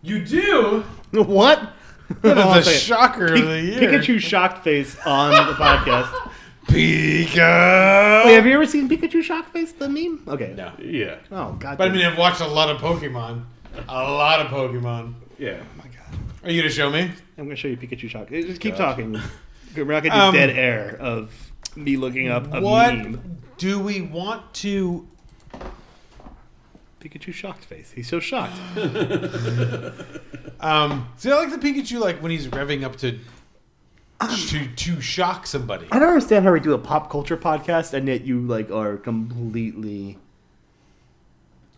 You do? what? That is Hold on the shocker of the year. Pikachu shocked face on the podcast. Pika. Wait, have you ever seen Pikachu shocked face the meme? Okay. No. Yeah. Oh god. But I mean, I've watched a lot of Pokemon. A lot of Pokemon. Yeah. Oh my god. Are you gonna show me? I'm gonna show you Pikachu shocked. Just keep God. talking. We're not gonna do Um, dead air of me looking up a what meme. do we want to? Pikachu shocked face. He's so shocked. Um, see, I like the Pikachu like when he's revving up to to to shock somebody. I don't understand how we do a pop culture podcast and yet you like are completely.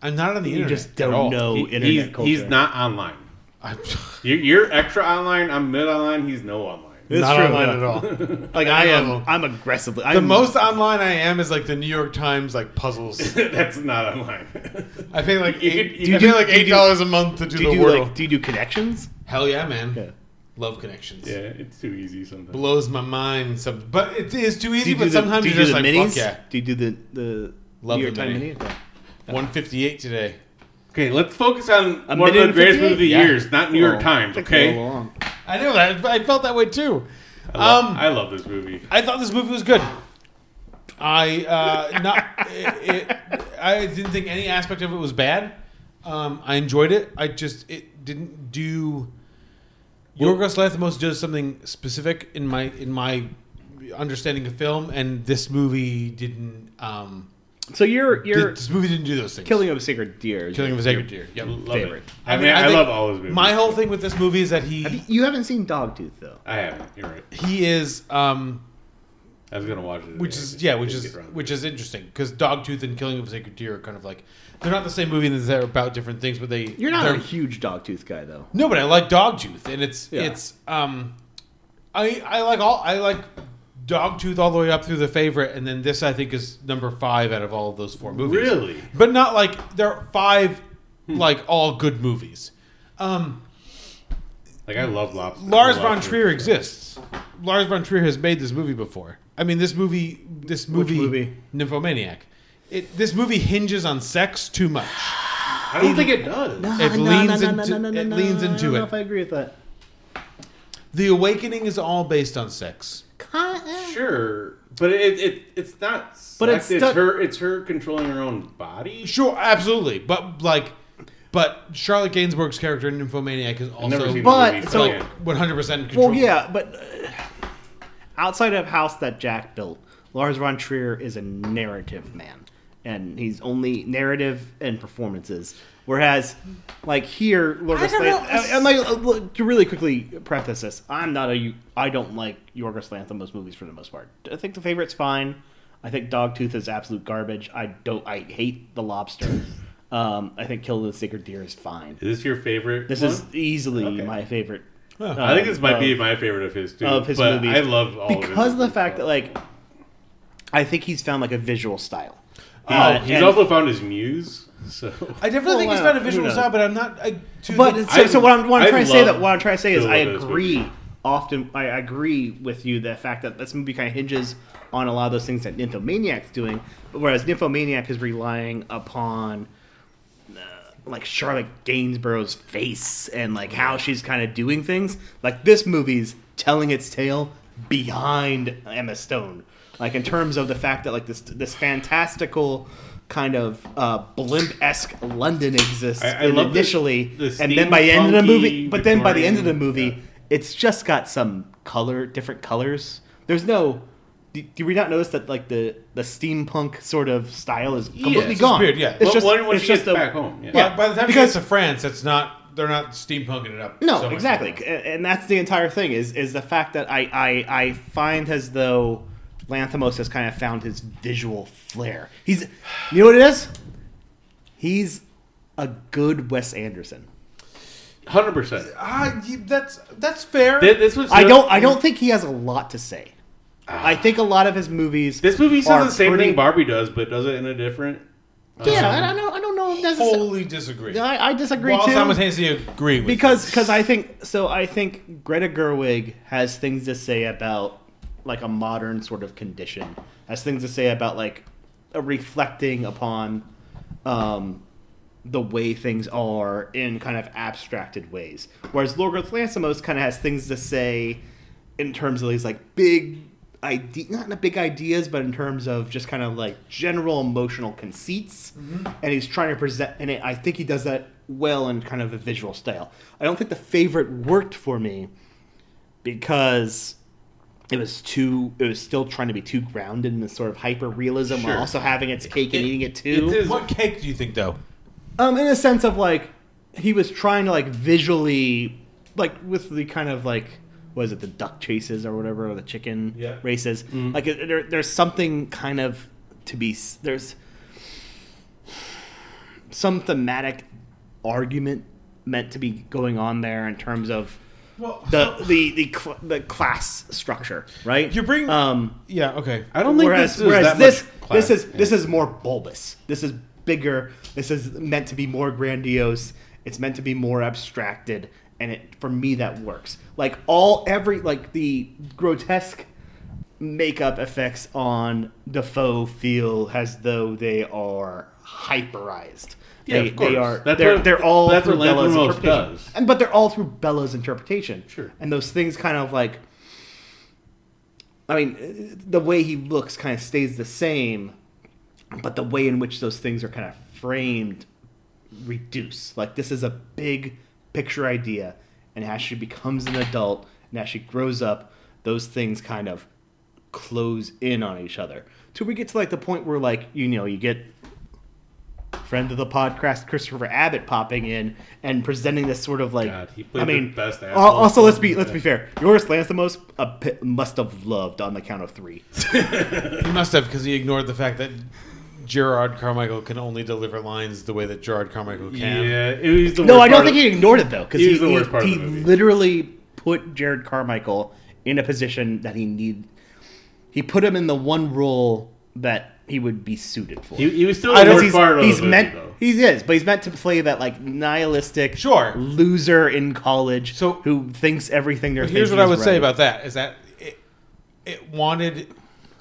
I'm not on the You internet. You just don't all. know He- internet he's, culture. he's not online. I'm You're, you're extra online. I'm mid online. He's no online. It's not true, online yeah. at all. Like At I am. I'm aggressively. The I'm, most online I am is like the New York Times like puzzles. That's not online. I pay like You eight. could- I you pay could- like do you eight do- dollars a month to do, Do you the do Wordle. like? Do you do connections? Hell yeah, man! Yeah. Love connections. yeah, it's too easy sometimes. Blows my mind. Some, but it is too Do easy. you But do the, sometimes do you you're do just the like, minis? fuck yeah. Do you do the the Love New York the Times mini. mini? Okay. One fifty eight today. Okay, let's focus on A one of minute the and greatest 58? movies of the Yeah. years, not New York Well, Times. takes a Okay, long. I know that. I felt that way too. I, love, Um, I love this movie. I thought this movie was good. I uh, not it, it, I didn't think any aspect of it was bad. Um, I enjoyed it. I just it didn't do. Yorgos Lanthimos does something specific in my in my understanding of film, and this movie didn't. Um, So you're you're this movie didn't do those things. killing of a sacred deer. is Killing of a Sacred Deer. Yep. Love favorite. it. I mean, I, think love all his movies. My whole thing with this movie is that he Have you, you haven't seen Dogtooth though. I haven't. You're right. he is um, I was gonna watch it. which is just yeah, which is get around to which is interesting because Dogtooth and Killing of a Sacred Deer are kind of like they're not the same movie and they're about different things, but they You're not they're- a huge Dogtooth guy though. no, but I like Dogtooth and it's Yeah. it's um, I I like all I like Dogtooth all the way up through the favorite, and then this I think is number five out of all of those four movies. Really? but not like there are five like all good movies. Um, Like I love Lobster. Lars I von Trier Lobster. exists. Lars von Trier has made this movie before. I mean, this movie, this movie, movie? Nymphomaniac. It, this movie hinges on sex too much. I don't think it does. It leans into it leans I don't into know it. if I agree with that. The Awakening is all based on sex. Sure, but it, it it's not. But sex, it's it's stuck- her. It's her controlling her own body. Sure, absolutely, but like, but Charlotte Gainsbourg's character in Nymphomaniac is I've never also seen the But- movie, so- like 100 percent control. Well, yeah, but uh, outside of House that Jack built, Lars von Trier is a narrative man, and he's only narrative and performances. Whereas, like here, Yorgos don't know. Lanthimos. And like uh, look, to really quickly preface this, I'm not a. I don't like Yorgos Lanthimos movies for the most part. I think The Favorite's fine. I think Dogtooth is absolute garbage. I don't. I hate The Lobster. Um, I think Kill the Sacred Deer is fine. Is this your favorite? This one? is easily Okay. my favorite. I think this might uh, be my favorite of his too. of his but movies. I love all because of, of, the fact that like I think he's found like a visual style. Oh, Uh, he's and- also found his muse. So I definitely Well, think he's not a visual knows? style, but I'm not. I, to But the- so, so what I'm, what I'm trying to say that what I'm trying to say is I look of this agree. movie. Often I agree with you the fact that this movie kind of hinges on a lot of those things that Nymphomaniac's doing, whereas Nymphomaniac is relying upon uh, like Charlotte Gainsbourg's face and like how she's kind of doing things. Like this movie's telling its tale behind Emma Stone. Like in terms of the fact that like this this fantastical kind of uh, blimp esque London exists I- I and love the- initially, the and then by the end of the movie, steampunky but then by the end of the Victorian- movie, it's just got some color, different colors. There's no. Do, do we not notice that like the the steampunk sort of style is completely it's gone? disappeared, yeah. it's Well, just when- when it's she just gets a- back home, yeah. By- by the time because he gets to France, it's not they're not steampunking it up. No, so much exactly, more. and and that's the entire thing. Is is the fact that I I, I find as though Lanthimos has kind of found his visual flair. He's, you know what it is? He's a good Wes Anderson. Hundred percent. Ah, that's that's fair. This was. I don't I don't think he has a lot to say. I think a lot of his movies. This movie says the same pretty- thing Barbie does, but does it in a different. Yeah, um, I don't know. I don't know if necessarily. Wholly disagree. I, I disagree While too. simultaneously agree with because because I think so. I think Greta Gerwig has things to say about like a modern sort of condition. Has things to say about like a reflecting upon um, the way things are in kind of abstracted ways. Whereas Yorgos Lanthimos kind of has things to say in terms of these like big idea, not in the big ideas, but in terms of just kind of like general emotional conceits. And he's trying to present, and it, I think he does that well in kind of a visual style. I don't think the favorite worked for me because it was too it was still trying to be too grounded in this sort of hyper realism while also having its cake and eating it too. What cake do you think though? Um, in a sense of like he was trying to like visually, like with the kind of like was it, the duck chases or whatever, or the chicken Yeah. races. Mhm. Like there, there's something kind of to be there's some thematic argument meant to be going on there in terms of Well, the the the, cl- the class structure, right? You bring um yeah okay. I don't think whereas, this is whereas that this much class- this is yeah. this is more bulbous. This is bigger. This is meant to be more grandiose. It's meant to be more abstracted, and it for me that works. Like all every like the grotesque makeup effects on Defoe feel as though they are hyperized. Yeah, they, of course. they are. That's they're, what- they're all that's through what Bella's Lanthimos interpretation, does. and but they're all through Bella's interpretation. Sure. And those things kind of like I mean, the way he looks kind of stays the same, but the way in which those things are kind of framed reduce. Like this is a big picture idea, and as she becomes an adult and as she grows up, those things kind of close in on each other. Till we get to like the point where like you know you get friend of the podcast Christopher Abbott popping in and presenting this sort of like God, he played I the mean best asshole. also let's be let's be fair Yorgos Lanthimos a pi- must have loved on the count of three He must have because he ignored the fact that Jerrod Carmichael can only deliver lines the way that Jerrod Carmichael can. Yeah, it was the no I don't think of- he ignored it though because he he, the he, worst part of he literally put Jerrod Carmichael in a position that he need he put him in the one role that he would be suited for. He- he was still I the know he's, part of he's movie, meant though. he is, but he's meant to play that like nihilistic Sure. loser in college So- who thinks everything they're here's what I is would say about that is that it, it wanted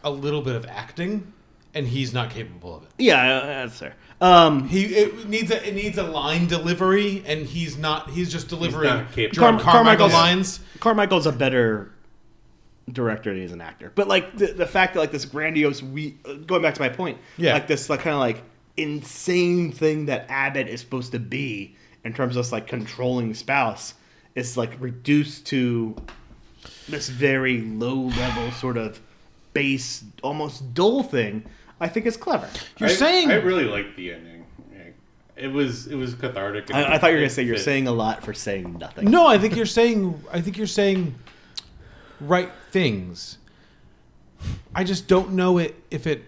a little bit of acting, and he's not capable of it. Yeah, uh, that's fair. Um, He it needs a it needs a line delivery, and he's not. He's just delivering not capable. Jerrod Car- Carmichael Carmichael's- lines. Carmichael's a better director than he is an actor. But like the, the fact that like this grandiose we uh, going back to my point, Yeah. like this like kind of like insane thing that Abbott is supposed to be in terms of this, like controlling spouse is like reduced to this very low level sort of base almost dull thing. I think is clever. You're I, saying I really liked the ending. It was it was cathartic. I, I thought you were gonna say you're fit. saying a lot for saying nothing. No, I think you're saying. I think you're saying right things. I just don't know it if it.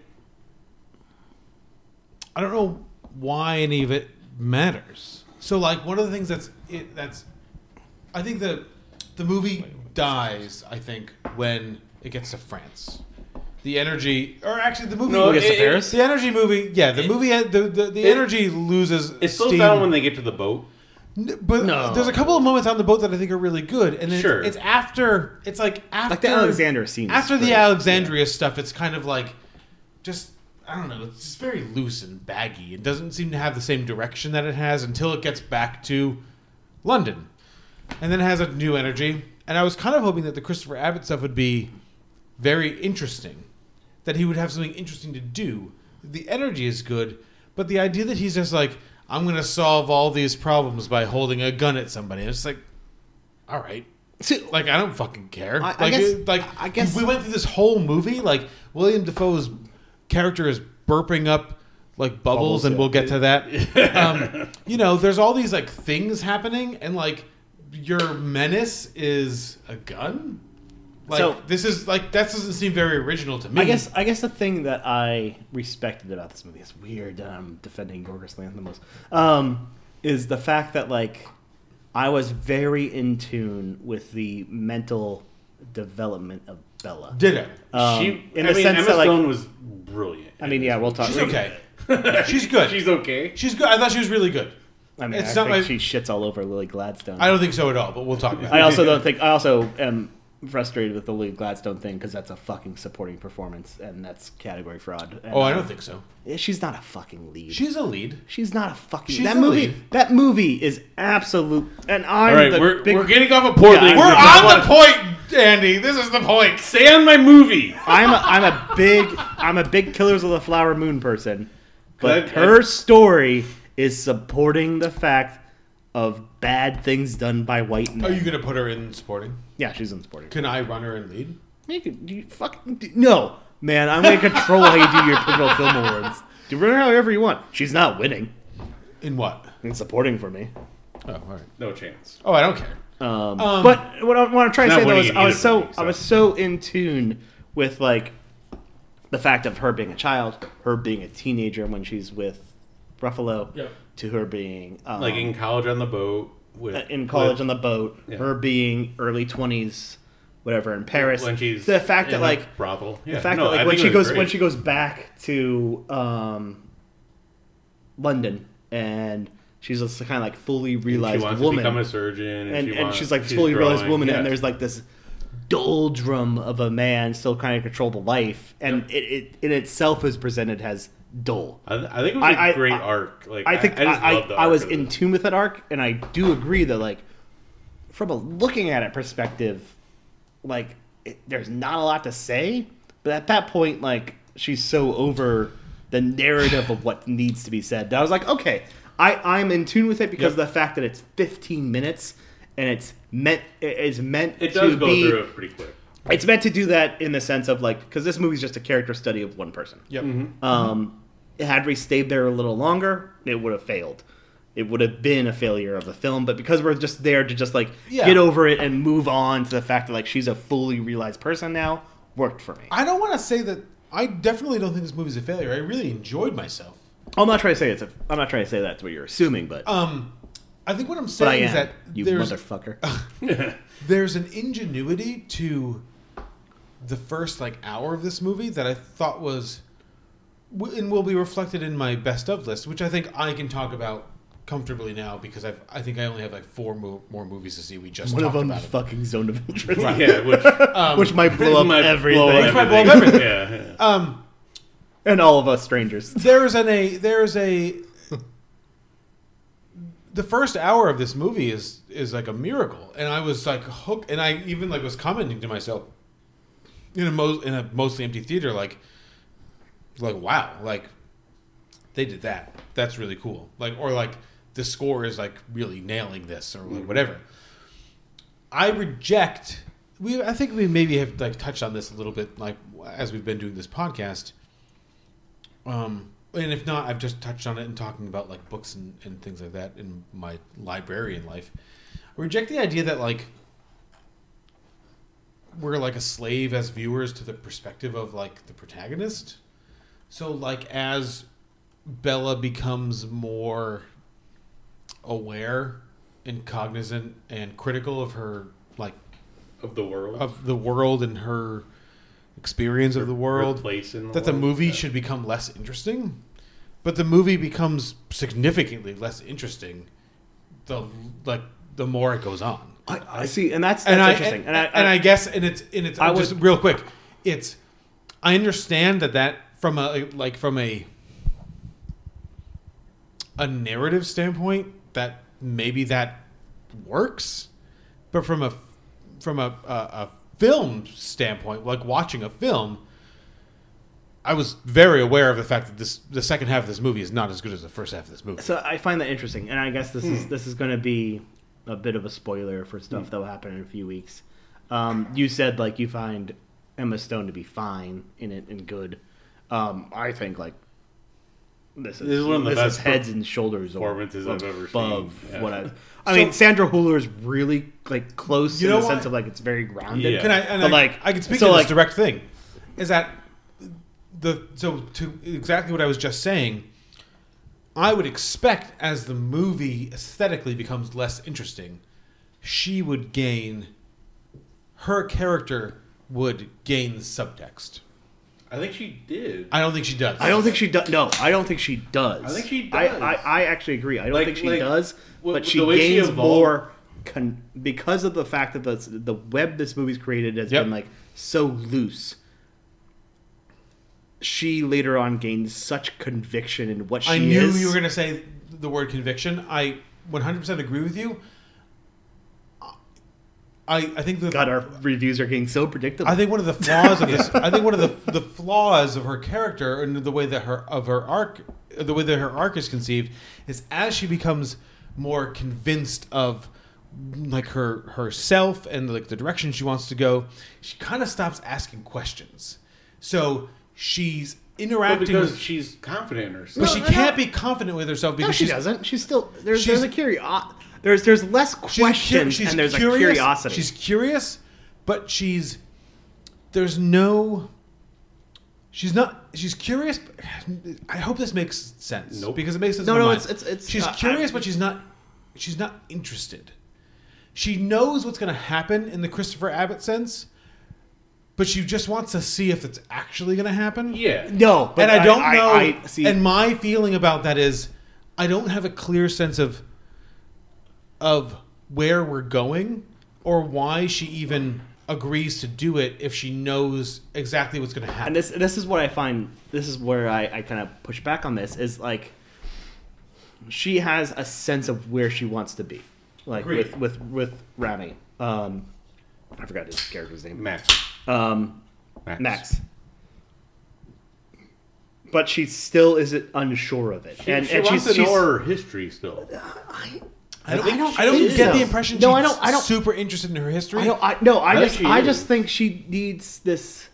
I don't know why any of it matters. So, like, one of the things that's it, that's, I think the the movie dies. I think when it gets to France. The energy, or actually, the movie. No, Gets it- to it- Paris? the energy movie, yeah, the movie, the the, the energy loses. It slows steam. down when they get to the boat. N- But No. there's a couple of moments on the boat that I think are really good, and then Sure. it's, it's after it's like after Like the Alexandria scene After the great. Alexandria stuff, it's kind of like just I don't know. It's just very loose and baggy. It doesn't seem to have the same direction that it has until it gets back to London, and then it has a new energy. And I was kind of hoping that the Christopher Abbott stuff would be very interesting, that he would have something interesting to do. The energy is good, but the idea that he's just like, I'm going to solve all these problems by holding a gun at somebody, it's like, all right. Like I don't fucking care. I- I like, guess- it- like I guess- we went through this whole movie. Like William Defoe's character is burping up like bubbles, Bubbles, and yeah. we'll get to that. um, you know, there's all these like things happening, and like your menace is a gun. Like So- this is like that doesn't seem very original to me. I guess I guess the thing that I respected about this movie is weird that I'm defending Yorgos Lanthimos um, is the fact that like I was very in tune with the mental development of Bella. Ditto. Um, she, in I the mean, sense Emma that like Stone was brilliant. I mean, yeah, we'll talk. She's okay. She's good. She's okay. She's good. I thought she was really good. I mean, It's I not think my- she shits all over Lily Gladstone. I don't think so at all, but we'll talk about. I also don't think. I also am frustrated with the Lily Gladstone thing because that's a fucking supporting performance and that's category fraud. And Oh, I don't uh, think so. She's not a fucking lead. She's a lead. She's not a fucking. She's that a movie. lead. That movie is absolute. And I'm All right, the we're- big, we're getting off of Portland. I'm We're the- on the point, Andy. This is the point. Stay on my movie. I'm a, I'm a big I'm a big Killers of the Flower Moon person, but Good. her story is supporting the fact of bad things done by white men. Are you gonna put her in supporting? Yeah, she's in supporting. Can I run her in lead? You could you fucking do- no, man. I'm gonna control how you do your pivotal film awards. Do run her however you want. She's not winning. In what? In supporting for me. Oh, all right. No chance. Oh, I don't care. Um, Um, but what, I, what I'm trying to say though is I was so, for me, I was so in tune with like the fact of her being a child, her being a teenager when she's with Ruffalo, Yep. To her being um, Like in college on the boat. With, in college with- on the boat, Yeah. her being early twenties, whatever in Paris. When she's the fact that like brothel. Yeah, the fact no, that I like when she goes when she goes back to um, London and she's a kind of like fully realized wants woman, to become a surgeon, and, and, she and she's like she's fully realized woman, yeah. and there's like this doldrum of a man still trying to control the life, and it, it in itself is presented as dull. I, I think it was a great arc. Like I think I, just I, love the I, I was in tune with that arc, and I do agree that like from a looking at it perspective, like it, there's not a lot to say, but at that point, like she's so over the narrative of what needs to be said. that I was like, okay, I I'm in tune with it because of the fact that it's 15 minutes and it's meant it is meant It to does go be through it pretty quick. it's meant to do that in the sense of like because this movie's just a character study of one person. Yep. Um, had we stayed there a little longer, it would have failed. It would have been a failure of the film, but because we're just there to just like Yeah. get over it and move on to the fact that like she's a fully realized person now, worked for me. I don't want to say that. I definitely don't think this movie's a failure. I really enjoyed myself. I'm not trying to say it's a. I'm not trying to say that's what you're assuming, but Um, I think what I'm saying is that you there's motherfucker. there's an ingenuity to the first like hour of this movie that I thought was and will be reflected in my best of list, which I think I can talk about comfortably now because I've I think I only have like four mo- more movies to see. We just One of talked them about it. fucking zone of interest. Right. Yeah, which Um, which might blow up might everything. blow Which might blow up everything. everything. yeah, yeah. Um, and all of us strangers. there is an a there is a the first hour of this movie is is like a miracle and i was like hooked and i even like was commenting to myself in a mo- in a mostly empty theater like like wow like they did that. That's really cool. Like or like the score is like really nailing this or like whatever. I reject we i think we maybe have like touched on this a little bit like as we've been doing this podcast. Um, and if not, I've just touched on it in talking about like books and, and things like that in my librarian life. I reject the idea that like we're like a slave as viewers to the perspective of like the protagonist. So like as Bella becomes more aware and cognizant and critical of her like of the world. of the world and her experience of the world place in the that the movie yeah. should become less interesting but the movie becomes significantly less interesting the like the more it goes on I, I see, and that's, that's and I interesting. and, and I, guess and it's and it's I just would- real quick it's I understand that that from a like from a a narrative standpoint that maybe that works but from a from a, a, a film standpoint like watching a film I was very aware of the fact that this the second half of this movie is not as good as the first half of this movie. So I find that interesting, and I guess this is Hmm. this is going to be a bit of a spoiler for stuff Hmm. that will happen in a few weeks. Um, you said like you find Emma Stone to be fine in it and good. Um, I think like this is, This is one of the this best heads and shoulders performances I've ever above seen. Yeah. what I've. I So- mean, Sandra Hüller is really like close You in know the what? sense of like it's very grounded. Yeah. Can I? And But, I, like, I can speak so, to like- this direct thing. Is that the so to exactly what I was just saying? I would expect as the movie aesthetically becomes less interesting, she would gain. Her character would gain subtext. I think she did. I don't think she does. I don't think she does. No, I don't think she does. I think she I, does. I, I actually agree. I don't Like- think she like, does, w- but the she way she gains evolved- more con- because of the fact that the the web this movie's created has Yep. been like so loose. She later on gains such conviction in what she is. I knew is. you were going to say the word conviction. I 100% agree with you. I, I think the God, our reviews are getting so predictable. I think one of the flaws of this, I think one of the the flaws of her character and the way that her of her arc, the way that her arc is conceived, is as she becomes more convinced of like her herself and like the direction she wants to go, she kind of stops asking questions. So she's Well, interacting because with, she's confident in herself. but she No, no, can't no. be confident with herself no, because she she's doesn't. She's still there's she's- there's a curiosity. Uh, There's there's less she's cur- questions she's and there's curious, a curiosity. She's curious, but she's there's no. She's not. She's curious. I hope this makes sense. Nope. Because it makes sense. No, in my no, mind. it's- it's- it's- She's uh, curious, I- but she's not. She's not interested. She knows what's going to happen in the Christopher Abbott sense, but she just wants to see if it's actually going to happen. Yeah. no, but and I don't I, know. I, see, and my feeling about that is, I don't have a clear sense of of where we're going or why she even agrees to do it if she knows exactly what's going to happen. and this this is what I find. This is where I, I kind of push back on this. Is like she has a sense of where she wants to be, like Agreed. with with with Ramy. Um, I forgot his character's name. Max. Um, Max. Max. But she still isn't unsure of it, She, and she and wants she's, to know she's her history still. I don't, I don't I don't think get so. the impression No, she's I don't- I don't- super interested in her history. I don't. I no. I, I just. I just think she needs this.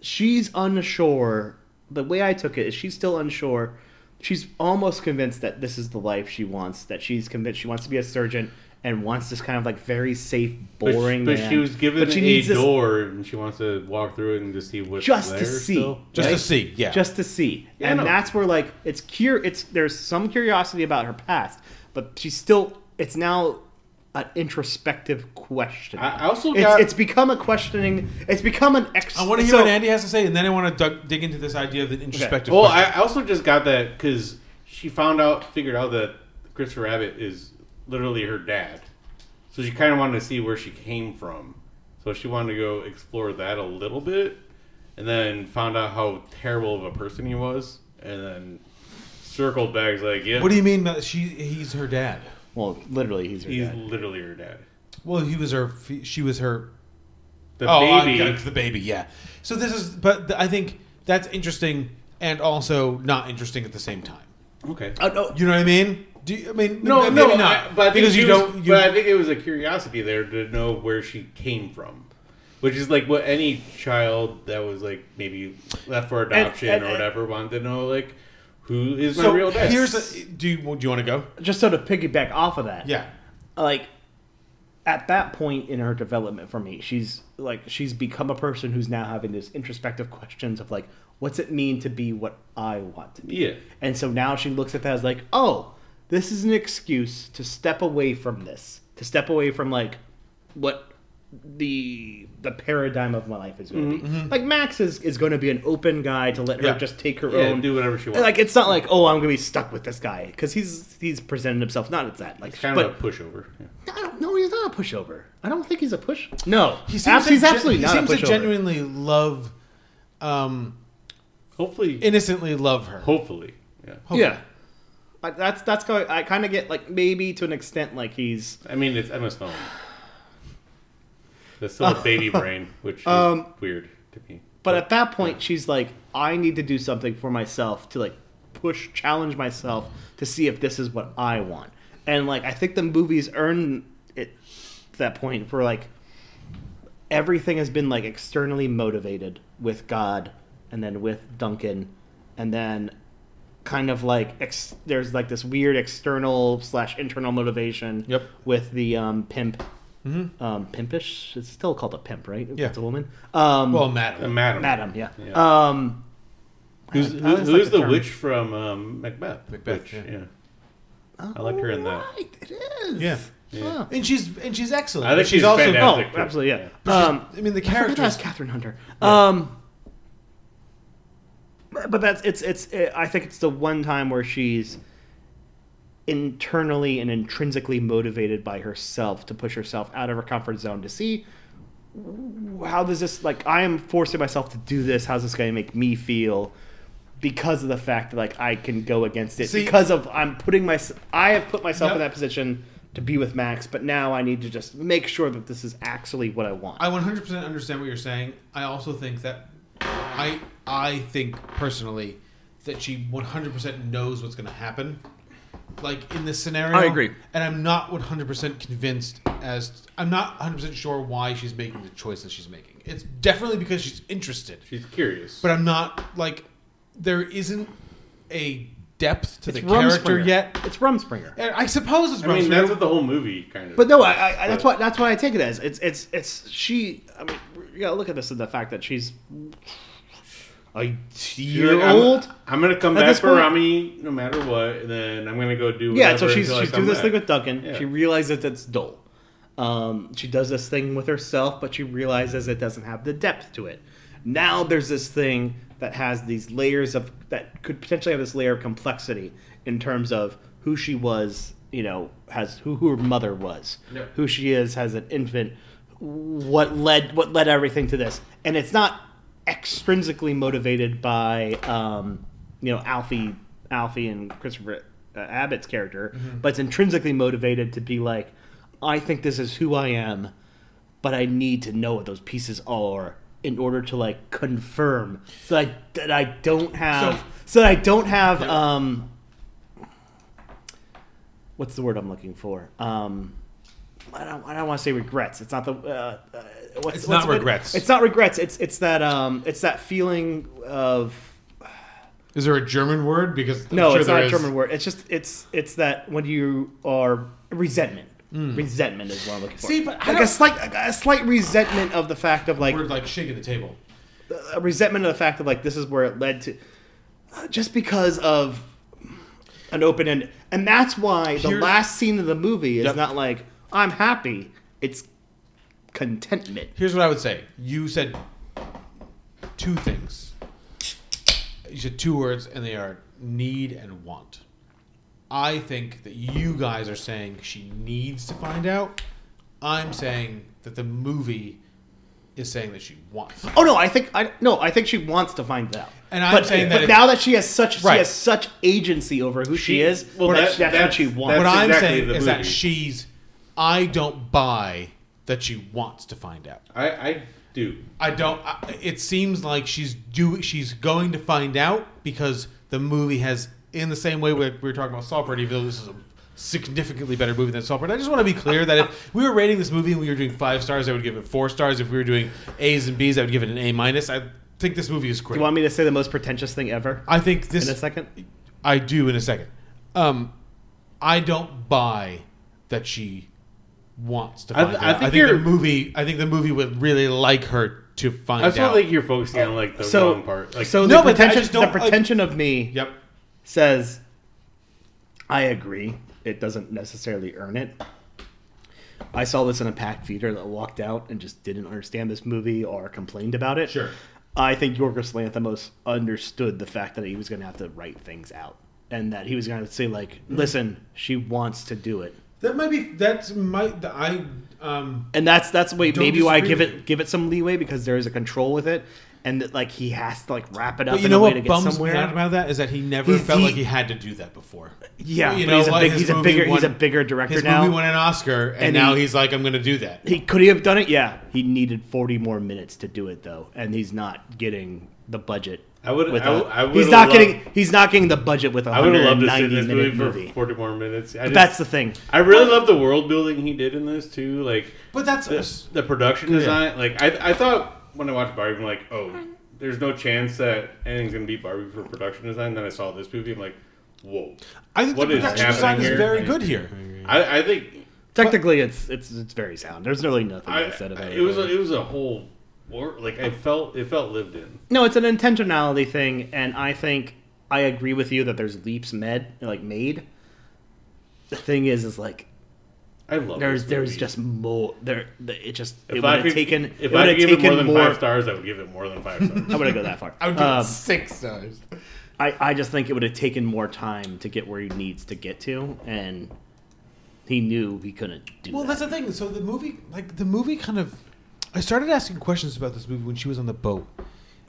She's unsure. The way I took it is she's still unsure. She's almost convinced that this is the life she wants. That she's convinced she wants to be a surgeon and wants this kind of like very safe, But, boring. but man. she was given But she a needs this door and she wants to walk through it and to see what's just there to see, still. Just to see, yeah. just to see, Yeah, and no. that's where like it's cur. It's there's some curiosity about her past, but she's still. It's now an introspective question. I- I also it's, got- it's become a questioning. It's become an ex. I want to hear so- what Andy has to say, and then I want to dug, dig into this idea of the introspective. Well, question. I I also just got that because she found out, figured out that Christopher Abbott is literally her dad. So she kind of wanted to see where she came from. So she wanted to go explore that a little bit, and then found out how terrible of a person he was, and then circled back is like, yeah, what do you mean that she? He's her dad. Well, literally, he's her he's dad. literally her dad. Well, he was her. She was her. The oh, I baby. got the baby. Yeah. So this is, but I think that's interesting and also not interesting at the same time. Okay. Oh, no. You know what I mean? Do you, I mean No, maybe no, not. I, but I think because she you was- don't. You, but I think it was a curiosity there to know where she came from, which is like what any child that was like maybe left for adoption and- or whatever wanted to know, like who is my so real dad. here's a. Do you, do you want to go? Just so to piggyback off of that, Yeah. like at that point in her development for me, she's like she's become a person who's now having this introspective questions of like, what's it mean to be what I want to be? Yeah. And so now she looks at that as like, oh, this is an excuse to step away from this, to step away from like what the the paradigm of my life is going to be. Like Max is, is going to be an open guy to let her Mm-hmm. Yeah. just take her Yeah, own do whatever she wants. Like it's not like oh I'm going to be stuck with this guy because he's he's presented himself not as that like It's kind but of a pushover. Yeah. I don't know. He's not a pushover. I don't think he's a push. No, He seems Abs- to he's absolutely he not seems a to genuinely love, um, Hopefully, innocently love her. hopefully, yeah. Yeah, I, that's that's how I kind of get like maybe to an extent like he's I mean, it's Emma Stone. That's still a baby brain, which is Um, weird to me. But at that point, she's like, I need to do something for myself to like push, challenge myself to see if this is what I want. And like, I think the movies earn it to that point for like everything has been like externally motivated with God and then with Duncan and then kind of like ex- there's like this weird external slash internal motivation. Yep. With the um, pimp. Mhm. Um, pimpish. It's still called a pimp, right? Yeah. It's a woman. Um, Well, madam. Madam. Madam. Yeah. Yeah. Um, Who's, who, who's like the, term. witch from um, Macbeth? Macbeth, Witch, yeah. yeah. I like her in that. Right, it is. Yeah. Yeah. And she's and she's excellent. I think But she's also fantastic. Oh, absolutely, yeah. Um, I mean, the character that's Kathryn Hunter. Um, but but that's it's it's uh, I think it's the one time where she's internally and intrinsically motivated by herself to push herself out of her comfort zone to see how does this like I am forcing myself to do this. How's this going to make me feel? Because of the fact that like I can go against it. See- because of I'm putting my I have put myself Yep. in that position to be with Max, but now I need to just make sure that this is actually what I want. I 100% understand what you're saying. I also think that I I think personally that she 100% knows what's going to happen. Like in this scenario, I agree. and I'm not 100% convinced as I'm not 100% sure why she's making the choices she's making. It's definitely because she's interested, She's curious. but I'm not like there isn't a depth to It's the character Rumspringa. yet. It's Rumspringa. And I suppose it's I mean, that's what the whole movie kind of. But no, I, I, I that's what that's what I take it as. It's it's it's she. I mean, you gotta look at this in the fact that she's a year like, I'm- old. I'm, gonna come back for point. Ramy no matter what, and then I'm gonna go do. Yeah, so she's she's doing this back. thing with Duncan. Yeah. She realizes that it's dull. Um, she does this thing with herself, but she realizes it doesn't have the depth to it. Now there's this thing that has these layers of that could potentially have this layer of complexity in terms of who she was. You know, has who who her mother was, who she is as an infant, what led what led everything to this, and it's not extrinsically motivated by um, you know Alfie Alfie and Christopher uh, Abbott's character, Mhm. but it's intrinsically motivated to be like, I think this is who I am, but I need to know what those pieces are in order to like confirm so that I, that I don't have so, that I don't have um what's the word I'm looking for um I don't, I don't want to say regrets. It's not the. Uh, uh, what's, It's what's not the word? regrets. It's not regrets. It's it's that um it's that feeling of Is there a German word? Because I'm no, sure it's there not a is. German word. It's just it's it's that when you are resentment. Mm. Resentment is what I'm looking for. See, but I like a don't- slight a slight resentment of the fact of like We're like shaking the table. a resentment of the fact of like this is where it led to uh, just because of an open end and that's why the Here- last scene of the movie is Yep. not like i'm happy it's contentment Here's what I would say. You said two things. You said two words, and they are need and want. I think that you guys are saying she needs to find out. I'm saying that the movie is saying that she wants. oh no i think i no i think she wants to find out And I'm but, saying that but if- now that she has such Right. she has such agency over who she, She- is well, well, that- that's, that's, what she wants what I'm exactly saying the is that she's. I don't buy that she wants to find out. I, I do. I don't. I, it seems like she's do. She's going to find out because the movie has, in the same way we we were talking about Saltburn, even though this is a significantly better movie than Saltburn. I just want to be clear that if we were rating this movie and we were doing five stars, I would give it four stars. If we were doing A's and B's, I would give it an A minus. I think this movie is great. do you want me to say the most pretentious thing ever I think this in a second I do in a second. Um, I don't buy that she wants to I find th- I out. I think think, the movie. I think the movie would really like her to find I just out. don't think you're focusing on like the so wrong part. Like, so No, the but I pretension just the don't, like- of me Yep. says I agree. It doesn't necessarily earn it. I saw this in a packed theater that walked out and just didn't understand this movie or complained about it. Sure. I think Yorgos Lanthimos understood the fact that he was going to have to write things out and that he was going to say like, "Listen, she wants to do it." That might be. That's might. I um. And that's that's Don't maybe why I give it give it some leeway because there is a control with it, and that like he has to like wrap it up But you in know a way what to get bums somewhere. me out about that is that he never He's- felt he- like he had to do that before. Yeah, you but know he's a big- he's a bigger- he's a bigger director his now. movie won an Oscar, and, And now he- he's like, I'm going to do that. He could he have done it? Yeah, he needed forty more minutes to do it though, and he's not getting the budget. I would- with I a- would- I he's would've not loved- getting. He's not getting the budget with a I would have loved to see 190 this minute movie, movie. for 40 more minutes. But just- that's the thing. I really love the world building he did in this too. Like, But that's the, the production Yeah. design. Like, I, I thought when I watched Barbie, I'm like, oh, there's no chance that anything's gonna beat Barbie for production design. Then I saw this movie, I'm like, whoa. I think the what is production happening design is very good here. I, I think Technically, it's it's it's very sound. There's really nothing I, I said about it. it was a, it was a whole war. Like I felt it felt lived in. No, it's an intentionality thing, and I think I agree with you that there's leaps med like made. The thing is, is like I love there's this there's just more there. It just it If would I have could, taken if it I would have give it taken more than more. five stars, I would give it more than five stars. I wouldn't go that far. I would give Um, it six stars. I, I just think it would have taken more time to get where he needs to get to, and he knew he couldn't do Well, that. that's the thing. So the movie, like the movie, kind of. I started asking questions about this movie when she was on the boat,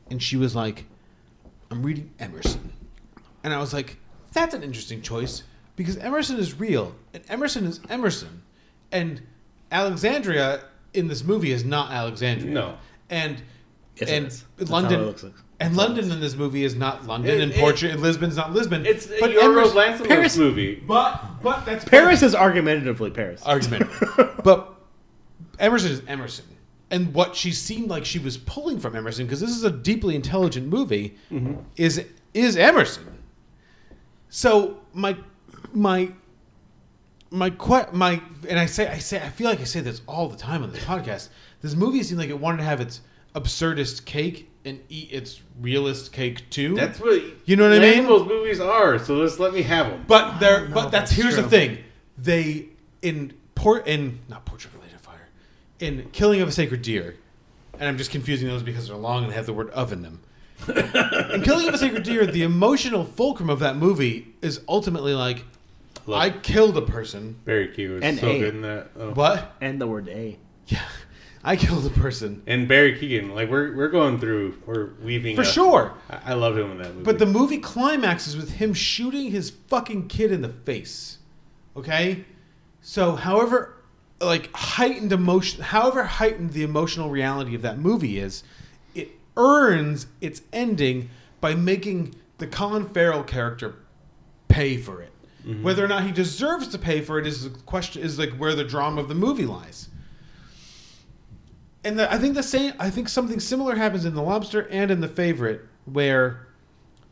and she was like, "I'm reading Emerson," and I was like, "That's an interesting choice because Emerson is real, and Emerson is Emerson, and Alexandria in this movie is not Alexandria. No. and Yes, and. London looks like. and London in this movie is not London, It- and Portugal, and Lisbon's not Lisbon. It's but Emerson- Lanthimos movie. but but that's Paris is argumentatively Paris. argument. but Emerson is Emerson. And what she seemed like she was pulling from Emerson, because this is a deeply intelligent movie, mm-hmm. is is Emerson. So my my my que- my and I say I say I feel like I say this all the time on this podcast. This movie seemed like it wanted to have its absurdist cake and eat its realist cake too. That's what you know what I mean. Those movies are. So just let me have them. But there, oh, but that's, that's here's the thing. They in port in not portrait related fire in Killing of a Sacred Deer, and I'm just confusing those because they're long and they have the word of in them. in Killing of a Sacred Deer, the emotional fulcrum of that movie is ultimately like, Love I killed a person. Barry Keoghan was And so A. good in that. Oh. What? and the word A. Yeah. I killed a person. And Barry Keoghan, like we're we're going through, we're weaving For a- sure. I, I love him in that movie. But the movie climaxes with him shooting his fucking kid in the face. Okay? So, however like heightened emotion, however heightened the emotional reality of that movie is, it earns its ending by making the Colin Farrell character pay for it. Mm-hmm. Whether or not he deserves to pay for it is the question is like where the drama of the movie lies. And the, I think the same. I think something similar happens in the Lobster and in the Favorite, where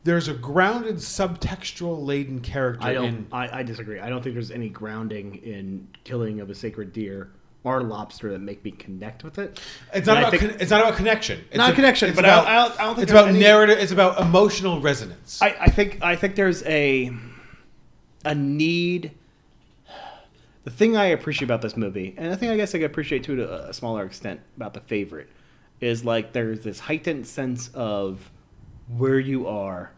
there's a grounded, subtextual laden character I don't. in. I, I disagree. I don't think there's any grounding in killing of a sacred deer or lobster that make me connect with it. It's not And about. think- con- it's not about connection. It's Not a- connection, it's but about, I, I don't, I don't think it's about any- narrative. It's about emotional resonance. I, I think I think there's a a need. The thing I appreciate about this movie, and I think I guess I could appreciate too to a smaller extent about the favorite, is like there's this heightened sense of where you are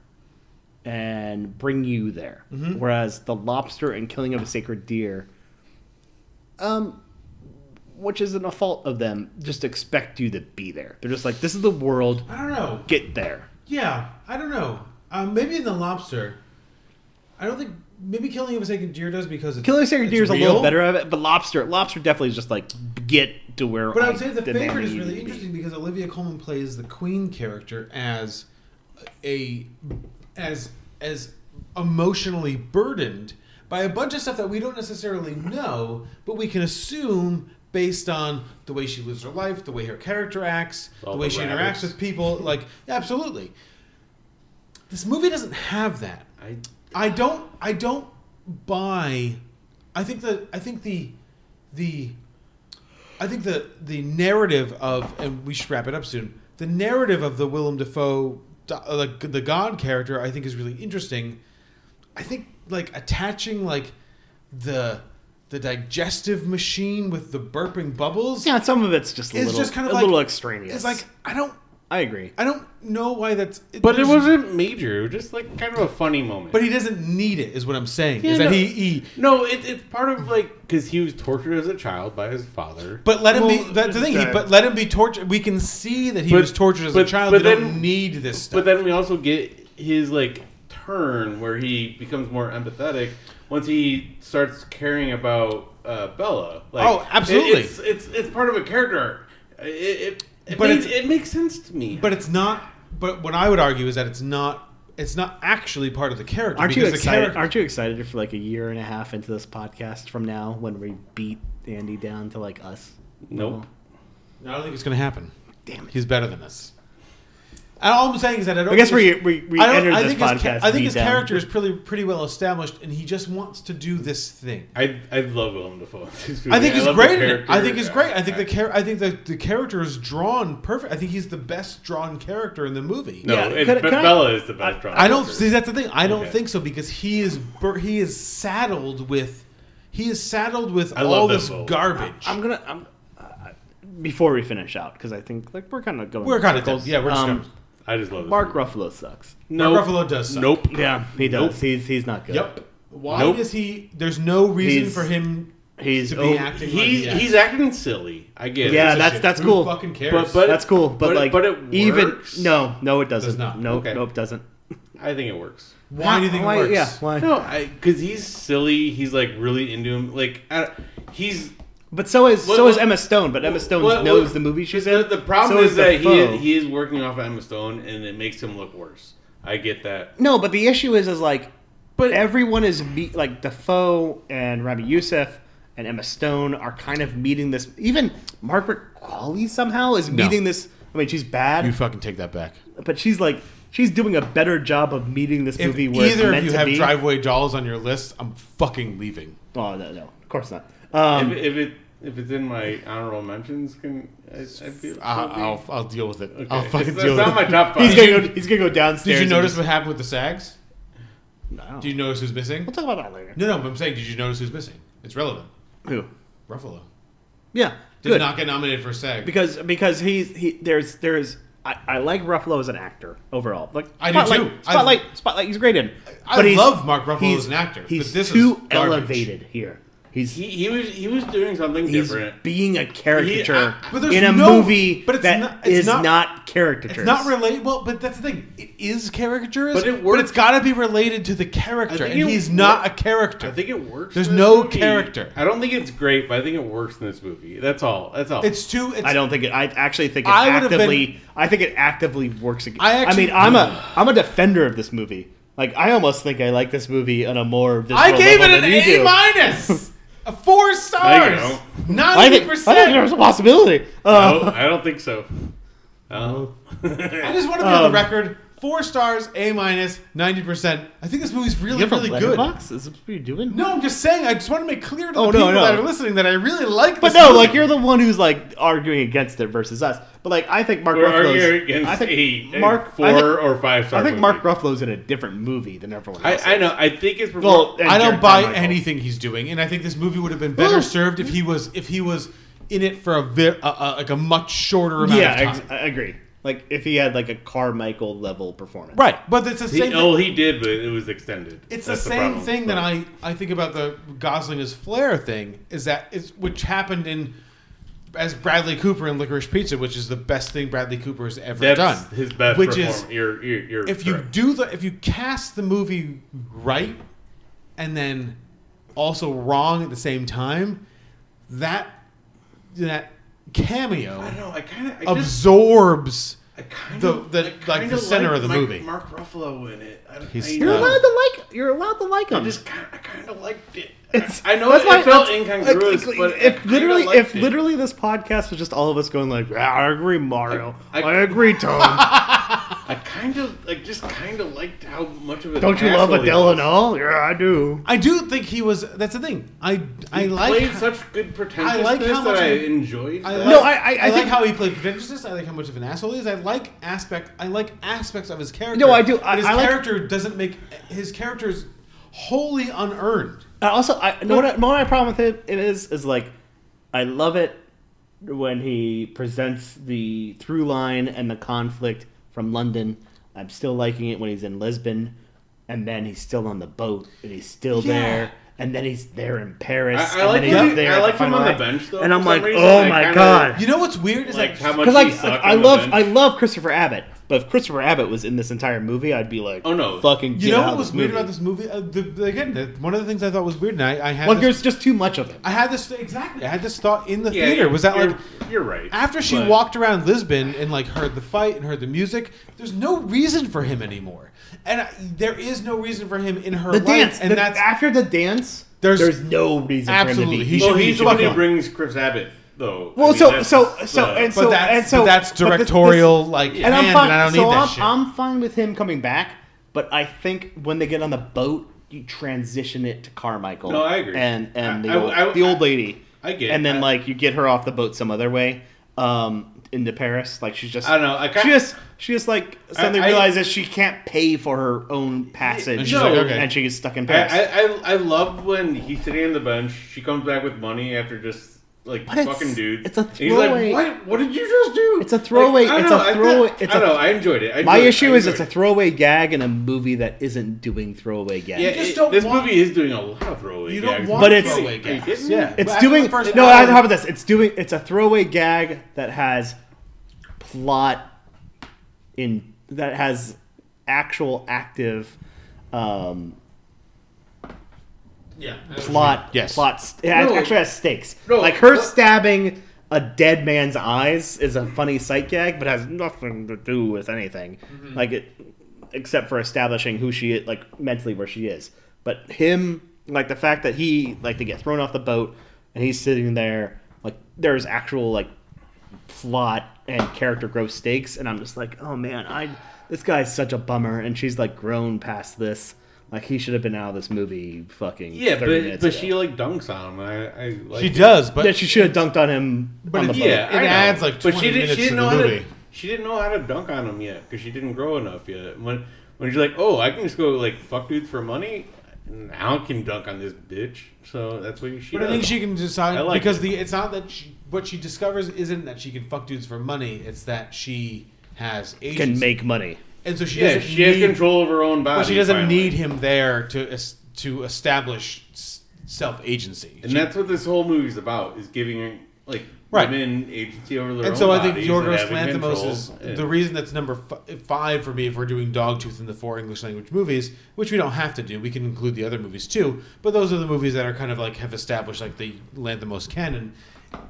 and bring you there. Mhm. Whereas the lobster and killing of a sacred deer, um, which isn't a fault of them, just expect you to be there. They're just like, this is the world. I don't know. Get there. Yeah, I don't know. Um, maybe in the Lobster, I don't think. Maybe Killing of a Sacred Deer does because it's, Killing a Sacred Deer is a little better of it, but Lobster, Lobster definitely is just like get to where. But I would say the favorite is really interesting because Olivia Colman plays the queen character as a as as emotionally burdened by a bunch of stuff that we don't necessarily know, but we can assume based on the way she lives her life, the way her character acts, All the way the she rabbits. interacts with people. Like, absolutely. This movie doesn't have that. I I don't I don't buy I think that I think the the I think the the narrative of and we should wrap it up soon. The narrative of the Willem Dafoe Uh, like the God character I think is really interesting. I think like attaching like the the digestive machine with the burping bubbles Yeah, some of it's just a little, just kind of a like, little extraneous. It's like I don't I agree. I don't know why that's But it wasn't major. It was just like kind of a funny moment. But he doesn't need it, is what I'm saying. Yeah, is that he, he no, it, it's part of like because he was tortured as a child by his father. But let him Well, be. That's the thing. He, but let him be tortured. We can see that he But- was tortured as but- a child. but we then- don't need this stuff. But then we also get his like turn where he becomes more empathetic once he starts caring about uh, Bella. Like, Oh, absolutely. it- it's, it's it's part of a character. It it, it, But makes, it makes sense to me. But it's not. But what I would argue is that it's not. It's not actually part of the character. Aren't you because the excited? character- Aren't you excited for like a year and a half into this podcast from now when we beat Andy down to like us? Nope. I don't think it's going to happen. Damn it. He's better than us. And all I'm saying is that I don't. I guess think we- we- we I don't- entered I this think his podcast I think his down. character is pretty pretty well established, and he just wants to do this thing. I I love Willem Dafoe. I think he's great. in it. character. I think he's great. I think the char- I think the the character is drawn perfect. I think he's the best drawn character in the movie. No, it, Be- Bella is the best drawn. I don't character. see. That's the thing. I don't Okay. think so because he is he is saddled with he is saddled with I all this both. garbage. I'm gonna. I'm, uh, before we finish out, because I think like we're kind of going. We're kinda circles. Yeah, we're just Um, going- I just love this Mark Ruffalo sucks. Mark Ruffalo does suck. Nope. Yeah, he does. Nope. He's he's not good. Yep. Why Nope. does he? There's no reason He's- for him. he's to be over- acting. like He's he acts. he's acting silly. I get it. Yeah, It's a that's shit. that's Who cool. fucking cares? But, but that's cool. But, but it- like, but it even works. no, no, it doesn't. Does not. Nope, Okay. nope, doesn't. I think it works. Why do you think Why- it works? Yeah, why? No, because he's silly. He's like really into him. Like I, he's. But so is What- so is Emma Stone. But Emma Stone what- knows what- the movie she's the, in. The problem So is that Dafoe. he he is working off of Emma Stone, and it makes him look worse. I get that. No, but the issue is, is like, But- everyone is me- like Dafoe and Ramy Youssef and Emma Stone are kind of meeting this. Even Margaret Qualley somehow is No. meeting this. I mean, she's bad, You fucking take that back. but she's like she's doing a better job of meeting this If movie. Where it's either of you to have be. Drive-Away Dolls on your list, I'm fucking leaving. Oh no, no, of course not. Um, if, if it if it's in my honorable mentions, can I, I feel? I'll, I'll, I'll deal with it. I'll Okay. fucking It's- deal it's with not it. my top five. he's gonna go. He's gonna go downstairs. Did you notice what happened with the SAGs? No. Do you notice who's missing? We'll talk about that later. No, no, but I'm saying, did you notice who's missing? It's relevant. Who? Ruffalo Yeah, did good. not get nominated for a SAG. because because he's he there's there's I, I like Ruffalo as an actor overall. Like I do Spotlight, too. I- Spotlight, Spotlight, he's great in. I But he's- love Mark Ruffalo as an actor, He's but this is too garbage. elevated here. He's He, he was he was doing something he's different. being a caricature He- I- in a no- movie but it's that not- it's is not- not, caricature. It's not relatable, but that's the thing. It is caricatures, But it but it's works. got to be related to the I character, think and it he's not a character. I think it works. There's in this no movie. character. I don't think it's great, but I think it works in this movie. That's all. That's all. It's too. It's, I don't think it. I actually think it I would have actively. been- I think it actively works. Against, I actually- mean, I'm a I'm a defender of this movie. Like I almost think I like this movie on a more. I gave it an A minus, a four stars, don't. I ninety think, I think there's percent. a possibility. Uh, no, I don't think so. Oh. I just want to be on the record. Four stars, A minus, ninety percent. I think this movie's really, you have a really good. Letterboxd? Is this what you're doing? No, I'm just saying. I just want to make clear to the Oh, no, people no. that are listening that I really like. But no, movie. like you're the one who's like arguing against it versus us. But like I think Mark We're Ruffalo's. arguing against I think a- a Mark four I think, or five star I think movie. Mark Ruffalo's in a different movie than everyone else. I, I know. I think it's Well, and I don't Jerrod buy anything he's doing, and I think this movie would have been better Well- served if he was if he was in it for a, vi- a, a like a much shorter amount Yeah, of time. ex- I agree. Like if he had like a Carmichael level performance. right, but it's the He, same. oh, thing. he did, but it was extended. It's That's the the same problem. thing that I, I think about the Gosling as Flair thing is that is which happened in as Bradley Cooper in Licorice Pizza, which is the best thing Bradley Cooper has ever That's done. his best which performance. is You're, you're, you're if you do the if you cast the movie right and then also wrong at the same time, that that cameo I don't know. I kind of I absorbs I kind the of the like the center of the movie. Mark Ruffalo in it. I, He's- I, You're Uh, allowed to like. You're allowed to like I him. just kind, I kind of liked it. It's, I know that's it, why- it felt incongruous, like, but if literally, if it. literally this podcast was just all of us going like, "Yeah, I agree, Mario. I, I- agree, Tom. I kind of like just kind of liked how much of it. Don't you love Adele and all? Yeah, I do. I do think he was. That's the thing. I I like. played such good pretentiousness I like how that much I of- enjoyed. I like, No, I- I- I I like think- how he played pretentiousness. I like how much of an asshole he is. I like aspect. I like aspects of his character. No, I do. I- his I character doesn't make his character is wholly unearned. I also, I know what, I, my problem with it, it is is like, I love it when he presents the through line and the conflict from London. I'm still liking it when he's in Lisbon, and then he's still on the boat and he's still Yeah. there, and then he's there in Paris. I- I and like then he's him- there I like him on the bench though, and I'm like, reason. oh my kinda- god. You know what's weird is Like like, how much Because like he sucked I on the love bench. I love Christopher Abbott, but if Christopher Abbott was in this entire movie, I'd be like, Oh, no. fucking get you know out what was this weird movie. about this movie? Uh, the, the- again, the, one of the things I thought was weird, and I, I had Well, this, there's just too much of it. I had this exactly. I had this thought in the Yeah, theater. Was that you're, like you're right? after she but- walked around Lisbon and like heard the fight and heard the music? There's no reason for him anymore, and I, there is no reason for him in her The life. dance, and the- that's after the dance, There's- there's, no reason Absolutely. for him to He be. should well, be he's the one who fucking- brings Chris Abbott though. I Well, mean, so that's so the- so and so that's- and so but that's but this- directorial, like, and I'm fine. and I don't so need that I'm, shit. I'm fine with him coming back, but I think when they get on the boat, you transition it to Carmichael. No, I agree. And and I- the I- old, I- the old lady. I get And then it. like you get her off the boat some other way. Um, into Paris, like she's just I don't know, I kinda- she just she just like suddenly I- I- realizes she can't pay for her own passage, And she's like, okay. and she gets stuck in Paris. I, I, I love when he's sitting on the bench. She comes back with money after just like But it's- fucking dudes. it's a And he's like, throwaway- what? What did you just do? It's a throwaway. Like, I it's know, a I throwaway. thought- It's I a, know. I enjoyed it. I my it. issue I is it's a throwaway gag in a movie that isn't doing throwaway gags. Yeah, just it- don't this want- movie is doing a lot of throwaway You gags. don't want But it's- throwaway Are you gags. Yeah, It's But doing first no. hour- How about this? It's doing. It's a throwaway gag that has plot in that has actual active um, Yeah. plot. Yes. plot. st- It No. actually has stakes. No, like her what- stabbing a dead man's eyes is a funny sight gag, but has nothing to do with anything. Mm-hmm. Like it, except for establishing who she is, like mentally where she is. But him, like the fact that he like to get thrown off the boat and he's sitting there, like there's actual like plot and character growth stakes, and I'm just like, oh man, I this guy's such a bummer, and she's like grown past this. Like he should have been out of this movie fucking Yeah, 30 but minutes but ago. she like dunks on him. I, I like She it. does, but yeah, she should have dunked on him But on the it- boat. Yeah, It I know. adds, like, but 20 she didn't. minutes She didn't to know the how movie. to. She didn't know how to dunk on him yet because she didn't grow enough yet. When when she's like, oh, I can just go like fuck dudes for money. Now I can dunk on this bitch. So that's what she. But I does. think she can decide like because it. the it's not that she, what she discovers isn't that she can fuck dudes for money. It's that she has agency. can make money. And so she yeah, doesn't she has need- control of her own body. But she doesn't finally. need him there to to establish self agency. And that's what this whole movie's about: is giving like Right. women agency over their and own so I think bodies Yorgos Lanthimos is And- the reason that's number f- five for me if we're doing Dogtooth in the four English language movies, which we don't have to do. We can include the other movies too, but those are the movies that are kind of like have established like the Lanthimos canon.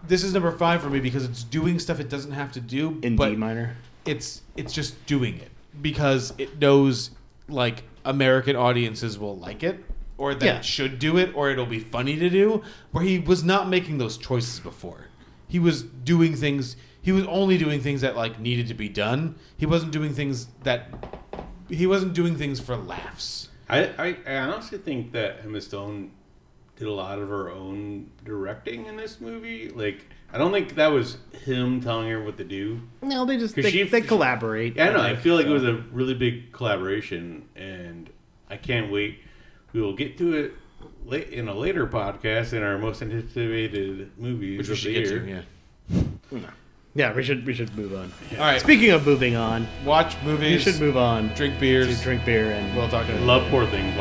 This is number five for me because it's doing stuff it doesn't have to do In but D minor. It's it's just doing it because it knows like American audiences will like it or that Yeah. it should do it or it'll be funny to do. Where he was not making those choices before. He was doing things. He was only doing things that like needed to be done. He wasn't doing things that. He wasn't doing things for laughs. I, I, I honestly think that Emma Stone did a lot of her own directing in this movie. Like, I don't think that was him telling her what to do. No, they just they, she- they collaborate. Yeah, I know. I feel like it was a really big collaboration, and I can't wait. We will get to it late in a later podcast in our most anticipated movies Which we of should the get to, yeah. Yeah, we should we should move on. All right. Speaking of moving on, Watch movies. you should move on. Drink beers. drink beer and We'll talk about Love poor things.